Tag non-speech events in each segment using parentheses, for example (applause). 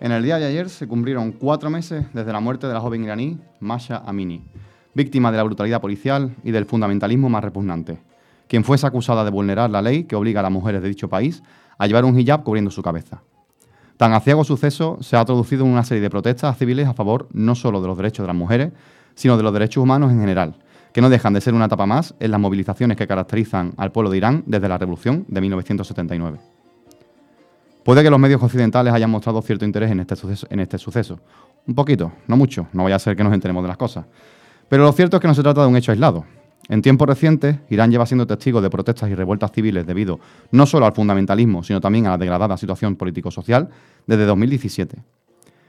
En el día de ayer se cumplieron cuatro meses desde la muerte de la joven iraní Masha Amini, víctima de la brutalidad policial y del fundamentalismo más repugnante, quien fuese acusada de vulnerar la ley que obliga a las mujeres de dicho país a llevar un hijab cubriendo su cabeza. Tan aciago suceso se ha traducido en una serie de protestas civiles a favor no solo de los derechos de las mujeres, sino de los derechos humanos en general, que no dejan de ser una etapa más en las movilizaciones que caracterizan al pueblo de Irán desde la revolución de 1979. Puede que los medios occidentales hayan mostrado cierto interés en este, suceso, en este suceso. Un poquito, no mucho, no vaya a ser que nos enteremos de las cosas. Pero lo cierto es que no se trata de un hecho aislado. En tiempos recientes, Irán lleva siendo testigo de protestas y revueltas civiles debido no solo al fundamentalismo, sino también a la degradada situación político-social desde 2017.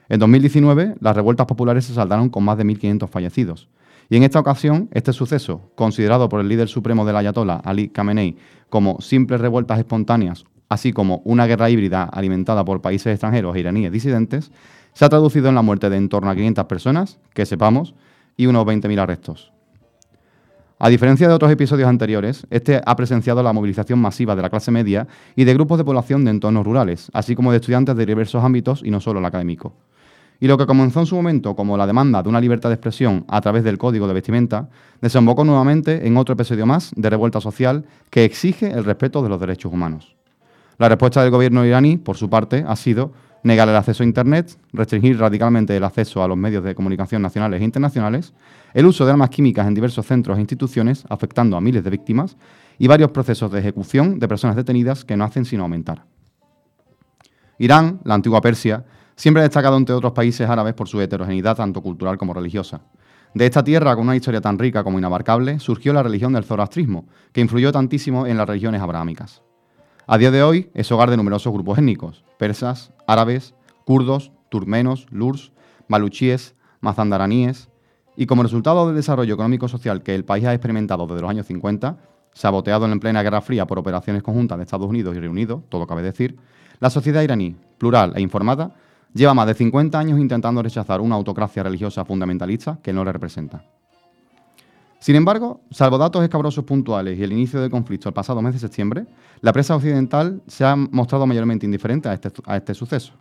En 2019, las revueltas populares se saldaron con más de 1.500 fallecidos. Y en esta ocasión, este suceso, considerado por el líder supremo del Ayatollah, Ali Khamenei, como simples revueltas espontáneas así como una guerra híbrida alimentada por países extranjeros e iraníes disidentes, se ha traducido en la muerte de en torno a 500 personas, que sepamos, y unos 20.000 arrestos. A diferencia de otros episodios anteriores, este ha presenciado la movilización masiva de la clase media y de grupos de población de entornos rurales, así como de estudiantes de diversos ámbitos y no solo el académico. Y lo que comenzó en su momento como la demanda de una libertad de expresión a través del código de vestimenta, desembocó nuevamente en otro episodio más de revuelta social que exige el respeto de los derechos humanos. La respuesta del gobierno iraní, por su parte, ha sido negar el acceso a Internet, restringir radicalmente el acceso a los medios de comunicación nacionales e internacionales, el uso de armas químicas en diversos centros e instituciones, afectando a miles de víctimas, y varios procesos de ejecución de personas detenidas que no hacen sino aumentar. Irán, la antigua Persia, siempre ha destacado entre otros países árabes por su heterogeneidad tanto cultural como religiosa. De esta tierra, con una historia tan rica como inabarcable, surgió la religión del zoroastrismo, que influyó tantísimo en las religiones abrahámicas. A día de hoy es hogar de numerosos grupos étnicos, persas, árabes, kurdos, turmenos, lurs, maluchíes, mazandaraníes, y como resultado del desarrollo económico-social que el país ha experimentado desde los años 50, saboteado en plena Guerra Fría por operaciones conjuntas de Estados Unidos y Reino Unido, todo cabe decir, la sociedad iraní, plural e informada, lleva más de 50 años intentando rechazar una autocracia religiosa fundamentalista que no le representa. Sin embargo, salvo datos escabrosos puntuales y el inicio del conflicto el pasado mes de septiembre, la prensa occidental se ha mostrado mayormente indiferente a este, a este suceso.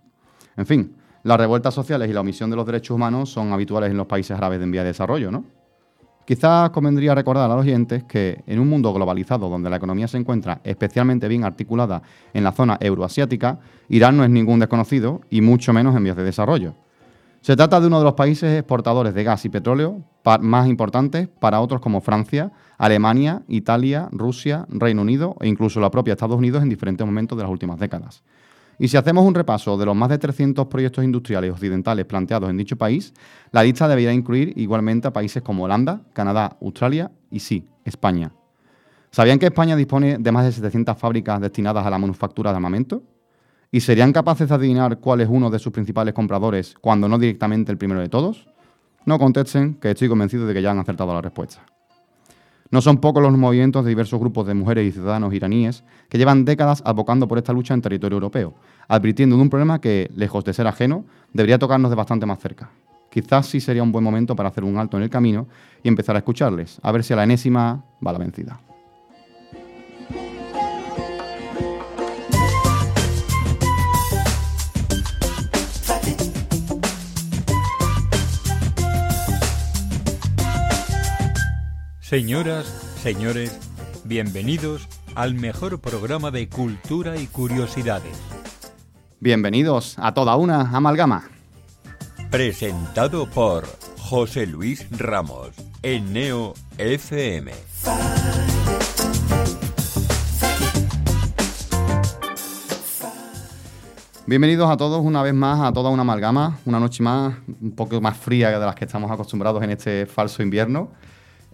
En fin, las revueltas sociales y la omisión de los derechos humanos son habituales en los países árabes de en vía de desarrollo, ¿no? Quizás convendría recordar a los oyentes que en un mundo globalizado donde la economía se encuentra especialmente bien articulada en la zona euroasiática, Irán no es ningún desconocido y mucho menos en vías de desarrollo. Se trata de uno de los países exportadores de gas y petróleo más importantes para otros como Francia, Alemania, Italia, Rusia, Reino Unido e incluso la propia Estados Unidos en diferentes momentos de las últimas décadas. Y si hacemos un repaso de los más de 300 proyectos industriales occidentales planteados en dicho país, la lista debería incluir igualmente a países como Holanda, Canadá, Australia y sí, España. ¿Sabían que España dispone de más de 700 fábricas destinadas a la manufactura de armamento? ¿Y serían capaces de adivinar cuál es uno de sus principales compradores cuando no directamente el primero de todos? No contesten, que estoy convencido de que ya han acertado la respuesta. No son pocos los movimientos de diversos grupos de mujeres y ciudadanos iraníes que llevan décadas abocando por esta lucha en territorio europeo, advirtiendo de un problema que, lejos de ser ajeno, debería tocarnos de bastante más cerca. Quizás sí sería un buen momento para hacer un alto en el camino y empezar a escucharles, a ver si a la enésima va la vencida. Señoras, señores, bienvenidos al mejor programa de cultura y curiosidades. Bienvenidos a toda una amalgama. Presentado por José Luis Ramos en Neo FM. Bienvenidos a todos una vez más a toda una amalgama, una noche más, un poco más fría de las que estamos acostumbrados en este falso invierno.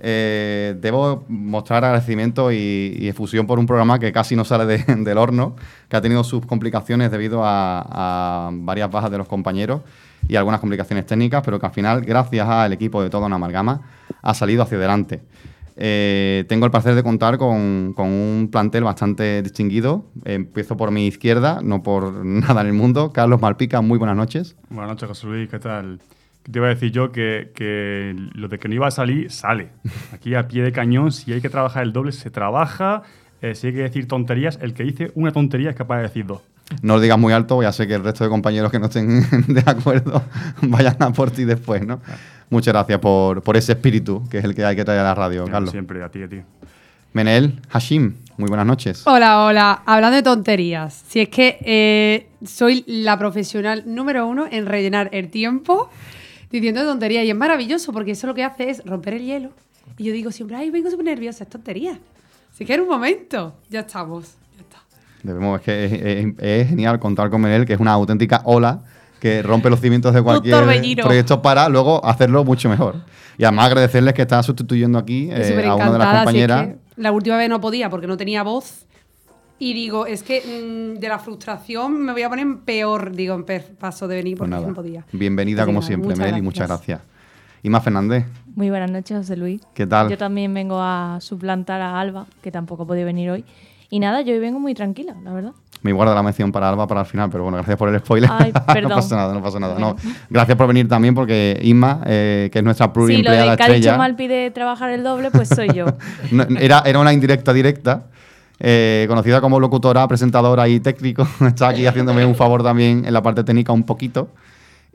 Eh, debo mostrar agradecimiento y, efusión por un programa que casi no sale (laughs) del horno, que ha tenido sus complicaciones debido a, varias bajas de los compañeros y algunas complicaciones técnicas, pero que al final, gracias al equipo de toda una amalgama, ha salido hacia adelante. Eh, tengo el placer de contar con, con un plantel bastante distinguido. Empiezo por mi izquierda, no por (laughs) nada en el mundo. Carlos Malpica, muy buenas noches. Buenas noches, José Luis, ¿qué tal? Te iba a decir yo que, que lo de que no iba a salir, sale. Aquí a pie de cañón, si hay que trabajar el doble, se trabaja. Eh, si hay que decir tonterías, el que dice una tontería es capaz de decir dos. No lo digas muy alto, ya sé que el resto de compañeros que no estén (laughs) de acuerdo (laughs) vayan a por ti después, ¿no? Muchas gracias por, por, ese espíritu que es el que hay que traer a la radio, Carlos. Siempre, a ti, a ti. Menel Hashim, muy buenas noches. Hola, hola. Hablando de tonterías, si es que eh, soy la profesional número uno en rellenar el tiempo diciendo tonterías y es maravilloso porque eso lo que hace es romper el hielo. Y yo digo siempre, ay, vengo súper nerviosa, es tontería. Así que en un momento, ya estamos. Ya está. Debemos, es que es, genial contar con Menel, que es una auténtica ola que rompe los cimientos de cualquier proyecto para luego hacerlo mucho mejor. Y además agradecerles que está sustituyendo aquí eh, a una de las compañeras. la última vez no podía porque no tenía voz. Y digo, es que mm, de la frustración me voy a poner peor, digo, en paso de venir pues porque no podía. Bienvenida como siempre, Mel, y muchas gracias. Más Fernández. Muy buenas noches, José Luis. ¿Qué tal? Yo también vengo a suplantar a Alba, que tampoco ha podido venir hoy. Y nada, yo hoy vengo muy tranquila, la verdad. Me guardo la mención para Alba para el final, pero bueno, gracias por el spoiler. Ay, perdón. (laughs) no pasa nada, no pasa nada. No, gracias por venir también, porque Isma, eh, que es nuestra pluriempleada sí, lo de que estrella. mal pide trabajar el doble, pues soy yo. (laughs) era, era una indirecta directa. Eh, conocida como locutora, presentadora y técnico. (laughs) Está aquí haciéndome un favor también en la parte técnica un poquito.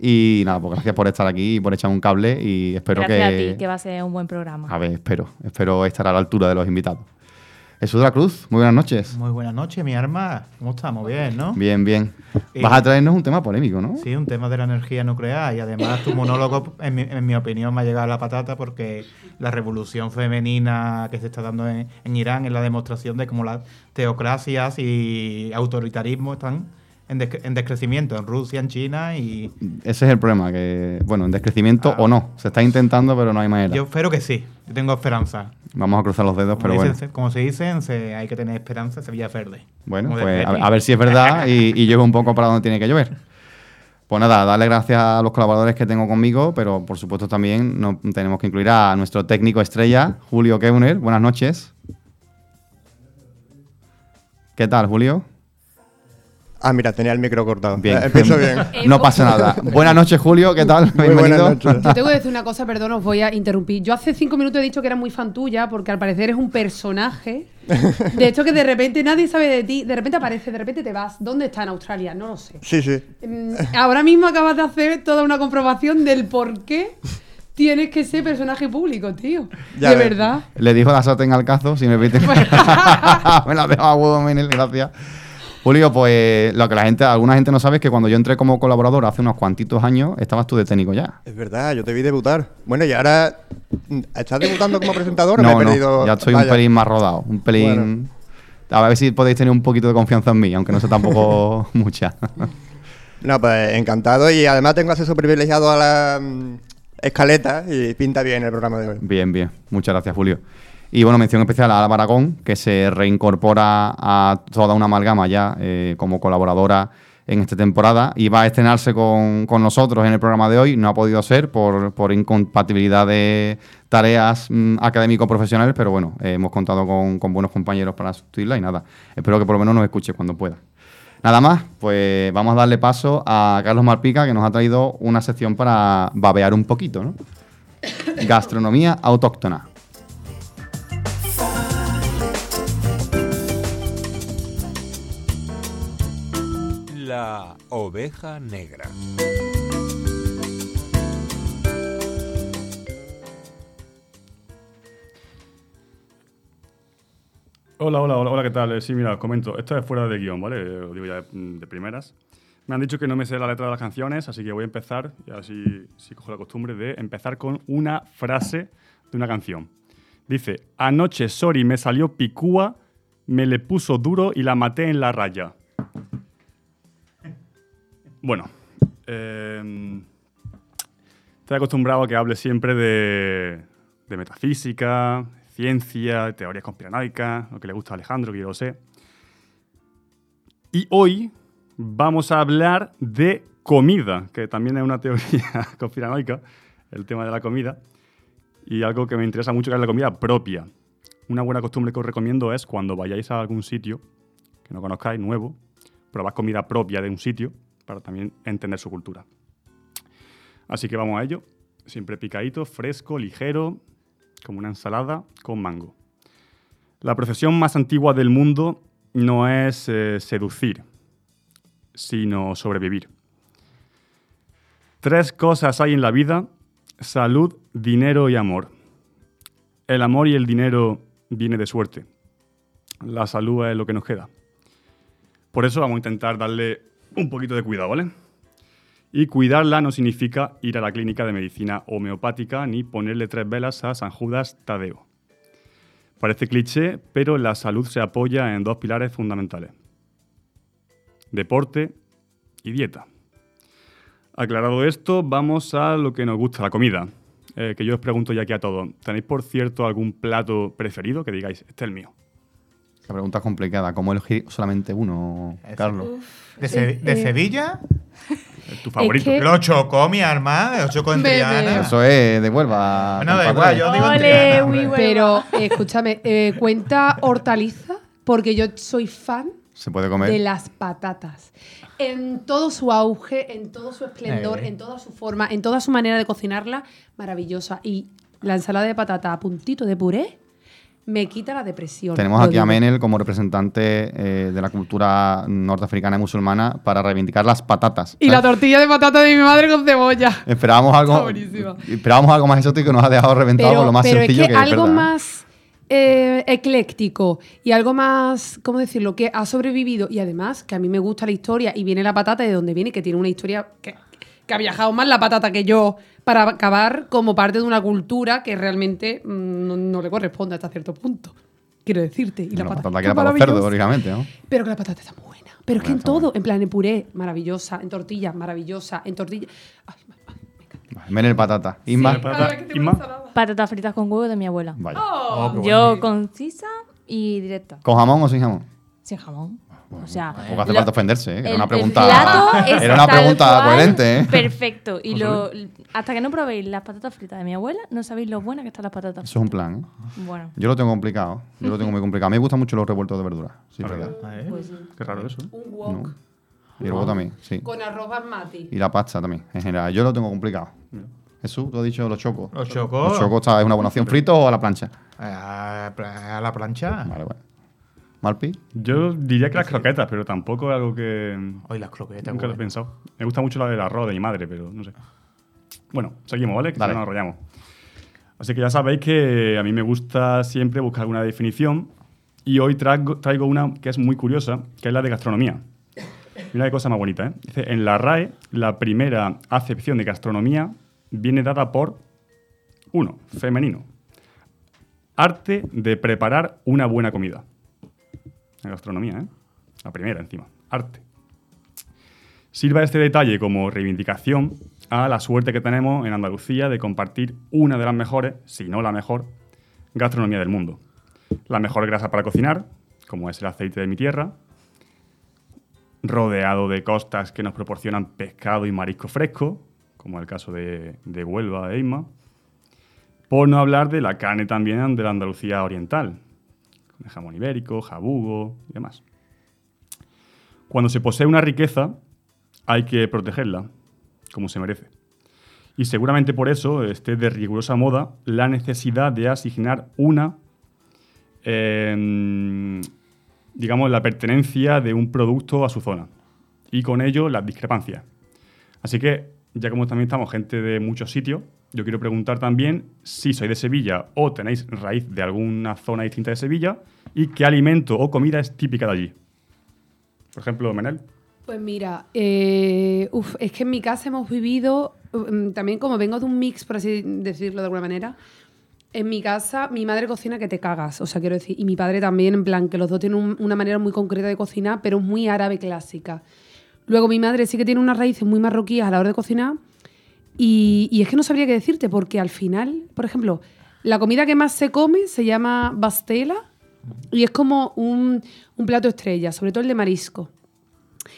Y nada, pues gracias por estar aquí y por echar un cable y espero que... Gracias a ti, que va a ser un buen programa. A ver, espero. Espero estar a la altura de los invitados. Jesús de la Cruz, muy buenas noches. Muy buenas noches, mi arma. ¿Cómo estamos? Bien, ¿no? Bien, bien. Eh, Vas a traernos un tema polémico, ¿no? Sí, un tema de la energía nuclear. Y además tu monólogo, en mi, opinión, me ha llegado a la patata porque la revolución femenina que se está dando en, en Irán es la demostración de cómo las teocracias y autoritarismo están en, descrecimiento en Rusia, en China y... Ese es el problema, que, bueno, en descrecimiento ah. o no. Se está intentando, pero no hay manera. Yo espero que sí. Yo tengo esperanza. Vamos a cruzar los dedos, pero bueno. como se dicen, hay que tener esperanza, Sevilla Verde. Bueno, pues a, ver si es verdad y, y un poco para donde tiene que llover. Pues nada, darle gracias a los colaboradores que tengo conmigo, pero por supuesto también no, tenemos que incluir a nuestro técnico estrella, Julio Keuner. Buenas noches. ¿Qué tal, Julio? Ah, mira, tenía el micro cortado. Bien. Eh, empiezo bien. (laughs) no pasa nada. (laughs) Buenas noches, Julio. ¿Qué tal? Muy Buenas (laughs) noches. Yo tengo que decir una cosa, perdón, os voy a interrumpir. Yo hace cinco minutos he dicho que era muy fan tuya, porque al parecer es un personaje. De hecho, que de repente nadie sabe de ti. De repente aparece, de repente te vas. ¿Dónde está en Australia? No lo sé. Sí, sí. Mm, ahora mismo acabas de hacer toda una comprobación del por qué tienes que ser personaje público, tío. de verdad. Le dijo la sartén al cazo, si me permite. me la dejo a huevo, Menel, gracias. Julio, pues lo que la gente, alguna gente no sabe es que cuando yo entré como colaborador hace unos cuantitos años, estabas tú de técnico ya. Es verdad, yo te vi debutar. Bueno, y ahora, ¿estás debutando como presentador? No, no, ya estoy un pelín más rodado, un pelín... A ver si podéis tener un poquito de confianza en mí, aunque no sea tampoco (laughs) mucha. no, pues encantado y además tengo acceso privilegiado a la mm, escaleta y pinta bien el programa de hoy. Bien, bien. Muchas gracias, Julio. Y bueno, mención especial a Alba Aragón, que se reincorpora a toda una amalgama ya eh, como colaboradora en esta temporada y va a estrenarse con, nosotros en el programa de hoy. No ha podido ser por, incompatibilidad de tareas mm, académico-profesionales, pero bueno, eh, hemos contado con, buenos compañeros para sustituirla y nada, espero que por lo menos nos escuche cuando pueda. Nada más, pues vamos a darle paso a Carlos Marpica, que nos ha traído una sección para babear un poquito, ¿no? (coughs) Gastronomía autóctona. La oveja negra. Hola, hola, hola, hola, ¿qué tal? Eh, sí, mira, comento. Esto es fuera de guion, ¿vale? Lo digo ya de primeras. Me han dicho que no me sé la letra de las canciones, así que voy a empezar, y así si cojo la costumbre de empezar con una frase de una canción. Dice, anoche Sori me salió picúa, me le puso duro y la maté en la raya. Bueno, eh, estoy acostumbrado a que hable siempre de, metafísica, ciencia, teorías conspiranoicas, lo que le gusta a Alejandro, que yo lo sé. Y hoy vamos a hablar de comida, que también es una teoría (laughs) conspiranoica, el tema de la comida, y algo que me interesa mucho que es la comida propia. una buena costumbre que os recomiendo es cuando vayáis a algún sitio que no conozcáis, nuevo, probad comida propia de un sitio para también entender su cultura. Así que vamos a ello. Siempre picadito, fresco, ligero, como una ensalada con mango. La profesión más antigua del mundo no es eh, seducir, sino sobrevivir. Tres cosas hay en la vida, salud, dinero y amor. El amor y el dinero viene de suerte. La salud es lo que nos queda. Por eso vamos a intentar darle un poquito de cuidado, ¿vale? Y cuidarla no significa ir a la clínica de medicina homeopática ni ponerle tres velas a San Judas Tadeo. Parece cliché, pero la salud se apoya en dos pilares fundamentales. Deporte y dieta. Aclarado esto, vamos a lo que nos gusta, la comida. Eh, que yo os pregunto ya aquí a todos. ¿Tenéis, por cierto, algún plato preferido que digáis, este es el mío? Esa pregunta es complicada. ¿Cómo elegir solamente uno. Carlos? ¿De, Se- Eh, de eh. Sevilla? ¿Tu favorito? que- Lo chocó mi arma, lo chocó en Bebe. Triana. Eso es de Huelva. Da compadre. igual, yo digo en Triana. hombre. güey. Pero eh, escúchame, eh, ¿cuenta hortaliza? Porque yo soy fan Se puede comer. de las patatas. En todo su auge, en todo su esplendor, Eh. en toda su forma, en toda su manera de cocinarla, maravillosa. Y la ensalada de patata a puntito de puré me quita la depresión. Tenemos aquí a. Menel como representante eh, de la cultura norteafricana y musulmana para reivindicar las patatas. Y la tortilla de patata de mi madre con cebolla. Esperábamos algo, esperábamos algo más exótico y nos ha dejado reventado Pero, con lo más pero es sencillo que, que, es algo más eh, ecléctico y algo más, ¿cómo decirlo? Que ha sobrevivido y además que a mí me gusta la historia y viene la patata de donde viene, que tiene una historia que, que ha viajado más la patata que yo para acabar como parte de una cultura que realmente mm, no, no le corresponde hasta cierto punto. Quiero decirte. Y la, La patata, patata qué que era para los cerdos, lógicamente, ¿no? Pero que la patata está buena. Pero es que en todo, buena. en plan en puré, maravillosa, en tortilla, maravillosa, en tortilla. Ay, me encanta. Vale, Menel patata. Isma. Sí, patata. Patatas fritas con huevo de mi abuela. Vaya. Oh, qué Yo bueno. concisa y directa. ¿Con jamón o sin jamón? Sin jamón. O sea, Tampoco hace lo- falta ofenderse, ¿eh? El- Era una el pregunta, (laughs) era una pregunta coherente, ¿eh? Perfecto. Y lo, hasta que no probéis las patatas fritas de mi abuela, no sabéis lo buenas que están las patatas Eso es un plan, ¿eh? fritas. Bueno, Yo lo tengo complicado. Yo lo tengo muy complicado. A mí me gustan mucho los revueltos de verduras. Sí, verdad. Eh, pues sí. Qué raro eso. ¿eh? Un wok ¿No? Y luego también, sí. con arroz basmati. Y la pasta también, en general. Yo lo tengo complicado. Jesús, tú has dicho los chocos. Los chocó. Los chocos está- es una buena opción. ¿Frito o a la plancha? A, la plancha. Vale, vale. ¿Malpi? Yo diría que las croquetas, pero tampoco es algo que Hoy las croquetas. nunca lo he pensado. Me gusta mucho la del arroz de mi madre, pero no sé. Bueno, seguimos, ¿vale? Que si Dale. no nos enrollamos. Así que ya sabéis que a mí me gusta siempre buscar alguna definición y hoy traigo, traigo una que es muy curiosa, que es la de gastronomía. Mira qué cosa más bonita, ¿eh? Dice, en la RAE, la primera acepción de gastronomía viene dada por, uno, femenino, arte de preparar una buena comida. La gastronomía, ¿eh? La primera encima, arte. Sirva este detalle como reivindicación a la suerte que tenemos en Andalucía de compartir una de las mejores, si no la mejor, gastronomía del mundo. La mejor grasa para cocinar, como es el aceite de mi tierra, rodeado de costas que nos proporcionan pescado y marisco fresco, como el caso de, de Huelva e Isma, por no hablar de la carne también de la Andalucía oriental, jamón ibérico, jabugo y demás. Cuando se posee una riqueza, hay que protegerla, como se merece. Y seguramente por eso esté de rigurosa moda la necesidad de asignar una, em, digamos, la pertenencia de un producto a su zona. Y con ello las discrepancias. Así que, ya como también estamos gente de muchos sitios, yo quiero preguntar también si sois de Sevilla o tenéis raíz de alguna zona distinta de Sevilla y qué alimento o comida es típica de allí. Por ejemplo, Menel. Pues mira, eh, es que en mi casa hemos vivido, mm, también como vengo de un mix, por así decirlo de alguna manera, en mi casa mi madre cocina que te cagas, o sea, quiero decir, y mi padre también, en plan, que los dos tienen un- una manera muy concreta de cocinar, pero muy árabe clásica. Luego mi madre sí que tiene unas raíces muy marroquíes a la hora de cocinar, y, y es que no sabría qué decirte, porque al final, por ejemplo, la comida que más se come se llama bastela, y es como un, un plato estrella, sobre todo el de marisco.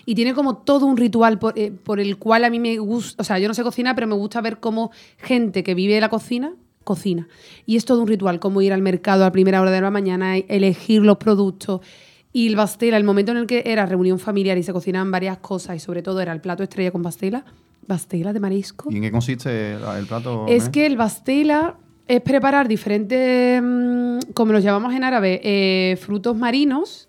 Y tiene como todo un ritual por, eh, el cual a mí me gusta, o sea, yo no sé cocinar, pero me gusta ver cómo gente que vive de la cocina cocina. Y es todo un ritual, como ir al mercado a primera hora de la mañana, elegir los productos. Y el bastela, el momento en el que era reunión familiar y se cocinaban varias cosas y sobre todo era el plato estrella con bastela, bastela de marisco. ¿Y en qué consiste el plato? Es que el bastela es preparar diferentes, mm, como los llamamos en árabe, eh, frutos marinos,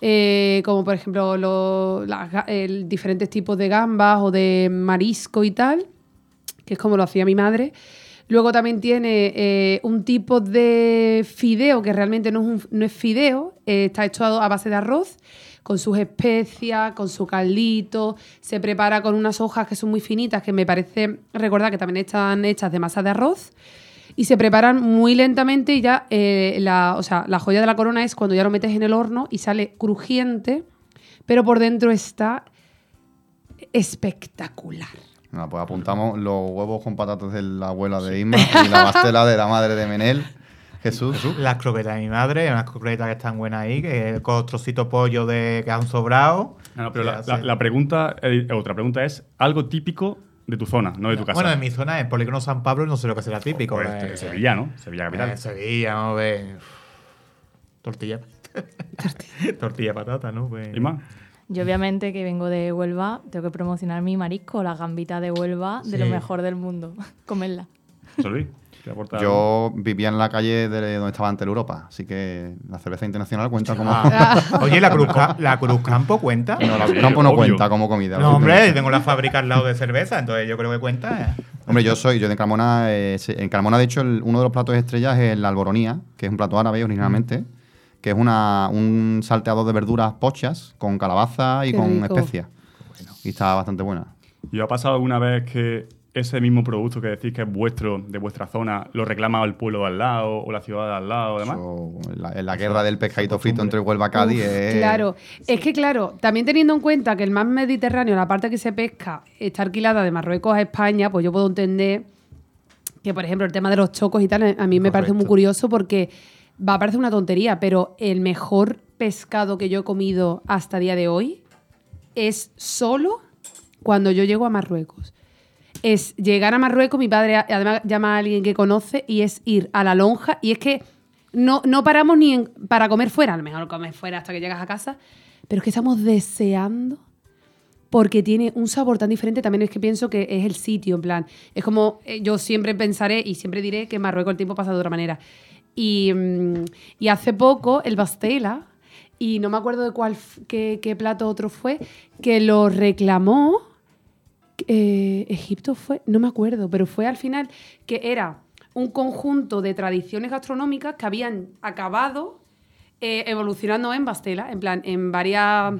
eh, como por ejemplo los las ga- el- diferentes tipos de gambas o de marisco y tal, que es como lo hacía mi madre. Luego también tiene eh, un tipo de fideo que realmente no es, un- no es fideo, eh, está hecho a base de arroz, con sus especias, con su caldito, se prepara con unas hojas que son muy finitas, que me parece recordar que también están hechas de masa de arroz, y se preparan muy lentamente y ya eh, la, o sea, la joya de la corona es cuando ya lo metes en el horno y sale crujiente, pero por dentro está espectacular. Bueno, pues apuntamos los huevos con patatas de la abuela de Isma y la pastela de la madre de Menel. (laughs) Jesús. Las croquetas de mi madre, unas croquetas que están buenas ahí, que con trocitos de pollo de, que han sobrado. No, no, pero la, la- la pregunta, eh, otra pregunta es algo típico de tu zona, no de tu casa. Bueno, en mi zona, en Polígono San Pablo, no sé lo que será típico. Pues, eh, eh, Sevilla, ¿no? Sevilla capital. eh, Sevilla, vamos a ver. Tortilla. (laughs) Tortilla de patata, ¿no? Pues- ¿Y más? Yo obviamente que vengo de Huelva, tengo que promocionar mi marisco, las gambitas de Huelva, de lo mejor del mundo. (laughs) Comerla. Luis, ¿qué aporta? Yo vivía en la calle de donde estaba antes Europa, así que la cerveza internacional cuenta como. Ah. (laughs) Oye, ¿la Cruz, Ca- ¿la Cruz Campo cuenta? No, la Sí, campo no obvio. cuenta como comida. No, hombre, tengo la fábrica al lado de cerveza, entonces yo creo que cuenta. eh. Hombre, yo soy, yo de Carmona, eh, en Carmona, de hecho, el- uno de los platos estrellas es la alboronía, que es un plato árabe originalmente, que es una, un salteado de verduras pochas con calabaza y Qué con rico. especias. Y está bastante buena. ¿Y ha pasado alguna vez que ese mismo producto que decís que es vuestro, de vuestra zona, lo reclama el pueblo de al lado o la ciudad de al lado, además? Eso, en la, en la guerra del pescadito frito entre Huelva y Cádiz es... Claro, es que claro, también teniendo en cuenta que el mar Mediterráneo, la parte que se pesca, está alquilada de Marruecos a España, pues yo puedo entender que, por ejemplo, el tema de los chocos y tal, a mí me parece muy curioso porque va a parecer una tontería, pero el mejor pescado que yo he comido hasta día de hoy es solo cuando yo llego a Marruecos. Es llegar a Marruecos, mi padre además llama a alguien que conoce y es ir a la lonja y es que no, no paramos ni en- para comer fuera, a lo mejor comes fuera hasta que llegas a casa, pero es que estamos deseando porque tiene un sabor tan diferente, también es que pienso que es el sitio, en plan, es como eh, yo siempre pensaré y siempre diré que en Marruecos el tiempo pasa de otra manera. Y, mm, y hace poco el Bastela, y no me acuerdo de cuál, qué, qué plato otro fue, que lo reclamó, eh, Egipto fue, no me acuerdo, pero fue al final que era un conjunto de tradiciones gastronómicas que habían acabado eh, evolucionando en Bastela, en plan, en varias,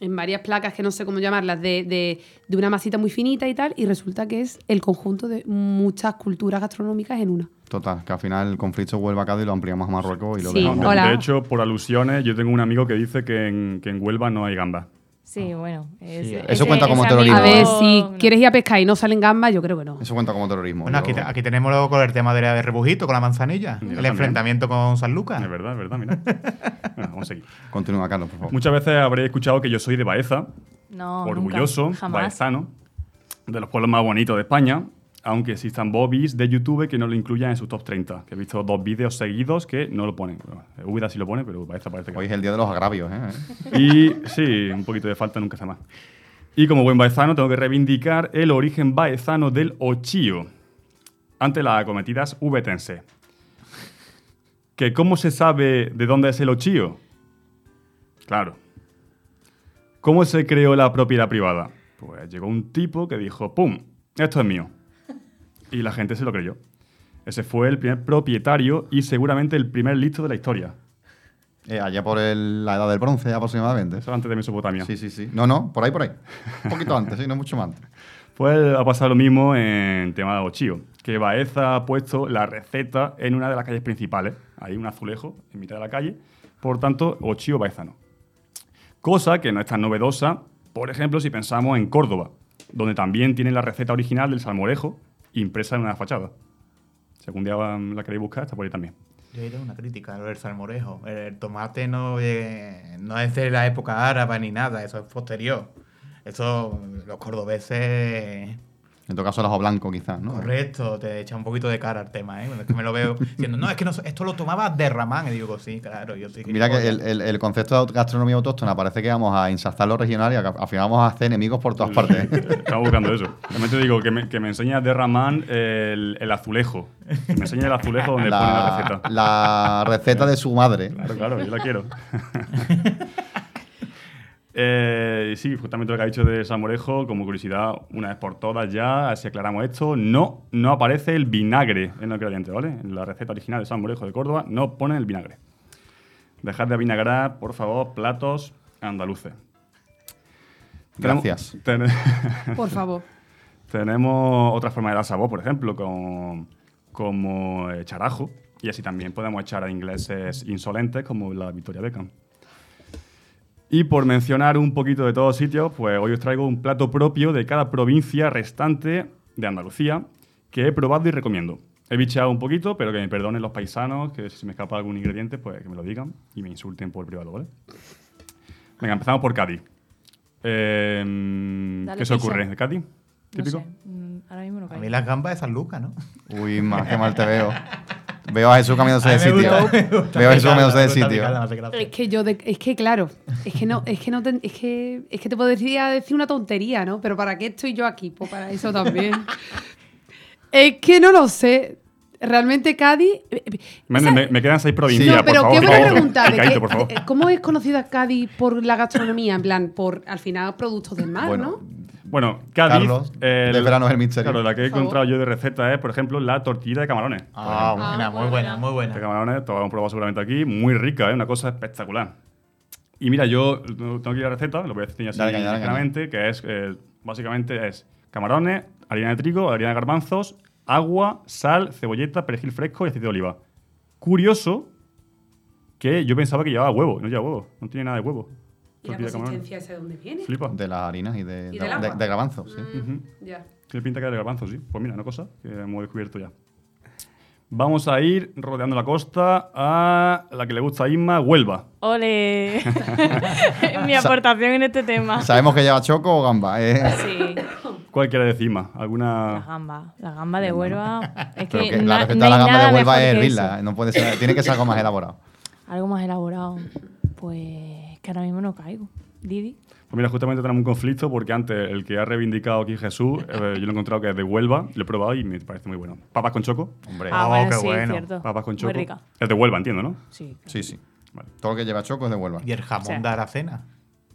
en varias placas que no sé cómo llamarlas, de, de- de una masita muy finita y tal, y resulta que es el conjunto de muchas culturas gastronómicas en una. Total, que al final el conflicto Huelva-Cádiz lo ampliamos a Marruecos y lo Sí, No, dejamos. de-. De hecho, por alusiones, yo tengo un amigo que dice que en, que en Huelva no hay gamba. Sí, bueno. ese- Eso ese- cuenta como terrorismo, A ver, no, si no. quieres ir a pescar y no salen gambas, yo creo que no. Eso cuenta como terrorismo. Bueno, aquí, aquí tenemos luego con el tema de la de rebujito, con la manzanilla. Yo el también. enfrentamiento con San Lucas. Es verdad, es verdad, mira. (laughs) Bueno, vamos a seguir. Continúa, Carlos, por favor. Muchas veces habréis escuchado que yo soy de Baeza, No, orgulloso, nunca, jamás. baezano, de los pueblos más bonitos de España, aunque existan bobbies de YouTube que no lo incluyan en su top 30. Que he visto dos vídeos seguidos que no lo ponen. Bueno, sí lo pone, pero Baeza parece que Hoy es el día de los agravios, ¿eh? Y sí, un poquito de falta nunca está más. Y como buen baezano tengo que reivindicar el origen baezano del ochío ante las acometidas ubetense. ¿Que cómo se sabe de dónde es el ochío? Claro. ¿Cómo se creó la propiedad privada? Pues llegó un tipo que dijo, ¡pum! Esto es mío. Y la gente se lo creyó. Ese fue el primer propietario y seguramente el primer listo de la historia. Eh, allá por el- la edad del bronce aproximadamente. Eso antes de Mesopotamia. Sí, sí, sí. No, no, por ahí, por ahí. Un poquito antes, sí, no mucho más antes. (laughs) Pues ha pasado lo mismo en tema de ochío, que Baeza ha puesto la receta en una de las calles principales. Hay un azulejo en mitad de la calle, por tanto, ochío baezano. Cosa que no es tan novedosa, por ejemplo, si pensamos en Córdoba, donde también tienen la receta original del salmorejo impresa en una fachada. Si algún día la queréis buscar, está por ahí también. Yo he una crítica a lo del salmorejo. El tomate no, eh, no es de la época árabe ni nada, eso es posterior. Eso, los cordobeses En todo caso, el ajo blanco, quizás, ¿no? Correcto, te echa un poquito de cara al tema, ¿eh? Cuando es que me lo veo diciendo, no, es que no, esto lo tomaba de Ramán. Y digo, sí, claro, yo sí. Mira que el, el- el concepto de gastronomía autóctona parece que vamos a ensalzar lo regional y al al final vamos a hacer enemigos por todas partes. Estaba buscando eso. También te digo que me, que me enseña de Ramán el, el azulejo. Que me enseña el azulejo donde pone La, receta. la receta de su madre. Claro, claro, yo la quiero. (laughs) Eh, sí, justamente lo que ha dicho de salmorejo, como curiosidad, una vez por todas ya, si aclaramos esto, no, no aparece el vinagre en los ingredientes, ¿vale? En la receta original de salmorejo de Córdoba no pone el vinagre. Dejad de vinagrar, por favor, platos andaluces. Gracias. ten- (laughs) Por favor. tenemos otra forma de dar sabor, por ejemplo, con, como echar ajo. Y así también podemos echar a ingleses insolentes como la Victoria Beckham. Y por mencionar un poquito de todos sitios, pues hoy os traigo un plato propio de cada provincia restante de Andalucía que he probado y recomiendo. He bicheado un poquito, pero que me perdonen los paisanos, que si se me escapa algún ingrediente, pues que me lo digan y me insulten por privado, ¿vale? Venga, empezamos por Cádiz. Eh, Dale, ¿Qué se ocurre? ¿De Cádiz? No ¿Típico? sé, mm, ahora mismo no A mí las gambas de San Lucas, ¿no? Uy, más que mal te veo. (laughs) Veo a Jesús cambiándose de sitio. Veo a Jesús picarla, cambiándose de sitio. Es que yo, de- es que claro, es que no, es que no, te, es que, es que te podría decir una tontería, ¿no? Pero ¿para qué estoy yo aquí? Pues para eso también. (laughs) es que no lo sé. Realmente Cádiz. eh, eh, Me, esa- me- me quedan seis provincias, no, pero por qué buena pregunta. de por favor. eh, ¿Cómo es conocida Cádiz por la gastronomía? En plan, por al final productos del mar, Bueno, ¿no? Bueno, Cádiz. Carlos, del verano es el misterio. Claro, la que he encontrado yo de receta es, por ejemplo, la tortilla de camarones. Ah, Ah, buena, muy muy buena, muy De buena. camarones, todos hemos probado seguramente aquí. Muy rica, ¿eh? una cosa espectacular. Y mira, yo tengo aquí la receta, lo voy a enseñar así ligeramente, que es, eh, básicamente es camarones, harina de trigo, harina de garbanzos, agua, sal, cebolleta, perejil fresco y aceite de oliva. Curioso que yo pensaba que llevaba huevo, no lleva huevo, no tiene nada de huevo. ¿Y la de camarones. consistencia esa de dónde viene? Flipa. De las harinas y de, ¿Y de, de- de garbanzos, sí. Ujú. Ya. Tiene pinta que de garbanzo, sí. Pues mira, una cosa que hemos descubierto ya. Vamos a ir rodeando la costa a la que le gusta a Isma, Huelva. ¡Ole! (laughs) (laughs) Mi aportación en este tema. ¿Sabemos que lleva choco o gamba? Eh, Sí, ¿Cuál quiere decir Isma? la ¿Alguna...? gamba. La gamba de Huelva. Es que, la receta no de la gamba de Huelva es hervirla. eso. No puede ser, tiene que ser algo más elaborado. (laughs) Algo más elaborado. Pues que ahora mismo no caigo. Didi. Pues mira, justamente tenemos un conflicto porque antes el que ha reivindicado aquí Jesús, eh, yo lo he encontrado que es de Huelva, lo he probado y me parece muy bueno. Papas con choco. Hombre, Ah, Oh, bueno, qué sí, bueno. cierto. Papas con choco. Muy rica. Es de Huelva, entiendo, ¿no? Sí. sí, sí. Vale. Todo lo que lleva choco es de Huelva. Y el jamón Sí. de Aracena.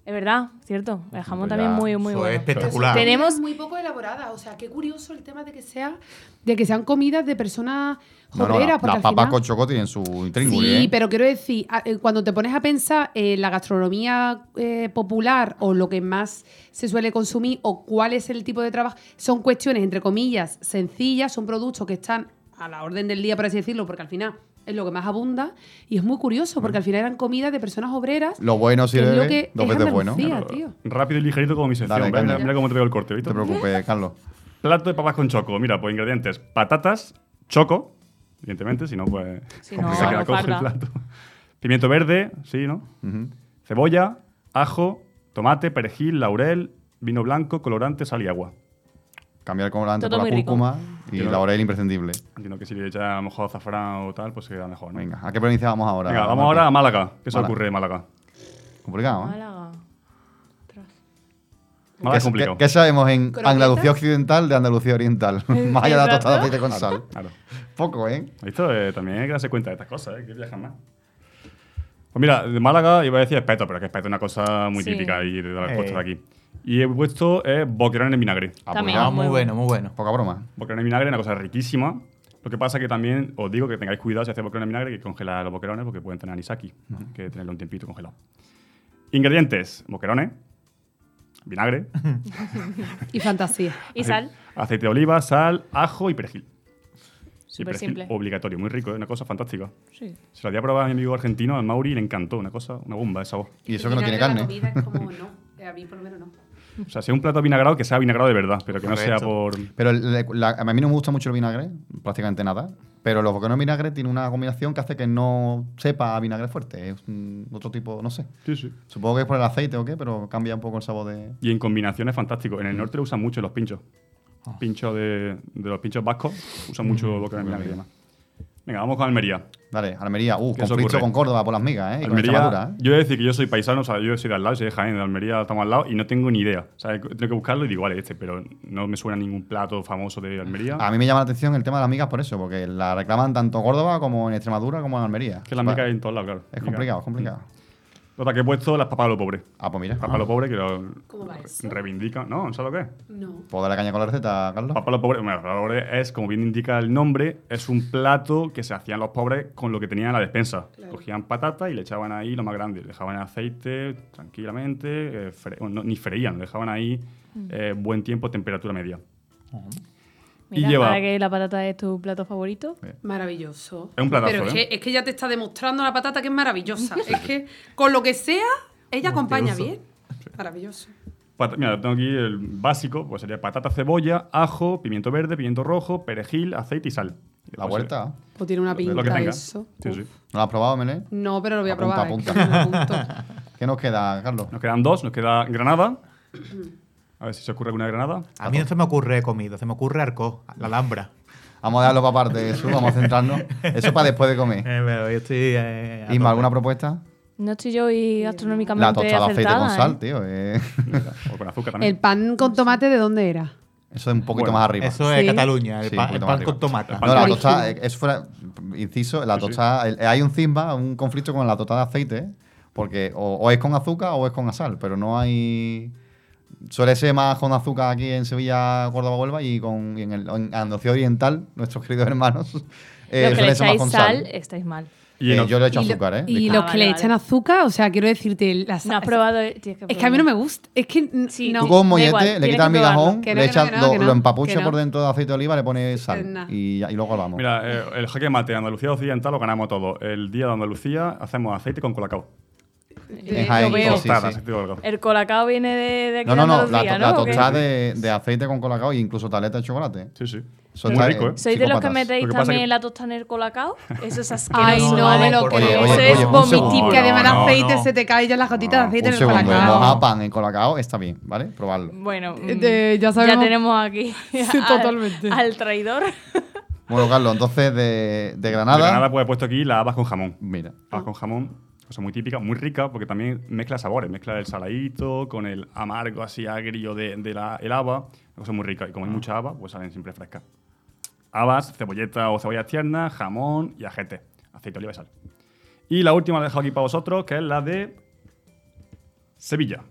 Es verdad, cierto. El jamón Pues también muy, muy bueno. es espectacular. Tenemos- muy poco elaborada, o sea, qué curioso el tema de que sea, de que sean comidas de personas No, la- las papas final- con choco tienen su intríngulis, Sí, ¿eh? pero quiero decir, eh, cuando te pones a pensar en la gastronomía eh, popular o lo que más se suele consumir o cuál es el tipo de trabajo, son cuestiones, entre comillas, sencillas, son productos que están a la orden del día, por así decirlo, porque al final es lo que más abunda y es muy curioso porque al final eran comidas de personas obreras. Lo bueno que es lo que dos es veces bueno. No tío. Rápido y ligerito como mi sección. Dale, caña. Mira cómo te veo el corte, ¿viste? te preocupes, Carlos. Plato de papas con choco. Mira, pues ingredientes. Patatas, choco, evidentemente, si no, pues Si no, se queda no cojo el farda. plato. Pimiento verde, sí, ¿no? Cebolla, ajo, tomate, perejil, laurel, vino blanco, colorante, sal y agua. Cambiar el colorante Todo por la rico. cúrcuma y Yo no- laurel imprescindible. Entiendo que si le echa a lo mejor azafrán o tal, pues se queda mejor, ¿no? Venga, ¿a qué provincia vamos ahora? Venga, vamos ahora a Málaga. ¿Qué se Málaga. ocurre de Málaga? Complicado, ¿eh? Málaga. Málaga es ¿Qué, complicado. qué- qué sabemos en ¿Croquetas? Andalucía Occidental de Andalucía Oriental? (laughs) Más allá de la tostada de aceite con sal. (laughs) Claro. Poco, ¿eh? Esto eh, también hay que darse cuenta de estas cosas, ¿eh? Que viajan más. Pues mira, de Málaga iba a decir espeto, pero es que espeto es una cosa muy Sí. típica y de las Eh. costas de aquí. Y he puesto eh, boquerón en vinagre. Ah, También. pues Ah, ya, muy bueno, muy bueno. Poca broma. Boquerón en vinagre, una cosa riquísima. Lo que pasa que también os digo que tengáis cuidado si hacéis boquerón en vinagre, que congelar los boquerones porque pueden tener anisaki, ¿no? que tenerlo un tiempito congelado. Ingredientes: boquerones, vinagre, (laughs) Y fantasía. Y sal. aceite de oliva, sal, ajo y perejil. Súper simple. obligatorio, muy rico, es una cosa fantástica. Sí. Se lo di a probar a mi amigo argentino, al Mauri, y le encantó, una cosa, una bomba de sabor. Y eso que no tiene carne. en la comida es como, (laughs) no, a mí por lo menos no. O sea, si es un plato vinagrado, que sea vinagrado de verdad, pero que no sea por... Pero la- a mí no me gusta mucho el vinagre, prácticamente nada. Pero los boquerones en vinagre tiene una combinación que hace que no sepa a vinagre fuerte. Es un- otro tipo, no sé. Sí, sí. Supongo que es por el aceite o qué, pero cambia un poco el sabor de. Y en combinación es fantástico. En el norte lo usan mucho en los pinchos. pincho de, de los pinchos vascos. Usan mucho boca de vinagre y demás. Venga, vamos con Almería. Dale, Almería. Uh, ¿Qué se conflicto con Córdoba por las migas, ¿eh? Y Almería, ¿eh? yo he de decir que yo soy paisano, o sea, yo soy de al lado, soy de Jaén, de Almería estamos al lado y no tengo ni idea. O sea, tengo que buscarlo y digo, vale, este, pero no me suena ningún plato famoso de Almería. A mí me llama la atención el tema de las migas por eso, porque la reclaman tanto Córdoba como en Extremadura como en Almería. que la Va- mica hay en todos lados, claro. Es complicado, es complicado. Otra que he puesto, las papas a lo pobre. Ah, pues mira. Papas a lo pobre que lo ¿Cómo va eso? reivindican. ¿No? ¿Sabes lo que es? No. ¿Puedo darle caña con la receta, Carlos? Papa a lo pobre, bueno, papa a lo pobre es, como bien indica el nombre, es un plato que se hacían los pobres con lo que tenían en la despensa. Cogían patata y le echaban ahí lo más grande. Le dejaban aceite tranquilamente, eh, fre- no, ni freían, lo dejaban ahí eh, buen tiempo, temperatura media. Y Mira, lleva- para que la patata es tu plato favorito. Maravilloso. Es un platazo, Pero es, ¿eh? que, es que ya te está demostrando la patata que es maravillosa. es que con lo que sea, ella acompaña bien. Maravilloso. Pat- Mira, tengo aquí el básico, pues sería patata, cebolla, ajo, pimiento verde, pimiento rojo, perejil, aceite y sal. Y La después, huerta. Pues tiene una eh, Lo que pinta tenga. eso. Sí, sí. Uf. ¿No la has probado, Melé? No, pero lo voy a Apunta, probar. apunta. es que me apunto. (laughs) ¿Qué nos queda, Carlos? Nos quedan dos, nos queda granada. A ver si se ocurre alguna granada. A mí no se me ocurre comida, se me ocurre arco, la alhambra. Vamos a dejarlo para aparte, eso, vamos a centrarnos. (laughs) Eso para después de comer. Eh, pero yo estoy. eh, Isma. ¿alguna propuesta? No estoy yo hoy gastronómicamente La tostada de aceite con acertada, sal, ¿eh? tío. eh. O con azúcar ¿El también. pan con tomate de dónde era? Eso es un poquito Bueno, más arriba. Eso es Sí. Cataluña, el, Sí, pan, el con. El pan No, la tostada, eh, eso fuera, inciso, la Sí, sí. tostada, el- hay un cisma, un conflicto con la tostada de aceite, porque o, o es con azúcar o es con sal, pero no hay... Suele ser más con azúcar aquí en Sevilla, Córdoba, Huelva y, con, y en, el, en Andalucía Oriental, nuestros queridos hermanos, (laughs) eh, Los que suele le ser más echáis con sal, sal. estáis mal. Y Eh, yo le echo azúcar, ¿eh? Y Disculpa. los Ah, que le vale, echan azúcar, o sea, quiero decirte, la No sal. has probado. tienes Es que a mí no me gusta. Es que Sí, no. Tú con un mollete igual, le quitas el que migajón, Que no, le que echas, no, que no, lo, que lo no, empapucha que no. por dentro de aceite de oliva, le pones sal nah. y, y luego vamos. Mira, eh, el jaque mate Andalucía Occidental lo ganamos todo. El día de Andalucía hacemos aceite con colacao. Eh, Jaén, lo veo. sí, Tostada, sí. aceite de colacao. El colacao viene de, de aquí no, de no, no, la, to- ¿no? la tostada de, de aceite con colacao e incluso taleta de chocolate. Sí, sí. Eso Muy está, rico, eh, ¿eh? ¿Sois de los que metéis Lo que también que- la tostada en el colacao? Eso es (laughs) asqueroso. Ay, no, ¿vale? me lo creo. Eso es segundo. Que de No, no, aceite no. se te caen ya las gotitas de aceite un en el segundo, eh, colacao. mojar pan en colacao está bien, ¿vale? Probarlo. Bueno, Eh, de- ya mm, sabemos- tenemos aquí (laughs) Sí, al- totalmente. al traidor. Bueno, Carlos, entonces de, de De Granada. Granada, pues he puesto aquí la habas con jamón. Mira, Habas con jamón, cosa muy típica, muy rica, porque también mezcla sabores. Mezcla el saladito con el amargo, así agrio de, de la, el haba. Una cosa muy rica. Y como hay mucha haba, pues salen siempre frescas. Habas, cebolleta o cebollas tiernas, jamón y ajete. Aceite de oliva y sal. Y la última la he dejado aquí para vosotros, que es la de Sevilla.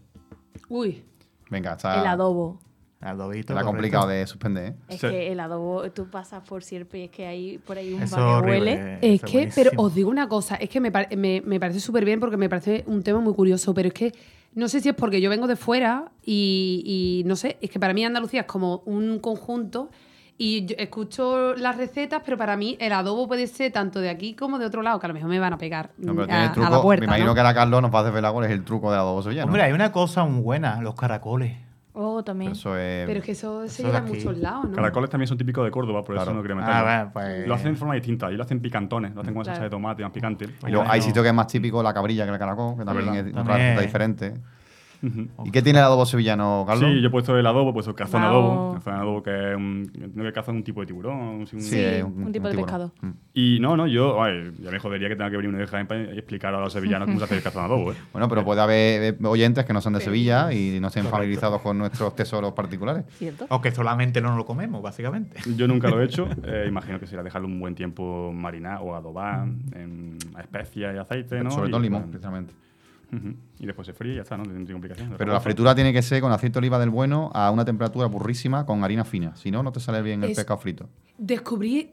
Uy. venga, está. El adobo. Adobito, Era correcto. complicado de suspender, ¿eh? Es Sí. que el adobo, tú pasas por siempre y es que hay por ahí un horrible. huele. Es Eso que, buenísimo. pero os digo una cosa, es que me, me, me parece súper bien porque me parece un tema muy curioso, pero es que no sé si es porque yo vengo de fuera y, y no sé, es que para mí Andalucía es como un conjunto y yo escucho las recetas, pero para mí el adobo puede ser tanto de aquí como de otro lado, que a lo mejor me van a pegar No, pero mm, a, el a truco. la puerta. me imagino ¿no? que ahora Carlos nos va a desvelar cuál es el truco de adobo sevillano. Hombre, hay una cosa muy buena, los caracoles. Oh, también. Eso es. Pero es que eso se Eso lleva en muchos lados, ¿no? Caracoles también son típicos de Córdoba, por Claro. eso no quería meterlo. Ah, bueno, pues. Lo hacen de forma distinta. Y lo hacen picantones. Lo hacen con salsa Claro. de tomate, más picante. Y luego hay Bueno. sitios que es más típico la cabrilla que el caracol, que también verdad. es otra También. receta diferente. Ujú. ¿Y qué tiene el adobo sevillano, Carlos? Sí, yo he puesto el adobo, he puesto cazón adobo. Cazón adobo que es un. Que caza un tipo de tiburón. un- Sí, Sí, es un tipo de pescado. Mm. Y no, no, yo. Ay, ya me jodería que tenga que venir uno de Jaén para explicar a los sevillanos cómo se hace el cazón adobo, ¿eh? Bueno, pero puede haber eh, oyentes que no son de Sevilla y no estén familiarizados con nuestros tesoros particulares. ¿Cierto? O que solamente no lo comemos, básicamente. Yo nunca lo he hecho. (laughs) eh, imagino que será dejarlo un buen tiempo marinar o adobar en a especias y aceite, ¿no? Sobre todo Y, limón, bueno, Y después se fríe y ya está, ¿no? No tiene complicación. Pero la fritura tiene que ser con aceite de oliva del bueno a una temperatura burrísima con harina fina. Si no, no te sale bien el Es- pescado frito. Descubrí,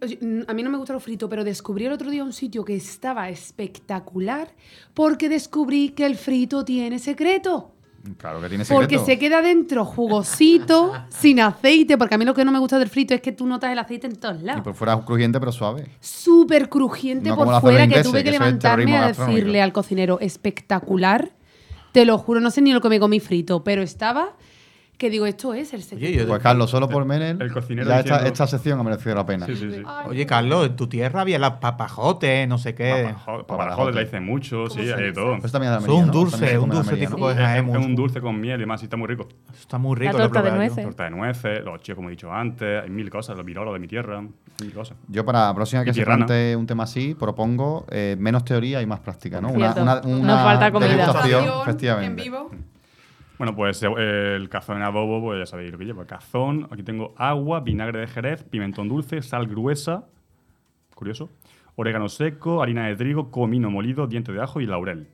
a mí no me gusta lo frito, pero descubrí el otro día un sitio que estaba espectacular porque descubrí que el frito tiene secreto. Claro que tiene secreto. Porque se queda dentro jugosito, (laughs) sin aceite, porque a mí lo que no me gusta del frito es que tú notas el aceite en todos Y lados. por fuera es crujiente pero suave. Súper crujiente No por fuera que tuve que que levantarme a decirle al cocinero, espectacular. Te lo juro, no sé ni lo que me comí frito, pero estaba que digo, esto es el secreto. Oye, yo- Pues Carlos, solo por Menel, el cocinero ya esta, diciendo- esta sección ha merecido la pena. Sí, sí, sí. Ay, Oye, Carlos, en tu tierra había las papajotes, no sé qué. Papajo- Paparajotes la hice mucho, sí, hay de todo. Pues también es un dulce, También un dulce típico de Es, Jaén. es un dulce con miel y demás, y está muy rico. Está muy rico. La torta de nueces. Torta de nueces, los chicos, como he dicho antes, hay mil cosas, los virolos de mi tierra, mil cosas. Yo para la próxima que se plante un tema así, propongo eh, menos teoría y más práctica, ¿no? Una, Nos una falta comida. En vivo. Bueno, pues eh, el cazón en adobo, pues ya sabéis lo que lleva. Cazón, aquí tengo agua, vinagre de jerez, pimentón dulce, sal gruesa, curioso, orégano seco, harina de trigo, comino molido, diente de ajo y laurel.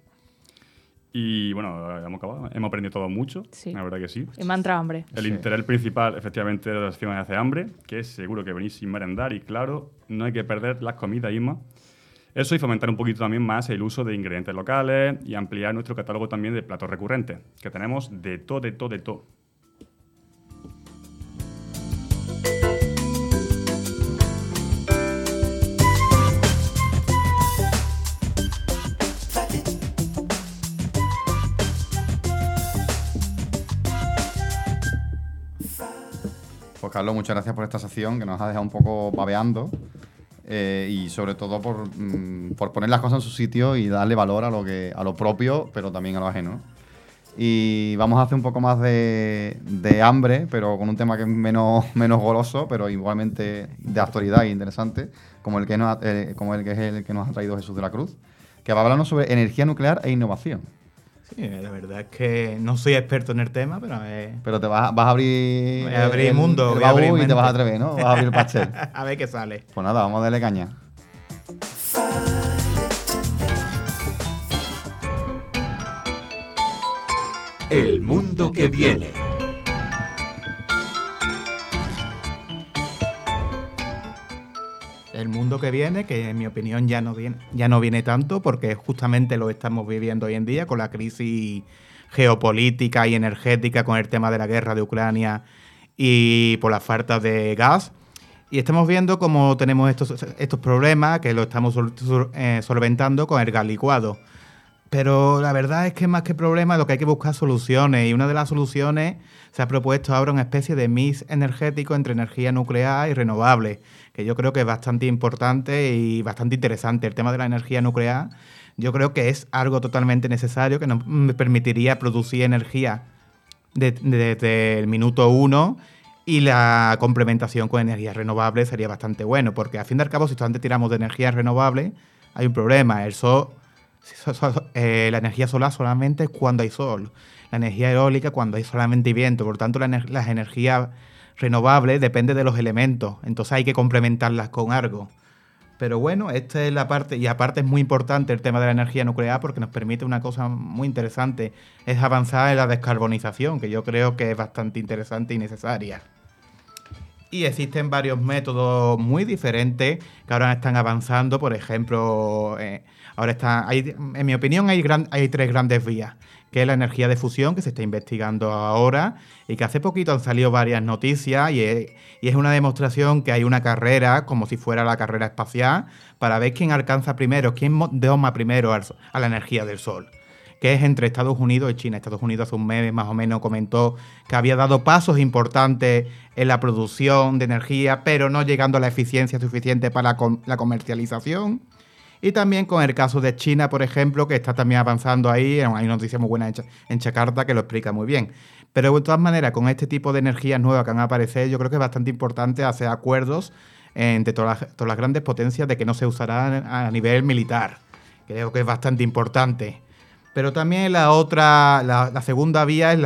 Y bueno, hemos acabado. Hemos aprendido todo mucho, Sí. la verdad que sí. Y me ha entrado hambre. El Sí. interés principal, efectivamente, de la acción hace hambre, que es seguro que venís sin merendar y claro, no hay que perder las comidas, Isma. Eso y fomentar un poquito también más el uso de ingredientes locales y ampliar nuestro catálogo también de platos recurrentes, que tenemos de todo, de todo, de todo. Pues Carlos, muchas gracias por esta sección que nos ha dejado un poco babeando eh, y sobre todo por, mm, por poner las cosas en su sitio y darle valor a lo, que, a lo propio, pero también a lo ajeno. ¿no? Y vamos a hacer un poco más de, de hambre, pero con un tema que es menos, (laughs) menos goloso, pero igualmente de actualidad e interesante, como el, que nos, eh, como el que es el que nos ha traído Jesús de la Cruz, que va a hablarnos sobre energía nuclear e innovación. Sí, la verdad es que no soy experto en el tema, pero eh, Pero te vas, vas a abrir, Voy a abrir el, mundo, el voy a abrir y te vas a atrever, ¿no? Vas a abrir el pastel. (laughs) a ver qué sale. Pues nada, vamos a darle caña. El mundo que viene. El mundo que viene, que en mi opinión ya no viene, ya no viene tanto, porque justamente lo estamos viviendo hoy en día con la crisis geopolítica y energética, con el tema de la guerra de Ucrania y por la falta de gas. Y estamos viendo cómo tenemos estos, estos problemas que lo estamos eh, solventando con el gas licuado. Pero la verdad es que más que problemas, lo que hay que buscar soluciones. Y una de las soluciones se ha propuesto ahora una especie de mix energético entre energía nuclear y renovable, que yo creo que es bastante importante y bastante interesante. El tema de la energía nuclear, yo creo que es algo totalmente necesario que nos permitiría producir energía de- de- desde el minuto uno y la complementación con energías renovables sería bastante bueno, porque al fin al cabo, si solamente tiramos de energías renovables, hay un problema. El sol, so- so- eh, la energía solar solamente es cuando hay sol, la energía eólica cuando hay solamente viento, por tanto las energías renovables dependen de los elementos, entonces hay que complementarlas con algo. Pero bueno, esta es la parte, y aparte es muy importante el tema de la energía nuclear porque nos permite una cosa muy interesante, es avanzar en la descarbonización, que yo creo que es bastante interesante y necesaria. Y existen varios métodos muy diferentes que ahora están avanzando. Por ejemplo, eh, ahora está, hay, en mi opinión hay, gran- hay tres grandes vías, que es la energía de fusión, que se está investigando ahora, y que hace poquito han salido varias noticias, y es, una demostración que hay una carrera, como si fuera la carrera espacial, para ver quién alcanza primero, quién doma primero a la energía del Sol que es entre Estados Unidos y China. Estados Unidos hace un mes más o menos comentó que había dado pasos importantes en la producción de energía, pero no llegando a la eficiencia suficiente para la comercialización. Y también con el caso de China, por ejemplo, que está también avanzando ahí. Hay una noticia muy buena en, Cha- en Chacarta que lo explica muy bien. Pero de todas maneras, con este tipo de energías nuevas que van a aparecer, yo creo que es bastante importante hacer acuerdos entre todas las, todas las grandes potencias de que no se usará a nivel militar. Creo que es bastante importante. Pero también la otra, la, segunda vía es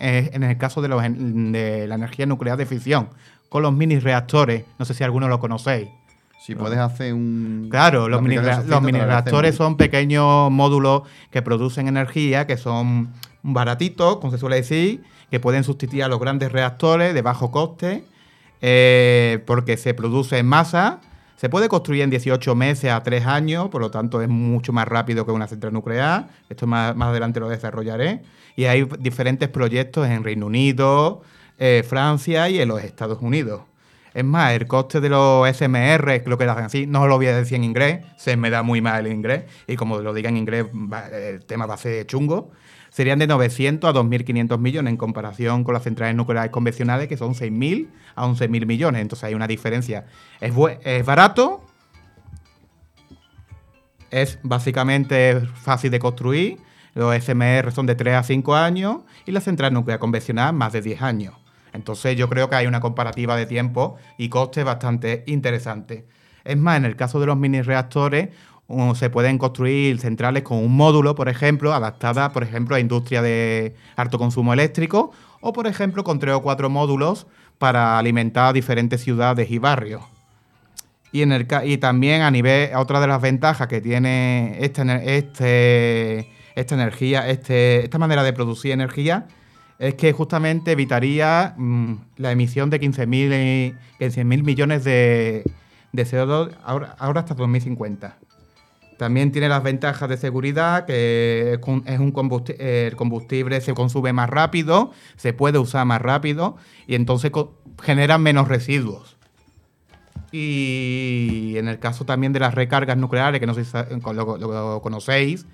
eh, en el caso de, de la energía nuclear de fisión, con los mini reactores. No sé si alguno lo conocéis. Si puedes hacer un. Claro, los mini, los mini reactores son pequeños módulos que producen energía, que son baratitos, como se suele decir, que pueden sustituir a los grandes reactores de bajo coste, eh, porque se produce en masa. Se puede construir en 18 meses a 3 años, por lo tanto es mucho más rápido que una central nuclear. Esto más, más adelante lo desarrollaré. Y hay diferentes proyectos en Reino Unido, eh, Francia y en los Estados Unidos. Es más, el coste de los SMR, creo que lo hacen así, no lo voy a decir en inglés, se me da muy mal el inglés, y como lo diga en inglés, el tema va a ser chungo. serían de 900 a 2.500 millones en comparación con las centrales nucleares convencionales que son 6.000 a 11.000 millones. Entonces hay una diferencia. Es, es barato, es básicamente fácil de construir, los SMR son de 3 a 5 años y la central nuclear convencional más de 10 años. Entonces yo creo que hay una comparativa de tiempo y coste bastante interesante. Es más, en el caso de los mini reactores, se pueden construir centrales con un módulo, por ejemplo, adaptada, por ejemplo, a industria de alto consumo eléctrico, o por ejemplo, con tres o cuatro módulos para alimentar diferentes ciudades y barrios. Y, en el, y también a nivel, otra de las ventajas que tiene esta, este, esta energía, este, esta manera de producir energía, es que justamente evitaría mm, la emisión de 15.000 eh, 15.000 millones de, de CO2 ahora, ahora hasta 2050. También tiene las ventajas de seguridad, que es un- combusti- eh, el combustible se consume más rápido, se puede usar más rápido y entonces generan menos residuos. Y en el caso también de las recargas nucleares, que no sé si lo conocéis,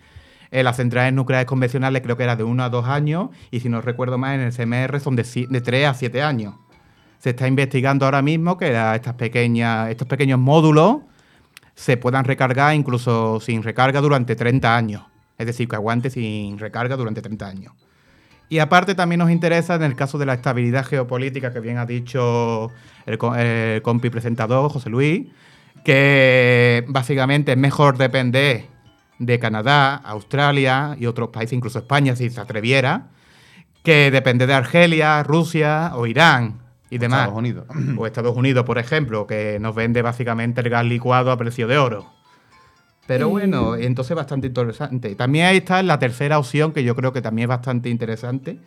eh, las centrales nucleares convencionales creo que era de 1 a 2 años y si no recuerdo mal en el CMR son de, 3 a 7 años. Se está investigando ahora mismo que estas pequeñas, estos pequeños módulos se puedan recargar incluso sin recarga durante 30 años. Es decir, que aguante sin recarga durante 30 años. Y aparte también nos interesa en el caso de la estabilidad geopolítica que bien ha dicho el compi presentador, José Luis, que básicamente es mejor depender de Canadá, Australia y otros países, incluso España si se atreviera, que depender de Argelia, Rusia o Irán y demás. Estados Unidos. (clears throat) O Estados Unidos, por ejemplo, que nos vende básicamente el gas licuado a precio de oro. Pero bueno, entonces bastante interesante. También ahí está la tercera opción que yo creo que también es bastante interesante,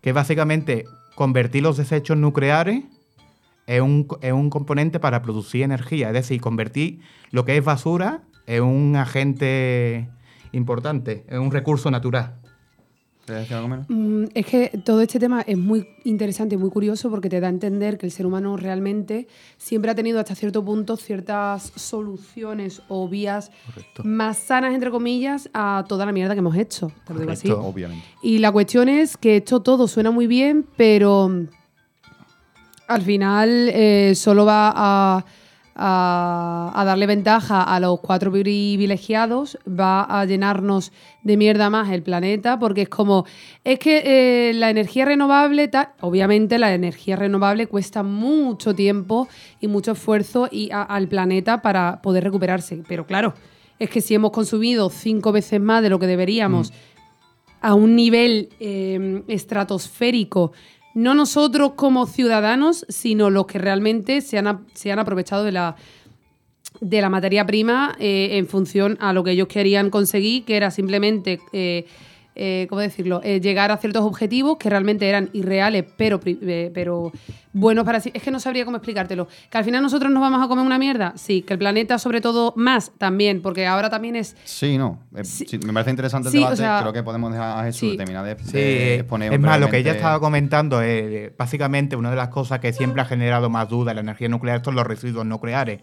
que es básicamente convertir los desechos nucleares en un, en un componente para producir energía. Es decir, convertir lo que es basura en un agente importante, en un recurso natural. ¿Quieres decir algo menos? Mm, Es que todo este tema es muy interesante y muy curioso porque te da a entender que el ser humano realmente siempre ha tenido hasta cierto punto ciertas soluciones o vías más sanas, entre comillas, a toda la mierda que hemos hecho. Te lo digo así. Obviamente. Y la cuestión es que esto todo suena muy bien, pero al final eh, solo va a, a- a darle ventaja a los cuatro privilegiados, va a llenarnos de mierda más el planeta, porque es como, es que eh, la energía renovable, ta- obviamente la energía renovable cuesta mucho tiempo y mucho esfuerzo y a- al planeta para poder recuperarse, pero claro, es que si hemos consumido cinco veces más de lo que deberíamos, a un nivel eh, estratosférico, no nosotros como ciudadanos, sino los que realmente se han, se han aprovechado de la, de la materia prima eh, en función a lo que ellos querían conseguir, que era simplemente, eh, eh, ¿cómo decirlo?, Eh, llegar a ciertos objetivos que realmente eran irreales, pero, pri- eh, pero buenos para sí. Es que no sabría cómo explicártelo. Que al final nosotros nos vamos a comer una mierda, sí. Que el planeta, sobre todo, más también, porque ahora también es Sí, no. eh, Sí. sí, me parece interesante el Sí, o debate. sea, Creo que podemos dejar a Jesús sí. terminar de, de Sí, exponer es más, lo que ella estaba comentando es básicamente una de las cosas que siempre ha generado más duda en la energía nuclear son los residuos nucleares.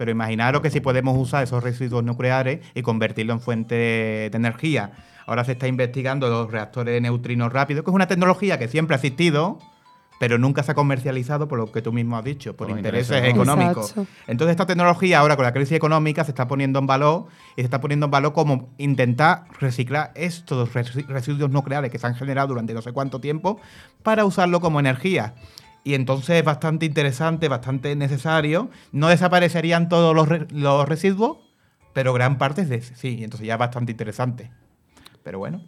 Pero imaginaros que si podemos usar esos residuos nucleares y convertirlo en fuente de energía. Ahora se está investigando los reactores de neutrinos rápidos, que es una tecnología que siempre ha existido, pero nunca se ha comercializado por lo que tú mismo has dicho, por, intereses económicos. Exacto. Entonces esta tecnología ahora con la crisis económica se está poniendo en valor y se está poniendo en valor como intentar reciclar estos resi- residuos nucleares que se han generado durante no sé cuánto tiempo para usarlo como energía. Y entonces es bastante interesante, bastante necesario. No desaparecerían todos los, re- los residuos, pero gran parte de sí. Entonces ya es bastante interesante. Pero bueno.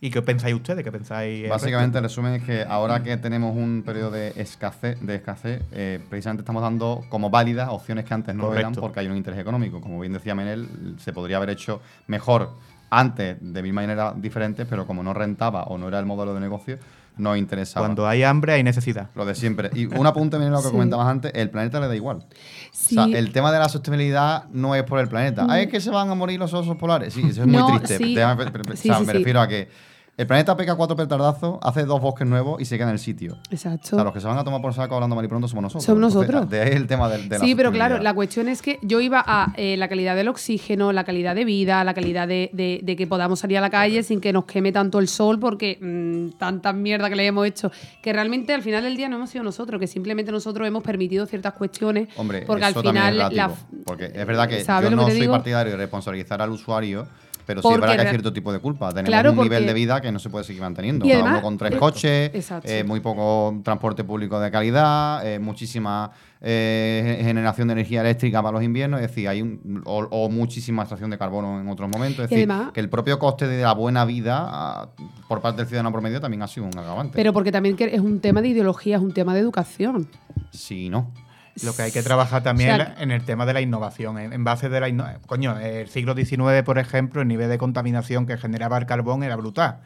¿Y qué pensáis ustedes? ¿Qué pensáis? Básicamente, el resumen es que ahora que tenemos un periodo de escasez, de escasez eh, precisamente estamos dando como válidas opciones que antes no eran porque hay un interés económico. Como bien decía Menel, se podría haber hecho mejor antes de mil maneras diferentes, pero como no rentaba o no era el modelo de negocio, no interesaba. Cuando hay hambre hay necesidad. Lo de siempre. Y un apunte, Menel, lo que Sí. comentabas antes, el planeta le da igual. Sí. O sea, el tema de la sostenibilidad no es por el planeta. Ah, es que se van a morir los osos polares. Sí, eso es No, muy triste. sí. Déjame- pero- pero- Sí, o sea, sí, me sí. refiero a que El planeta pega cuatro petardazos, hace dos bosques nuevos y se queda en el sitio. Exacto. O sea, los que se van a tomar por saco hablando mal y pronto somos nosotros. Somos Entonces, nosotros. De ahí el tema del- de, Sí, pero claro, la cuestión es que yo iba a eh, la calidad del oxígeno, la calidad de vida, la calidad de, de- de que podamos salir a la calle sin que nos queme tanto el sol, porque mm, tanta mierda que le hemos hecho, que realmente al final del día no hemos sido nosotros, que simplemente nosotros hemos permitido ciertas cuestiones, Hombre, porque eso al también es final la, porque es verdad que ¿sabes yo que no te soy digo? partidario de responsabilizar al usuario, pero sí es verdad que hay cierto tipo de culpa. Tenemos Claro, un nivel de vida que no se puede seguir manteniendo. Y además- con tres eh, coches, exacto. eh, muy poco transporte público de calidad, eh, muchísima eh, generación de energía eléctrica para los inviernos, es decir, hay un, o, o muchísima extracción de carbono en otros momentos. Es Y decir, además- que el propio coste de la buena vida ah, por parte del ciudadano promedio también ha sido un agravante. Pero porque también es un tema de ideología, es un tema de educación. sí, no. Lo que hay que trabajar también O sea, en el tema de la innovación, en, base de la innovación. Coño, el siglo XIX, por ejemplo, el nivel de contaminación que generaba el carbón era brutal.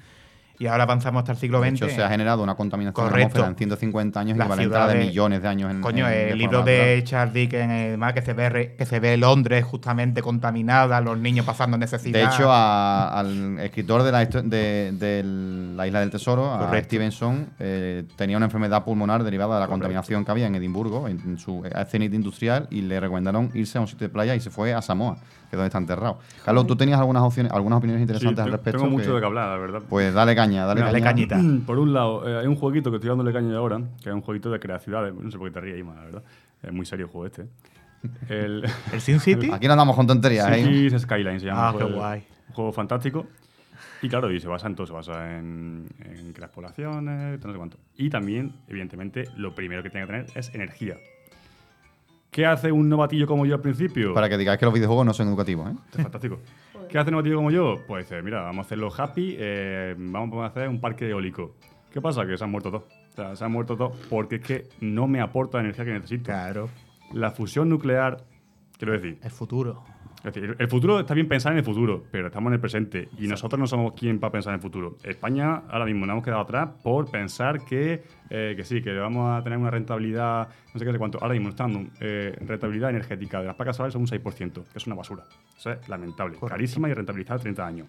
Y ahora avanzamos hasta el siglo De XX. hecho, se ha generado una contaminación Correcto. de la en 150 años Las equivalente a la de millones de años en Coño, en- el de libro de. Charles Dickens, además, que se ve que se ve Londres justamente contaminada, los niños pasando necesidad. De hecho, a- al escritor de la, de, de la Isla del Tesoro, a Correcto. Stevenson, eh, tenía una enfermedad pulmonar derivada de la Correcto. contaminación que había en Edimburgo, en, en su cenit industrial, y le recomendaron irse a un sitio de playa y se fue a Samoa, que es donde está enterrado. Carlos, tú tenías algunas opciones, algunas opiniones Sí, interesantes al respecto. tengo mucho que- de que hablar, la verdad. Pues dale caña, dale, Dale caña. cañita. (clears throat) Por un lado, eh, hay un jueguito que estoy dándole caña ahora, que es un jueguito de crear ciudades. No sé por qué te ríes, Ima, la verdad. Es muy serio el juego este. El (laughs) ¿El Sin City? Aquí no andamos con tonterías, ¿eh? Skyline se llama. Ah, qué guay. Un juego fantástico. Y claro, y se basa en todo, se basa en, en crear poblaciones, no sé cuánto. Y también, evidentemente, lo primero que tiene que tener es energía. ¿Qué hace un novatillo como yo al principio? Para que digáis que los videojuegos no son educativos, ¿eh? Esto es fantástico. (laughs) ¿Qué hace un novatillo como yo? Pues dice, mira, vamos a hacerlo happy, eh, vamos a hacer un parque eólico. ¿Qué pasa? Que se han muerto todos. O sea, se han muerto todos porque es que no me aporta la energía que necesito. Claro, La fusión nuclear, quiero decir, el futuro. Es decir, el futuro está bien pensar en el futuro, pero estamos en el presente y nosotros no somos quien para pensar en el futuro. España ahora mismo nos hemos quedado atrás por pensar que, eh, que sí, que vamos a tener una rentabilidad, no sé qué sé cuánto. Ahora mismo está dando eh, rentabilidad energética de las placas solares son un 6%, que es una basura. Eso es lamentable, Correcto. carísima y rentabilizada a 30 años.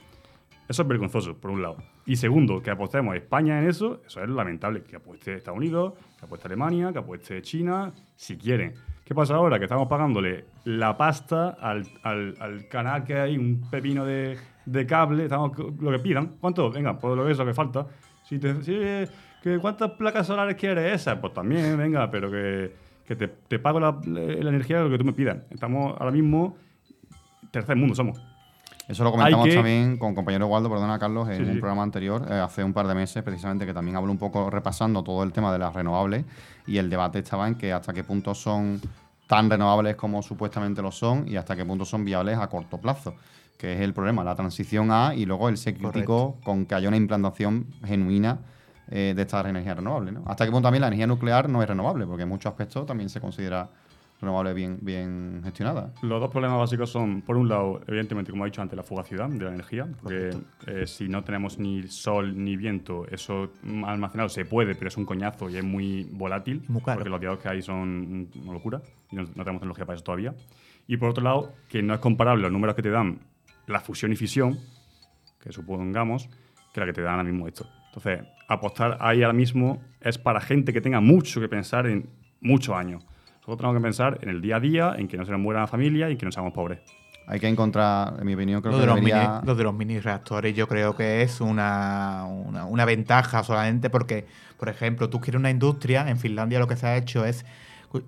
Eso es vergonzoso, por un lado. Y segundo, que apostemos España en eso, eso es lamentable. Que apueste Estados Unidos, que apueste Alemania, que apueste China, si quieren. ¿Qué pasa ahora? Que estamos pagándole la pasta al, al- al canal que hay, un pepino de, de cable, estamos lo que pidan. ¿Cuánto? Venga, pues lo que eso que falta. Si te, si, que ¿Cuántas placas solares quieres esas? Pues también, venga, pero que, que te, te pago la, la energía de lo que tú me pidas. Estamos ahora mismo, tercer mundo somos. Eso lo comentamos que- también con compañero Waldo, perdona Carlos, en Sí, un sí. programa anterior, eh, hace un par de meses, precisamente, que también habló un poco repasando todo el tema de las renovables y el debate estaba en que hasta qué punto son tan renovables como supuestamente lo son y hasta qué punto son viables a corto plazo, que es el problema, la transición a y luego el ser crítico con que haya una implantación genuina eh, de estas energías renovables. ¿no? Hasta qué punto también la energía nuclear no es renovable, porque en muchos aspectos también se considera renovable bien, bien gestionada. Los dos problemas básicos son, por un lado, evidentemente, como he dicho antes, la fugacidad de la energía, porque eh, si no tenemos ni sol ni viento, eso almacenado se puede, pero es un coñazo y es muy volátil, muy caro. porque los datos que hay son una locura y no, no tenemos tecnología para eso todavía. Y por otro lado, que no es comparable los números que te dan la fusión y fisión, que supongamos, que la que te dan ahora mismo esto. Entonces, apostar ahí ahora mismo es para gente que tenga mucho que pensar en muchos años. Nosotros tenemos que pensar en el día a día, en que no se nos muera la familia y en que no seamos pobres. Hay que encontrar, en mi opinión, creo Lo que de, los debería... mini, lo de los mini reactores yo creo que es una, una, una ventaja solamente porque, por ejemplo, tú quieres una industria, en Finlandia lo que se ha hecho es,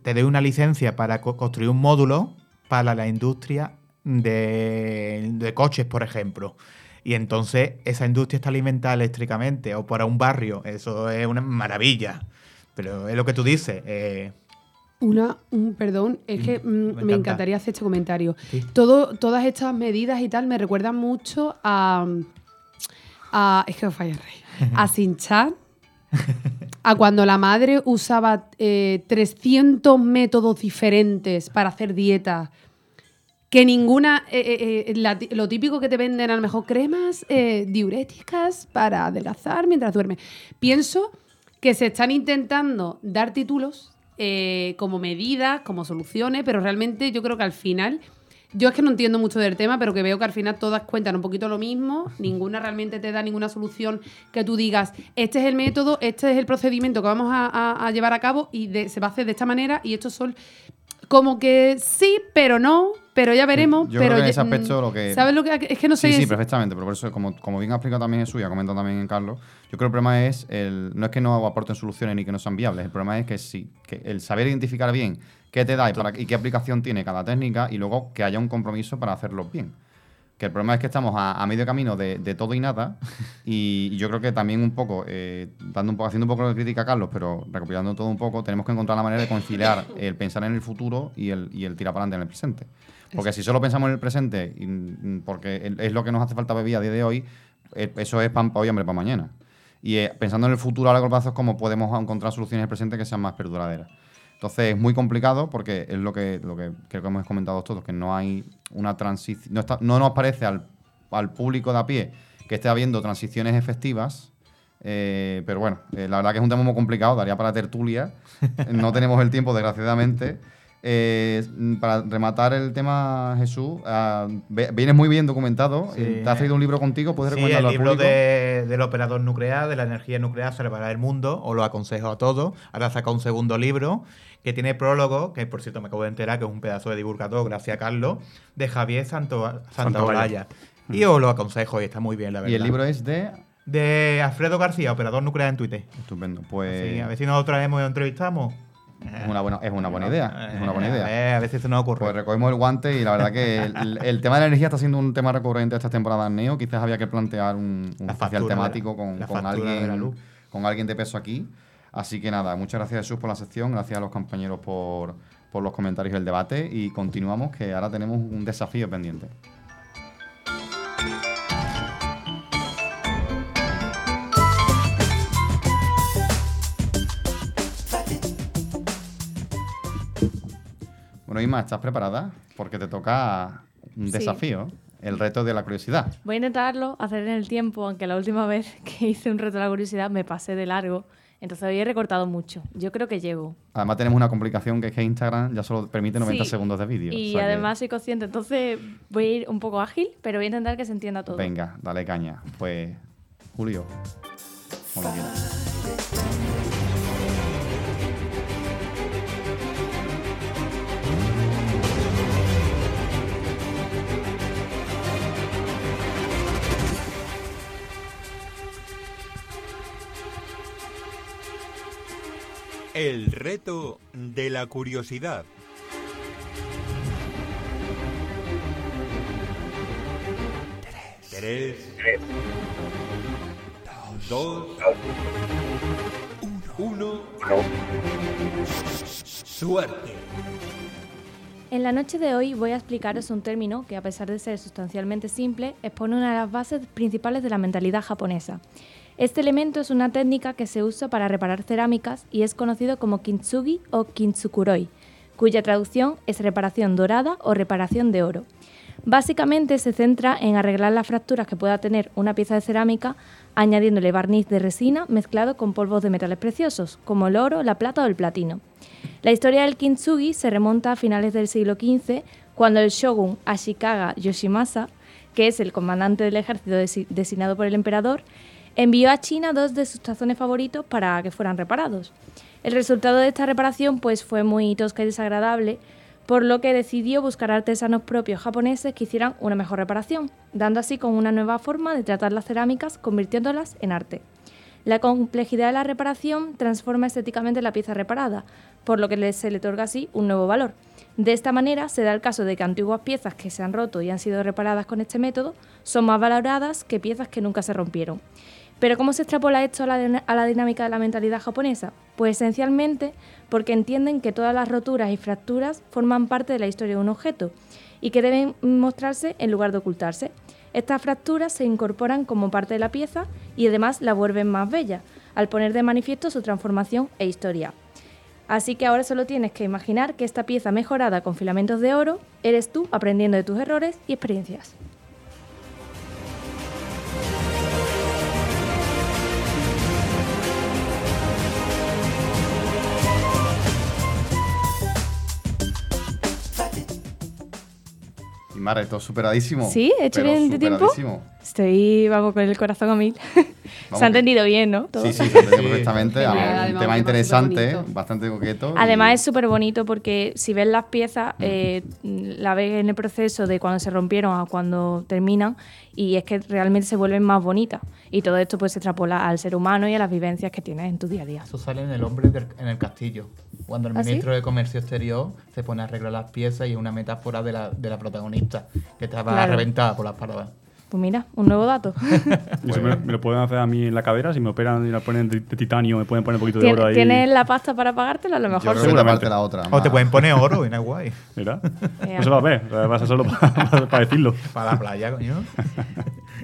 te doy una licencia para co- construir un módulo para la industria de, de coches, por ejemplo. Y entonces esa industria está alimentada eléctricamente o para un barrio. Eso es una maravilla. Pero es lo que tú dices. eh, Una, un, perdón, es que mm, me, encanta. encantaría hacer este comentario. Sí. Todo, todas estas medidas y tal me recuerdan mucho a. a es que os falla el rey. A (laughs) Sinchan. A cuando la madre usaba eh, 300 métodos diferentes para hacer dieta. Que ninguna. eh, eh, eh, la lo típico que te venden, a lo mejor cremas diuréticas para adelgazar mientras duermes. Pienso que se están intentando dar títulos eh, como medidas, como soluciones, pero realmente yo creo que al final yo es que no entiendo mucho del tema, pero que veo que al final todas cuentan un poquito lo mismo, (laughs) ninguna realmente te da ninguna solución que tú digas, este es el método, este es el procedimiento que vamos a, a- a llevar a cabo y de- se va a hacer de esta manera y estos son como que sí, pero no, pero ya veremos. Yo pero creo que en ya- ese aspecto mm, lo que- ¿Sabes lo que...? Es que no sé... Sí, sí, es- perfectamente, pero por eso, como, como bien ha explicado también Jesús y ha comentado también Carlos, yo creo que el problema es, el, no es que no aporten soluciones ni que no sean viables, el problema es que sí, que el saber identificar bien qué te da y, para, y qué aplicación tiene cada técnica y luego que haya un compromiso para hacerlo bien. Que el problema es que estamos a, a medio camino de, de todo y nada (laughs) y, y yo creo que también un poco, eh, dando un poco, haciendo un poco de crítica a Carlos, pero recopilando todo un poco, tenemos que encontrar la manera de conciliar el pensar en el futuro y el, y el tirar para adelante en el presente. Porque si solo pensamos en el presente, y, mm, porque es lo que nos hace falta vivir a día de hoy, eh, eso es pan para hoy, hambre para mañana. Y eh, pensando en el futuro a largo plazo es como podemos encontrar soluciones en el presente que sean más perduraderas. Entonces es muy complicado porque es lo que, lo que creo que hemos comentado todos, que no hay una transición, no, está- no nos parece al, al público de a pie que esté habiendo transiciones efectivas, eh, pero bueno, eh, la verdad que es un tema muy complicado, daría para tertulia, (laughs) no tenemos el tiempo desgraciadamente. Eh, para rematar el tema, Jesús, ah, vienes muy bien documentado, Sí. eh, te has traído un libro contigo, puedes Sí, recomendarlo el al libro público. de- del operador nuclear, de la energía nuclear salvará el mundo, os lo aconsejo a todos. Ahora saca un segundo libro que tiene prólogo, que por cierto me acabo de enterar que es un pedazo de divulgador, gracias a Carlos, de Javier Santo, Santaolalla. Y os lo aconsejo y está muy bien, la verdad. Y el libro es de... De Alfredo García, operador nuclear en Twitter. Estupendo, pues... Sí, a ver si nos traemos y lo entrevistamos. Es una buena, es una buena idea. Es una buena Eh, idea. A si se nos ocurre. Pues recogemos el guante y la verdad que el, el tema de la energía está siendo un tema recurrente esta temporada en Neo. Quizás había que plantear un, un especial temático con, con alguien, con alguien de peso aquí. Así que nada, muchas gracias Jesús por la sección, gracias a los compañeros por, por los comentarios y el debate y continuamos que ahora tenemos un desafío pendiente. Bueno, Isma, ¿estás preparada? Porque te toca un Sí. desafío, el reto de la curiosidad. Voy a intentarlo hacer en el tiempo, aunque la última vez (laughs) que hice un reto de la curiosidad me pasé de largo. Entonces hoy he recortado mucho. Yo creo que llego. Además tenemos una complicación que es que Instagram ya solo permite 90 Sí. segundos de vídeo. Y o sea que- además soy consciente, entonces voy a ir un poco ágil, pero voy a intentar que se entienda todo. Venga, dale caña. Pues, Julio. Cuando quieras. El reto de la curiosidad. Tres. Dos. Uno. Suerte. En la noche de hoy voy a explicaros un término que, a pesar de ser sustancialmente simple, expone una de las bases principales de la mentalidad japonesa. Este elemento es una técnica que se usa para reparar cerámicas y es conocido como kintsugi o kintsukuroi, cuya traducción es reparación dorada o reparación de oro. Básicamente se centra en arreglar las fracturas que pueda tener una pieza de cerámica añadiéndole barniz de resina mezclado con polvos de metales preciosos, como el oro, la plata o el platino. La historia del kintsugi se remonta a finales del siglo XV, cuando el shogun Ashikaga Yoshimasa, que es el comandante del ejército desi- designado por el emperador, envió a China dos de sus tazones favoritos para que fueran reparados. El resultado de esta reparación pues, fue muy tosca y desagradable, por lo que decidió buscar artesanos propios japoneses que hicieran una mejor reparación, dando así con una nueva forma de tratar las cerámicas, convirtiéndolas en arte. La complejidad de la reparación transforma estéticamente la pieza reparada, por lo que se le otorga así un nuevo valor. De esta manera se da el caso de que antiguas piezas que se han roto y han sido reparadas con este método son más valoradas que piezas que nunca se rompieron. Pero ¿cómo se extrapola esto a la, a la dinámica de la mentalidad japonesa? Pues esencialmente porque entienden que todas las roturas y fracturas forman parte de la historia de un objeto y que deben mostrarse en lugar de ocultarse. Estas fracturas se incorporan como parte de la pieza y además la vuelven más bella, al poner de manifiesto su transformación e historia. Así que ahora solo tienes que imaginar que esta pieza mejorada con filamentos de oro eres tú aprendiendo de tus errores y experiencias. Y Mara, esto superadísimo. ¿Sí? ¿He hecho pero bien de tiempo? Estoy, vamos, con el corazón a mil. Vamos (laughs) Se ha entendido bien, ¿no? Todo. Sí, sí, se entendió Sí. perfectamente. Un además, tema un tema interesante, bastante coqueto. y- Además es súper bonito porque si ves las piezas, eh, la ves en el proceso de cuando se rompieron a cuando terminan y es que realmente se vuelven más bonitas. Y todo esto pues se extrapola al ser humano y a las vivencias que tienes en tu día a día. Eso sale en El hombre del- en el castillo. Cuando el ¿Ah, sí? ministro de Comercio Exterior se pone a arreglar las piezas y es una metáfora de la, de la protagonista, que estaba Claro. reventada por las paradas. Pues mira, un nuevo dato. (laughs) Y eso me, me lo pueden hacer a mí en la cadera, si me operan y la ponen de, de titanio, me pueden poner un poquito de ¿Tien- oro ahí. ¿Tienes la pasta para pagártela? A lo mejor sí. te la otra. O te Mara. pueden poner oro y no es guay. Mira, (laughs) no se va a ver, va a solo para, (laughs) para decirlo. Para la playa, coño.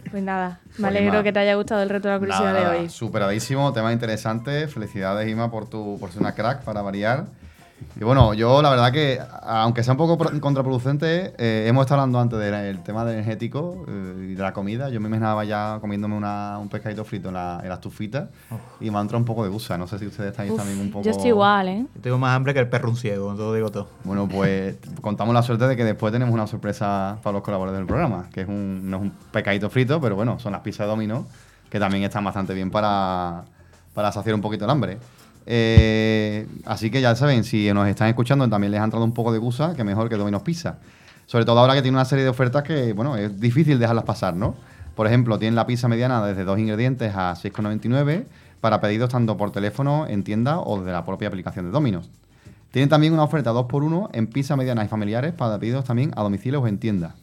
Pues nada, me Pues alegro nada. que te haya gustado el reto de la curiosidad Nada, de hoy. Superadísimo, tema interesante. Felicidades, Ima, por, tu, por ser una crack para variar. Y bueno, yo la verdad que, aunque sea un poco pro- contraproducente, eh, hemos estado hablando antes del tema del energético eh, y de la comida. Yo me imaginaba ya comiéndome una- un pescadito frito en la, en la estufita y me ha entrado un poco de gusa. No sé si ustedes estáis Uf, también un poco... Yo estoy igual, ¿eh? Yo tengo más hambre que el perro un ciego, todo digo todo. Bueno, pues (laughs) contamos la suerte de que después tenemos una sorpresa para los colaboradores del programa, que es un, no es un pescadito frito, pero bueno, son las pizzas de domino, que también están bastante bien para, para saciar un poquito el hambre. Eh, así que ya saben, si nos están escuchando también les ha entrado un poco de gusa, que mejor que Domino's Pizza. Sobre todo ahora que tiene una serie de ofertas que, bueno, es difícil dejarlas pasar, ¿no? Por ejemplo, tienen la pizza mediana desde dos ingredientes a 6,99 para pedidos tanto por teléfono, en tienda o desde la propia aplicación de Domino's. Tienen también una oferta 2x1 en pizza medianas y familiares para pedidos también a domicilio o en tienda.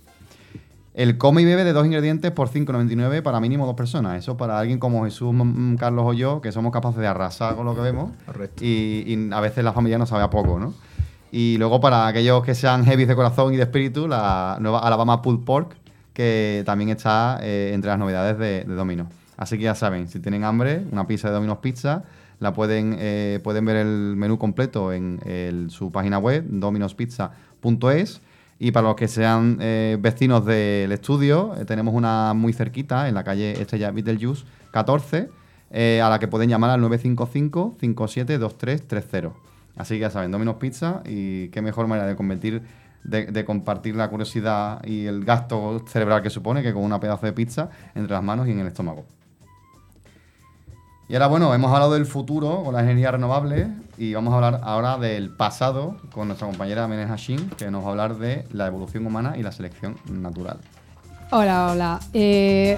El come y bebe de dos ingredientes por 5,99 para mínimo dos personas. Eso para alguien como Jesús, mm, Carlos o yo, que somos capaces de arrasar con lo que vemos. Y, y a veces la familia no sabe a poco, ¿no? Y luego para aquellos que sean heavy de corazón y de espíritu, la nueva Alabama Pulled Pork, que también está eh, entre las novedades de, de Domino. Así que ya saben, si tienen hambre, una pizza de Domino's Pizza, la pueden, eh, pueden ver el menú completo en el- su página web, dominospizza.es. Y para los que sean eh, vecinos del estudio, eh, tenemos una muy cerquita, en la calle Estrella Beetlejuice 14, eh, a la que pueden llamar al 955-572330. Así que ya saben, Domino's Pizza y qué mejor manera de convertir, de, de compartir la curiosidad y el gasto cerebral que supone que con una pedazo de pizza entre las manos y en el estómago. Y ahora, bueno, hemos hablado del futuro con las energías renovables y vamos a hablar ahora del pasado con nuestra compañera Menes Hashim, que nos va a hablar de la evolución humana y la selección natural. Hola, hola. Eh,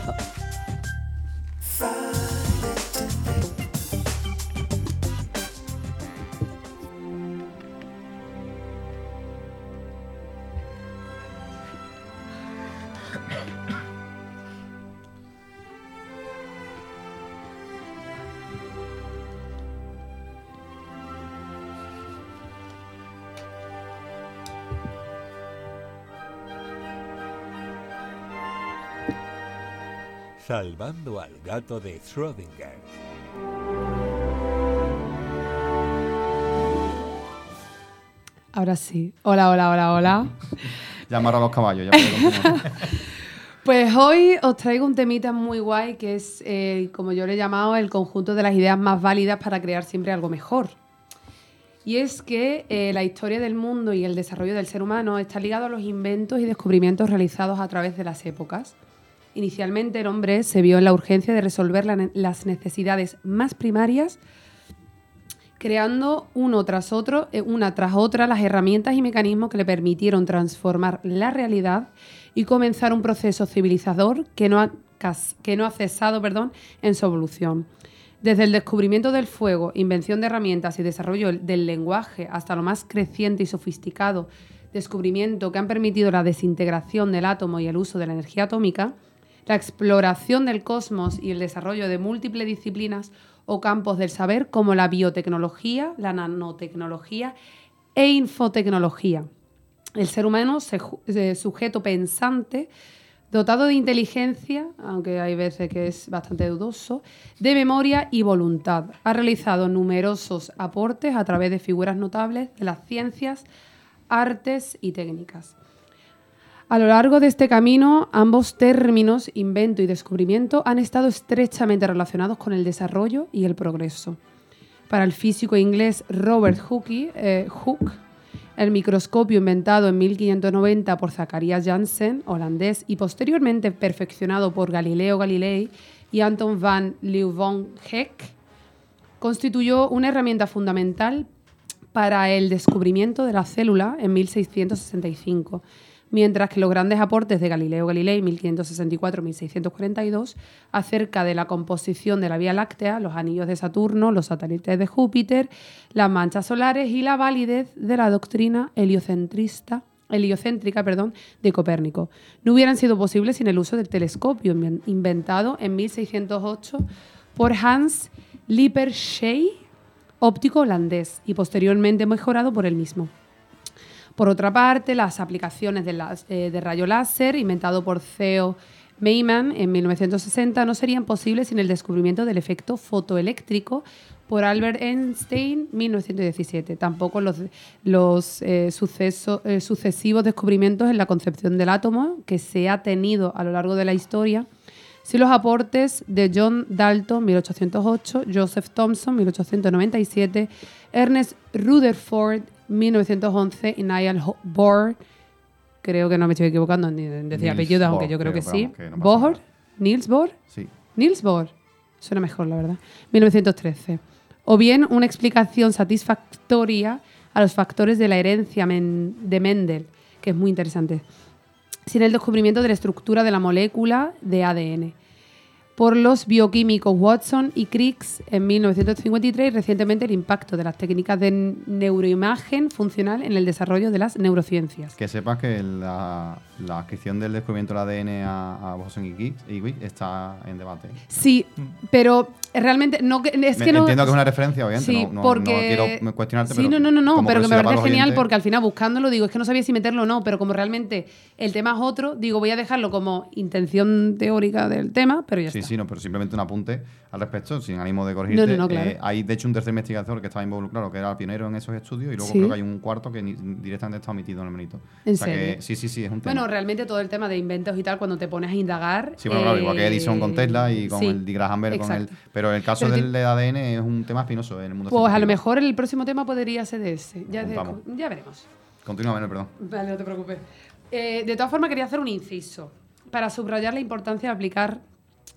Salvando al gato de Schrödinger. ahora sí. Hola, hola, hola, hola. Llamar a los caballos, ya. (laughs) Pues hoy os traigo un temita muy guay que es, eh, como yo le he llamado, el conjunto de las ideas más válidas para crear siempre algo mejor. Y es que eh, la historia del mundo y el desarrollo del ser humano está ligado a los inventos y descubrimientos realizados a través de las épocas. Inicialmente el hombre se vio en la urgencia de resolver las necesidades más primarias creando uno tras otro, eh, una tras otra, las herramientas y mecanismos que le permitieron transformar la realidad y comenzar un proceso civilizador que no ha, que no ha cesado perdón, en su evolución. Desde el descubrimiento del fuego, invención de herramientas y desarrollo del lenguaje hasta lo más creciente y sofisticado descubrimiento que han permitido la desintegración del átomo y el uso de la energía atómica, la exploración del cosmos y el desarrollo de múltiples disciplinas o campos del saber como la biotecnología, la nanotecnología e infotecnología. El ser humano, sujeto pensante, dotado de inteligencia, aunque hay veces que es bastante dudoso, de memoria y voluntad. Ha realizado numerosos aportes a través de figuras notables de las ciencias, artes y técnicas. A lo largo de este camino, ambos términos, invento y descubrimiento, han estado estrechamente relacionados con el desarrollo y el progreso. Para el físico inglés Robert Hooke, eh, el microscopio inventado en 1590 por Zacharias Janssen, holandés, y posteriormente perfeccionado por Galileo Galilei y Anton van Leeuwenhoek, constituyó una herramienta fundamental para el descubrimiento de la célula en 1665, mientras que los grandes aportes de Galileo Galilei 1564-1642 acerca de la composición de la Vía Láctea, los anillos de Saturno, los satélites de Júpiter, las manchas solares y la validez de la doctrina heliocentrista heliocéntrica perdón, de Copérnico. No hubieran sido posibles sin el uso del telescopio inven- inventado en 1608 por Hans Lippershey, óptico holandés, y posteriormente mejorado por él mismo. Por otra parte, las aplicaciones de, las- eh, de rayo láser, inventado por Theo Meyman en 1960, no serían posibles sin el descubrimiento del efecto fotoeléctrico por Albert Einstein en 1917. Tampoco los, los eh, eh, sucesivos descubrimientos en la concepción del átomo que se ha tenido a lo largo de la historia si los aportes de John Dalton, 1808, Joseph Thomson, 1897, Ernest Rutherford, 1911 y Niall Bohr, creo que no me estoy equivocando en decir aunque yo creo que sí. que no Bohr, nada. Niels Bohr, Sí. Niels Bohr, suena mejor la verdad, 1913. O bien una explicación satisfactoria a los factores de la herencia de Mendel, que es muy interesante sin el descubrimiento de la estructura de la molécula de ADN por los bioquímicos Watson y Crick en 1953 y recientemente el impacto de las técnicas de neuroimagen funcional en el desarrollo de las neurociencias. Que sepas que la, la adquisición del descubrimiento del ADN a, a Watson y Crick está en debate. Sí, pero realmente no es Me- que no Entiendo que es una referencia, obviamente. Sí, no, no- porque... no quiero cuestionarte, Sí, pero no, no, no, pero que me parece genial oyentes, porque al final buscándolo digo, es que no sabía si meterlo o no, pero como realmente el tema es otro, digo, voy a dejarlo como intención teórica del tema, pero ya Sí, está. sí, no, pero simplemente un apunte al respecto, sin ánimo de corregirte. No, no, no, claro. Eh, hay, de hecho, un tercer investigador que estaba involucrado, que era el pionero en esos estudios, y luego Sí. creo que hay un cuarto que ni- directamente está omitido en el menito. ¿En o sea serio? que sí, sí, sí, es un tema. Bueno, realmente todo el tema de inventos y tal, cuando te pones a indagar. Sí, bueno, claro, igual que Edison con eh, Tesla y con sí, el Di Graham Bell con el. Pero el caso Pero del ti- ADN es un tema espinoso en el mundo Pues a lo mejor el próximo tema podría ser de ese. Ya veremos. Continúa, Manuel, perdón. Vale, no te preocupes. Eh, de todas formas, quería hacer un inciso para subrayar la importancia de aplicar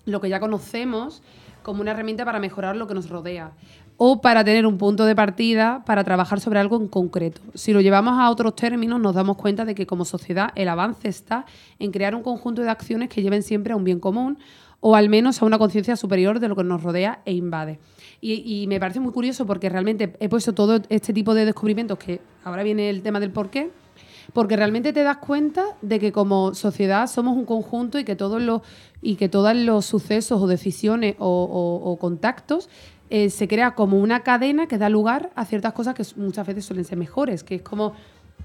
lo que ya conocemos como una herramienta para mejorar lo que nos rodea o para tener un punto de partida para trabajar sobre algo en concreto. Si lo llevamos a otros términos, nos damos cuenta de que como sociedad el avance está en crear un conjunto de acciones que lleven siempre a un bien común o al menos a una conciencia superior de lo que nos rodea e invade. Y, y me parece muy curioso porque realmente he puesto todo este tipo de descubrimientos, que ahora viene el tema del por qué, porque realmente te das cuenta de que como sociedad somos un conjunto y que todos los, y que todos los sucesos o decisiones o, contactos eh, se crea como una cadena que da lugar a ciertas cosas que muchas veces suelen ser mejores, que es como